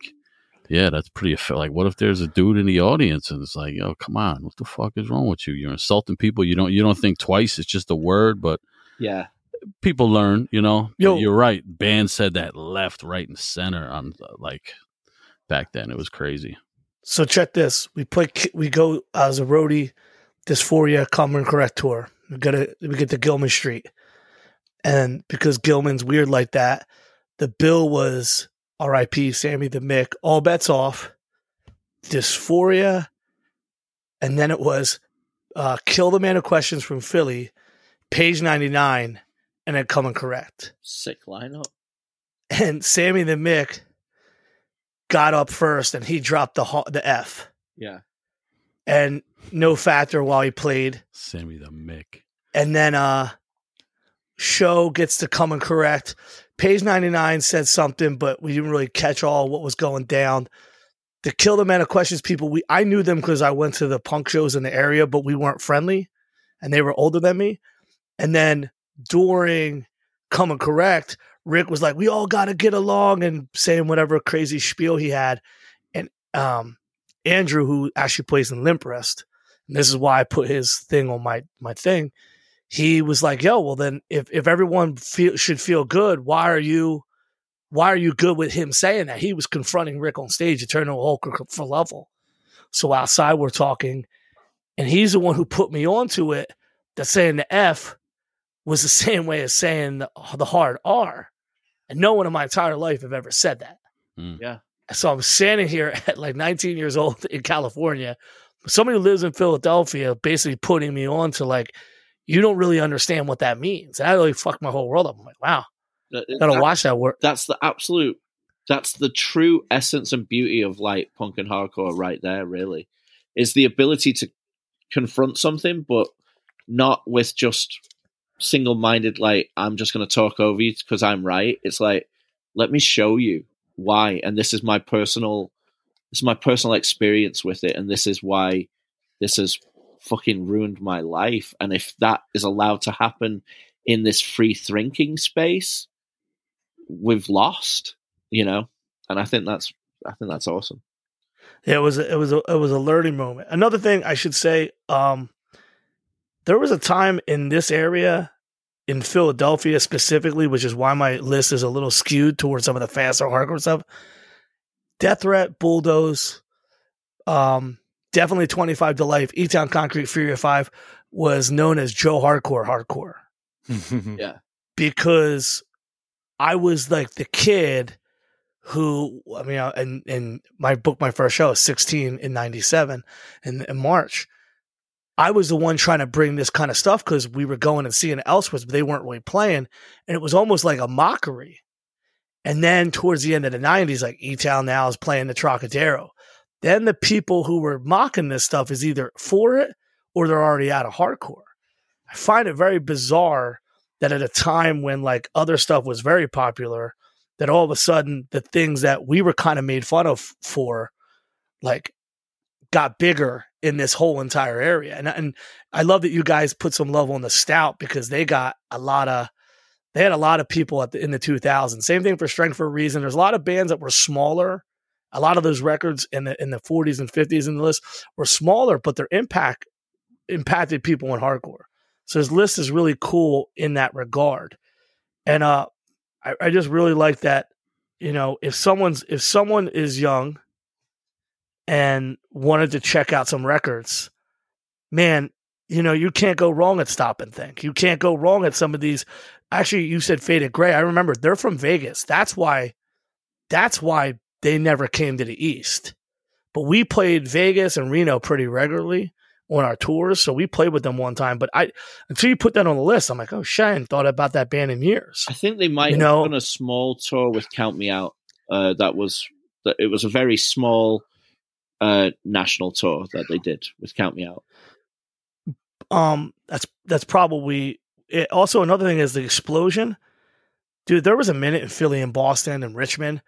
yeah that's pretty offe- like what if there's a dude in the audience and it's like yo come on what the fuck is wrong with you you're insulting people you don't you don't think twice it's just a word but yeah, people learn you know Yo. you're right band said that left right and center on uh, like back then it was crazy So check this. We play. We go as a roadie. Dysphoria Comin' Correct tour. We get to we get to Gilman Street, and because Gilman's weird like that, the bill was R.I.P. Sammy the Mick. All bets off. Dysphoria, and then it was uh, Kill the Man Who Questions from Philly, page ninety nine, and then Comin' Correct. sick lineup. And Sammy the Mick got up first, and he dropped the the F Yeah, and no factor while he played. Sammy the Mick. And then uh show gets to come and correct. Page 99 said something, but we didn't really catch all what was going down. The Kill the Man Who Questions people, we I knew them because I went to the punk shows in the area, but we weren't friendly and they were older than me. And then during Coming Correct, Rick was like, We all gotta get along and saying whatever crazy spiel he had. And um Andrew, who actually plays in Limp Wrist, and this is why I put his thing on my my thing. He was like, "Yo, well then, if if everyone feel should feel good, why are you, why are you good with him saying that?" He was confronting Rick on stage, Eternal Hulk for level. So outside we're talking, and he's the one who put me onto it. That saying the F was the same way as saying the, the hard R, and no one in my entire life have ever said that. Mm. Yeah. So I'm standing here at like 19 years old in California. Somebody who lives in Philadelphia basically putting me on to like, you don't really understand what that means. And that really fucked my whole world up. I'm like, wow, uh, That- gotta that- watch that work. That's the absolute. That's the true essence and beauty of like punk and hardcore, right there. Really, is the ability to confront something, but not with just single-minded. Like I'm just going to talk over you because I'm right. It's like let me show you why, and this is my personal. This is my personal experience with it, and this is why this has fucking ruined my life. And if that is allowed to happen in this free thinking space, we've lost, you know. And I think that's I think that's awesome. Yeah, it was a, it was a, it was a learning moment. Another thing I should say, um, there was a time in this area in Philadelphia specifically, which is why my list is a little skewed towards some of the faster hardcore stuff. Death Threat, Bulldoze, um, definitely 25 to Life, E Town Concrete, Fury 5 was known as Joe Hardcore Hardcore yeah. because I was like the kid who I mean, and and my book, my first show, is 16 in '97 in, in March. I was the one trying to bring this kind of stuff because we were going and seeing it elsewhere, but they weren't really playing, and it was almost like a mockery. And then towards the end of the '90s, like E Town now is playing the Trocadero. Then the people who were mocking this stuff is either for it or they're already out of hardcore. I find it very bizarre that at a time when like other stuff was very popular, that all of a sudden the things that we were kind of made fun of for, like, got bigger in this whole entire area. And and I love that you guys put some love on the Stout because they got a lot of they had a lot of people at the, in the 2000s. Same thing for Strength for a Reason. There's a lot of bands that were smaller A lot of those records in the in the 40s and 50s in the list were smaller, but their impact impacted people in hardcore. So his list is really cool in that regard. And uh I, I just really like that, you know, if someone's if someone is young and wanted to check out some records, man, you know, you can't go wrong at Stop and Think. You can't go wrong at some of these. Actually, you said Faded Gray. I remember they're from Vegas. That's why. That's why they never came to the East. But we played Vegas and Reno pretty regularly on our tours, so we played with them one time. But I, until you put that on the list, I'm like, oh shit, I hadn't thought about that band in years. I think they might You have know- done a small tour with Count Me Out. Uh, that was that it was a very small uh, national tour that they did with Count Me Out. Um, that's that's probably it. Also, another thing is the explosion, dude. There was a minute in Philly and Boston and Richmond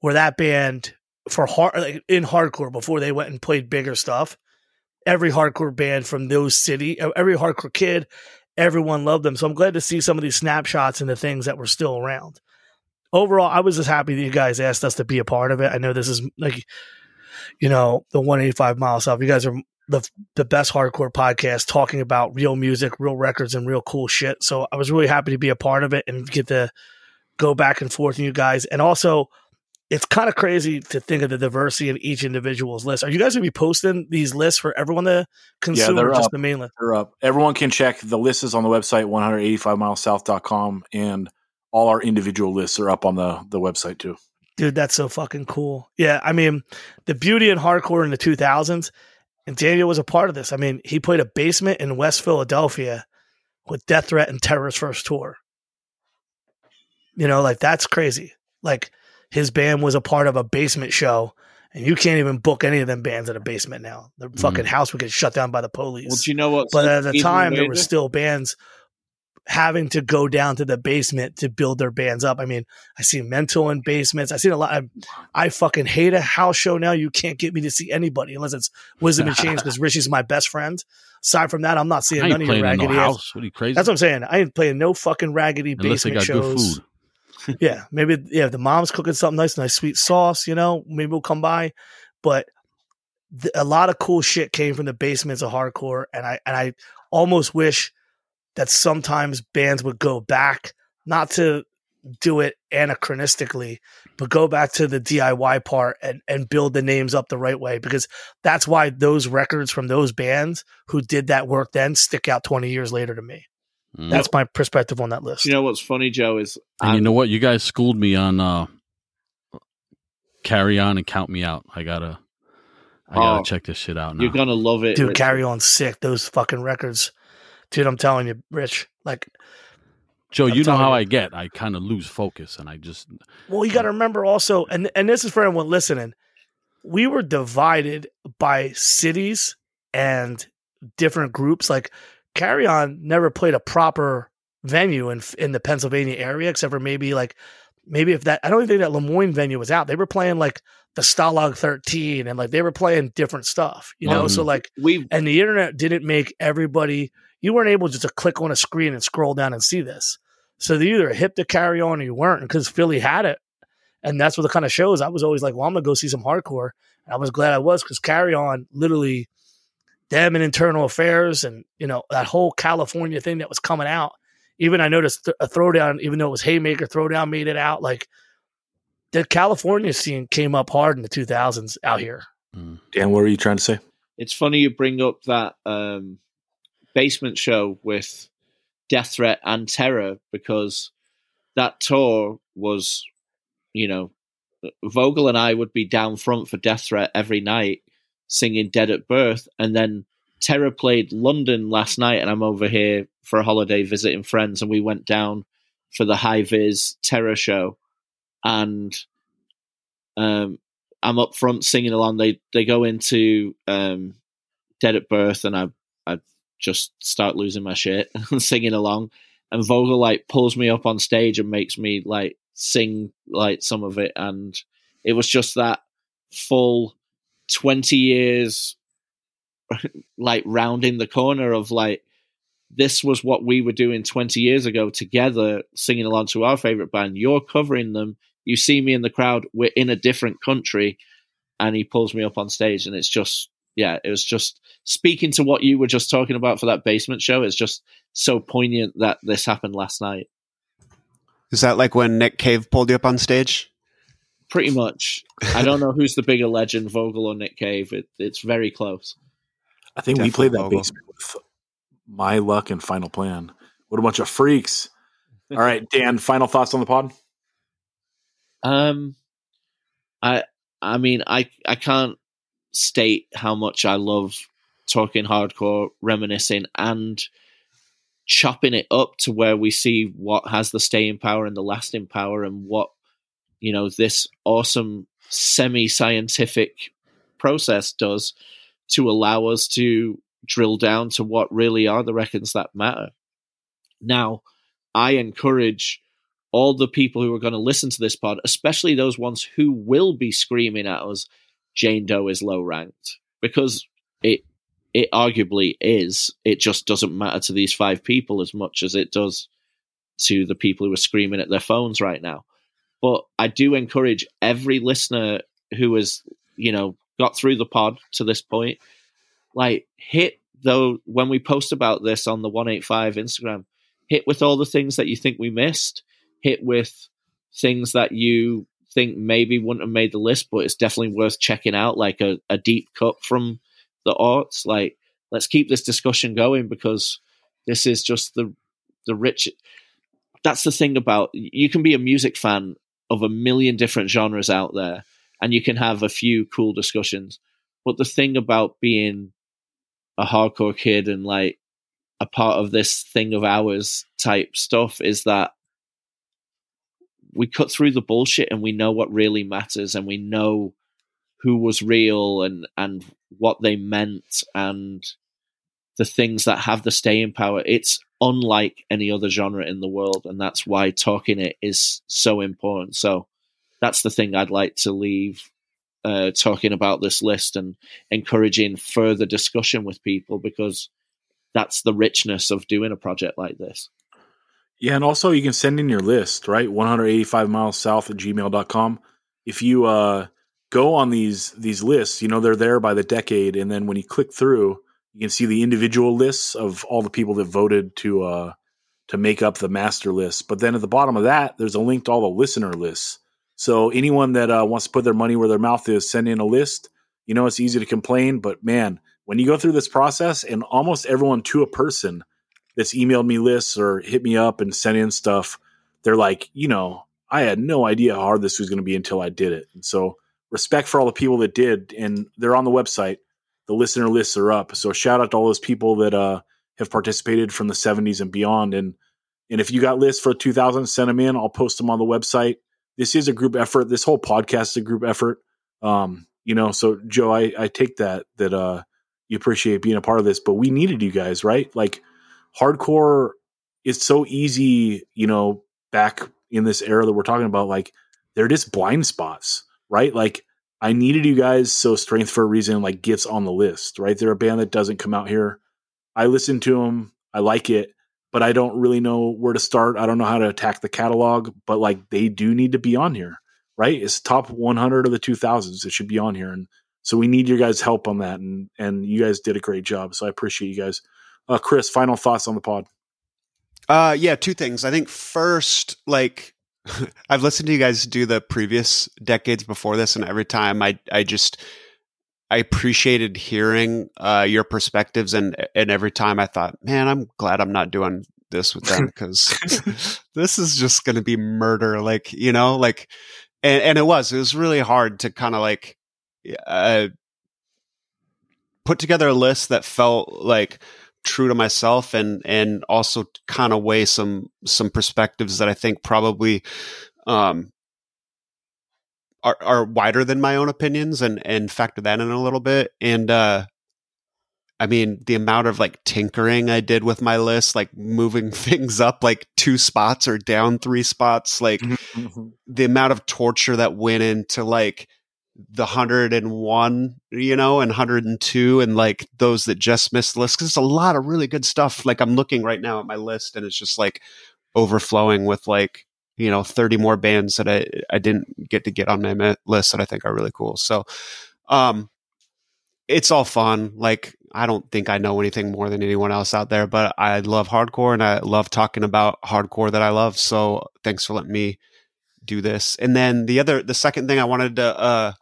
where that band for hard like, in hardcore before they went and played bigger stuff. Every hardcore band from those city, every hardcore kid, everyone loved them. So I'm glad to see some of these snapshots and the things that were still around. Overall, I was just happy that you guys asked us to be a part of it. I know this is like, you know, the 185 mile south. You guys are the the best hardcore podcast talking about real music, real records, and real cool shit. So I was really happy to be a part of it and get to go back and forth with you guys. And also, it's kind of crazy to think of the diversity of each individual's list. Are you guys gonna be posting these lists for everyone to consume, yeah, they're or just up. the main list? They're up. Everyone can check. The list is on the website, 185milessouth.com, and all our individual lists are up on the, the website too. Dude, that's so fucking cool. Yeah, I mean, the beauty in hardcore in the 2000s, and Daniel was a part of this. I mean, he played a basement in West Philadelphia with Death Threat and Terror's first tour. You know, like that's crazy. Like his band was a part of a basement show, and you can't even book any of them bands at a basement now. The mm. fucking house would get shut down by the police. Well, you know what? but at the time, there were still bands having to go down to the basement to build their bands up. I mean, I see mental in basements. I see a lot. I, I fucking hate a house show now. You can't get me to see anybody unless it's Wisdom in Chains because Richie's my best friend. Aside from that, I'm not seeing none of your in no raggedy ass. house. What are you crazy? That's what I'm saying. I ain't playing no fucking raggedy Unless they basement shows. yeah, maybe yeah. If the mom's cooking something nice, nice sweet sauce, you know, maybe we'll come by. But th- a lot of cool shit came from the basements of hardcore, and I and I almost wish that sometimes bands would go back, not to do it anachronistically, but go back to the DIY part and and build the names up the right way because that's why those records from those bands who did that work then stick out 20 years later to me. Mm. That's my perspective on that list. You know what's funny, Joe? Is and you I'm- know what? You guys schooled me on uh, carry on and count me out. I gotta, I gotta Oh, check this shit out now. you're gonna love it, Dude, Richard. carry on sick. Those fucking records. Dude, I'm telling you, Rich. Like, Joe, I'm you know how you. I get. I kind of lose focus, and I just well, you got to remember also, and and this is for everyone listening. We were divided by cities and different groups. Like, Carry On never played a proper venue in in the Pennsylvania area, except for maybe like maybe if that I don't even think that Lemoyne venue was out. They were playing like the Stalag 13, and like they were playing different stuff. You know, so mm-hmm. like We've and the internet didn't make everybody you weren't able just to click on a screen and scroll down and see this. So they either hip to carry on or you weren't because philly had it. And that's what the kind of shows. I was always like well i'm gonna go see some hardcore. And i was glad i was because carry on literally them and internal affairs and you know that whole california thing that was coming out even i noticed th- a throwdown even though it was haymaker throwdown made it out like the california scene came up hard in the 2000s out here mm. Dan, what are you trying to say? it's funny you bring up that um, basement show with Death Threat and Terror because that tour was, you know, Vogel and I would be down front for Death Threat every night singing Dead at Birth. And then Terror played London last night, and I'm over here for a holiday visiting friends, and we went down for the High Vis Terror show. And um, I'm up front singing along. They they go into um, Dead at Birth, and I I just start losing my shit and singing along. And Vogel like pulls me up on stage and makes me like sing like some of it, and it was just that full twenty years, like rounding the corner of like this was what we were doing 20 years ago together singing along to our favorite band you're covering them you see me in the crowd we're in a different country and he pulls me up on stage, and it's just yeah, it was just speaking to what you were just talking about for that basement show. It's just so poignant that this happened last night. Is that like when Nick Cave pulled you up on stage? Pretty much. I don't know who's the bigger legend, Vogel or Nick Cave. It, it's very close. I think we Definitely played that Vogel. basement with my luck and final plan. What a bunch of freaks. All right, Dan, final thoughts on the pod? Um, I I mean I I can't state how much I love talking hardcore, reminiscing, and chopping it up to where we see what has the staying power and the lasting power, and what you know this awesome semi-scientific process does to allow us to drill down to what really are the records that matter. Now, I encourage all the people who are going to listen to this pod, especially those ones who will be screaming at us, Jane Doe is low ranked because it it arguably is. It just doesn't matter to these five people as much as it does to the people who are screaming at their phones right now. But I do encourage every listener who has, you know, got through the pod to this point, like hit though when we post about this on the 185 Instagram, hit with all the things that you think we missed hit with things that you think maybe wouldn't have made the list, but it's definitely worth checking out, like a, a deep cut from the arts. Like, let's keep this discussion going because this is just the the rich. That's the thing about you can be a music fan of a million different genres out there, and you can have a few cool discussions. But the thing about being a hardcore kid and like a part of this thing of ours type stuff is that we cut through the bullshit and we know what really matters and we know who was real and and what they meant and the things that have the staying power it's unlike any other genre in the world and that's why talking it is so important so that's the thing i'd like to leave uh, talking about this list and encouraging further discussion with people because that's the richness of doing a project like this Yeah, and also you can send in your list, right? 185 miles south at gmail.com. If you uh, go on these these lists, you know, they're there by the decade. And then when you click through, you can see the individual lists of all the people that voted to uh, to make up the master list. But then at the bottom of that, there's a link to all the listener lists. So anyone that uh, wants to put their money where their mouth is, send in a list. You know, it's easy to complain, but man, when you go through this process, and almost everyone to a person that's emailed me lists or hit me up and sent in stuff, they're like, you know, I had no idea how hard this was going to be until I did it. And so respect for all the people that did, and they're on the website. The listener lists are up. So shout out to all those people that uh, have participated from the 70s and beyond. And and if you got lists for 2000, send them in. I'll post them on the website. This is a group effort. This whole podcast is a group effort. Um, you know, so Joe, I, I take that that uh, you appreciate being a part of this, but we needed you guys, right? Like hardcore is so easy, you know, back in this era that we're talking about, like they're just blind spots, right? Like I needed you guys so Strength for a Reason like gets on the list, right? They're a band that doesn't come out here. I listen to them, I like it, but I don't really know where to start. I don't know how to attack the catalog, but like they do need to be on here, right? It's top 100 of the 2000s. It should be on here, and so we need your guys' help on that. And and you guys did a great job, so I appreciate you guys. Uh, Chris, final thoughts on the pod. Uh, yeah, two things. I think first, like I've listened to you guys do the previous decades before this, and every time I, I just, I appreciated hearing uh, your perspectives, and and every time I thought, man, I'm glad I'm not doing this with them because this is just going to be murder. Like you know, like, and and it was, it was really hard to kind of like, uh, put together a list that felt like true to myself and and also kind of weigh some some perspectives that I think probably um are are wider than my own opinions and and factor that in a little bit. And uh I mean the amount of like tinkering I did with my list like moving things up like two spots or down three spots like the amount of torture that went into like the 101 you know and 102 and like those that just missed the list because it's a lot of really good stuff like i'm looking right now at my list and it's just like overflowing with like you know 30 more bands that i i didn't get to get on my list that i think are really cool so Um, it's all fun. Like I don't think I know anything more than anyone else out there, but I love hardcore and I love talking about hardcore that I love. So thanks for letting me do this. And then the other, the second thing I wanted to uh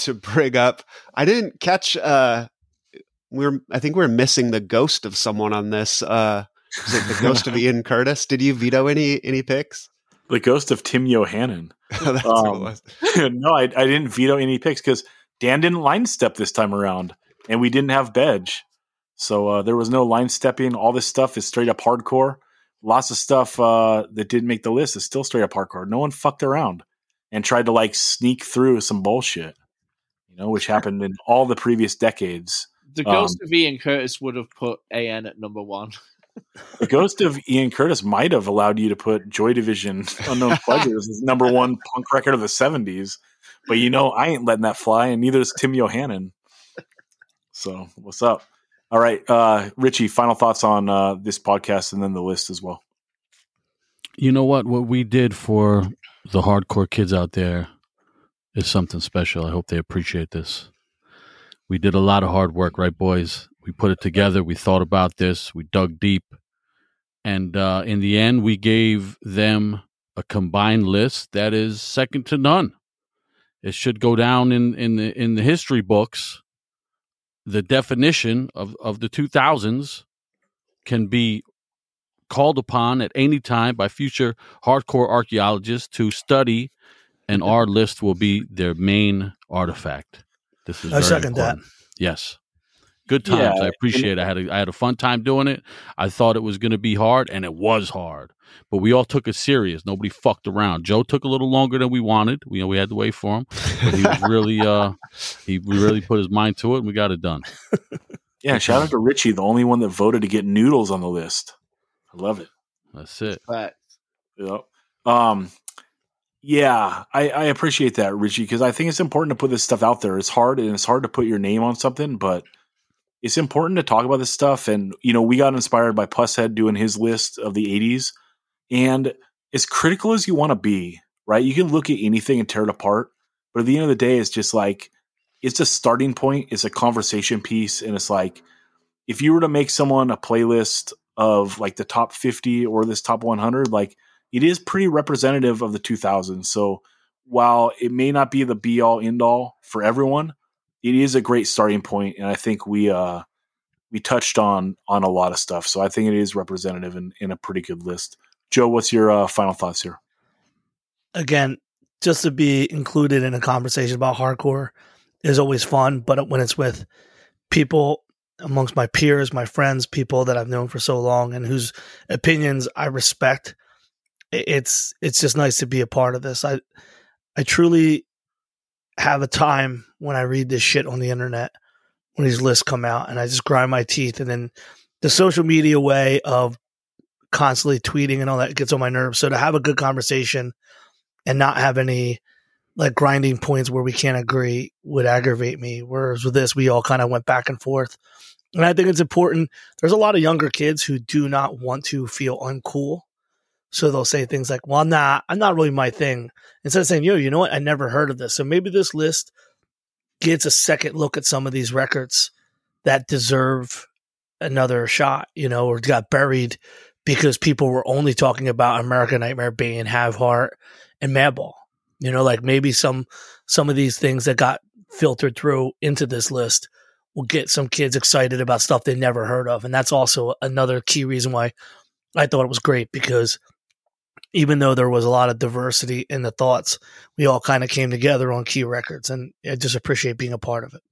to bring up, I didn't catch. uh We're I think we're missing the ghost of someone on this. uh is it the ghost of Ian Curtis? Did you veto any any picks? The ghost of Tim Yohannan. That's what it Um, was. no, I, I didn't veto any picks because Dan didn't line step this time around, and we didn't have Bedge, so uh, there was no line stepping. All this stuff is straight up hardcore. Lots of stuff uh, that didn't make the list is still straight up hardcore. No one fucked around and tried to like sneak through some bullshit, know, which happened in all the previous decades. The Um, ghost of Ian Curtis would have put AN at number one. The ghost of Ian Curtis might have allowed you to put Joy Division Unknown Pleasures as number one punk record of the 70s. But you know, I ain't letting that fly, and neither is Tim Yohannan. So, what's up? All right, uh, Richie, final thoughts on uh, this podcast and then the list as well. You know what? What we did for the hardcore kids out there is something special. I hope they appreciate this. We did a lot of hard work, right, boys? We put it together. We thought about this. We dug deep. And uh, in the end, we gave them a combined list that is second to none. It should go down in, in the in the history books. The definition of, of the 2000s can be called upon at any time by future hardcore archaeologists to study, and our list will be their main artifact. This is I very second that. Yes, good times. Yeah, I appreciate. it. I had a, I had a fun time doing it. I thought it was going to be hard, and it was hard. But we all took it serious. Nobody fucked around. Joe took a little longer than we wanted. We, you know, we had to wait for him, but he was really, uh, he really put his mind to it, and we got it done. Yeah, shout out to Richie, the only one that voted to get noodles on the list. I love it. That's it. But Yep. Um, yeah, I, I appreciate that, Richie, because I think it's important to put this stuff out there. It's hard and it's hard to put your name on something, but it's important to talk about this stuff. And, you know, we got inspired by Pushead doing his list of the 80s. And as critical as you want to be, right? You can look at anything and tear it apart. But at the end of the day, it's just like, it's a starting point, it's a conversation piece. And it's like, if you were to make someone a playlist of like the top 50 or this top 100, like, it is pretty representative of the 2000s. So while it may not be the be all end all for everyone, it is a great starting point, and I think we uh we touched on on a lot of stuff. So I think it is representative and in a pretty good list. Joe, what's your uh, final thoughts here? again, just to be included in a conversation about hardcore is always fun. But when it's with people amongst my peers, my friends, people that I've known for so long and whose opinions I respect, it's it's just nice to be a part of this. I I truly have a time when I read this shit on the internet when these lists come out, and I just grind my teeth, and then the social media way of constantly tweeting and all that gets on my nerves. So to have a good conversation and not have any like grinding points where we can't agree would aggravate me. Whereas with this, we all kind of went back and forth. And I think it's important. There's a lot of younger kids who do not want to feel uncool. So they'll say things like, well, nah, I'm not really my thing. Instead of saying, yo, you know what? I never heard of this. So maybe this list gets a second look at some of these records that deserve another shot, you know, or got buried because people were only talking about American Nightmare Bane, Have Heart, and Madball. You know, like maybe some some of these things that got filtered through into this list will get some kids excited about stuff they never heard of. And that's also another key reason why I thought it was great because even though there was a lot of diversity in the thoughts, we all kind of came together on key records and I just appreciate being a part of it.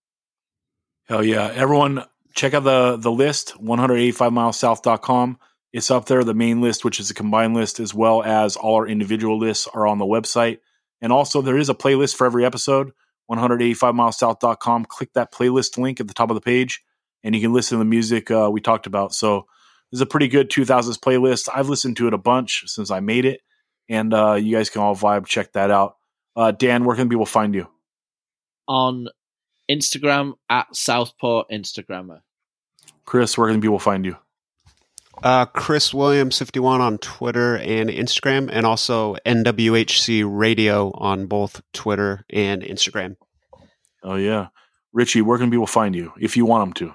Hell yeah. Everyone check out the the list, 185milessouth.com. It's up there, the main list, which is a combined list, as well as all our individual lists are on the website. And also there is a playlist for every episode, 185milessouth.com. Click that playlist link at the top of the page, and you can listen to the music uh, we talked about. So this is a pretty good 2000s playlist. I've listened to it a bunch since I made it, and uh, you guys can all vibe. Check that out. Uh, Dan, where can people find you? on Instagram at Southport Instagrammer. Chris, where can people find you? Uh, Chris Williams fifty one on Twitter and Instagram, and also NWHC Radio on both Twitter and Instagram. Oh yeah, Richie, where can people find you if you want them to?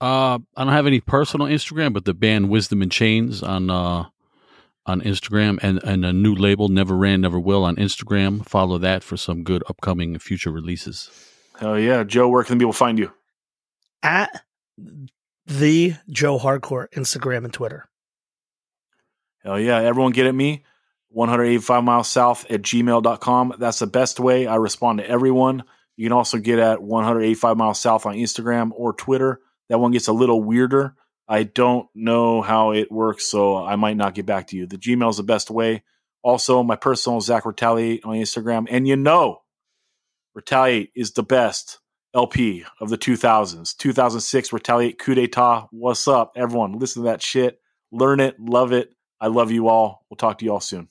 Uh, I don't have any personal Instagram, but the band Wisdom in Chains on uh on Instagram and and a new label Never Ran Never Will on Instagram. Follow that for some good upcoming and future releases. Hell yeah, Joe, where can people find you? At the Joe Hardcore Instagram and Twitter. Hell yeah, everyone get at me. 185 miles south at gmail.com. That's the best way. I respond to everyone. You can also get at 185 miles south on Instagram or Twitter. That one gets a little weirder. I don't know how it works, so I might not get back to you. The Gmail is the best way. Also, my personal Zach Retaliate on Instagram. And you know, Retaliate is the best LP of the 2000s. 2006 Retaliate Coup d'etat. What's up, everyone? Listen to that shit. Learn it. Love it. I love you all. We'll talk to you all soon.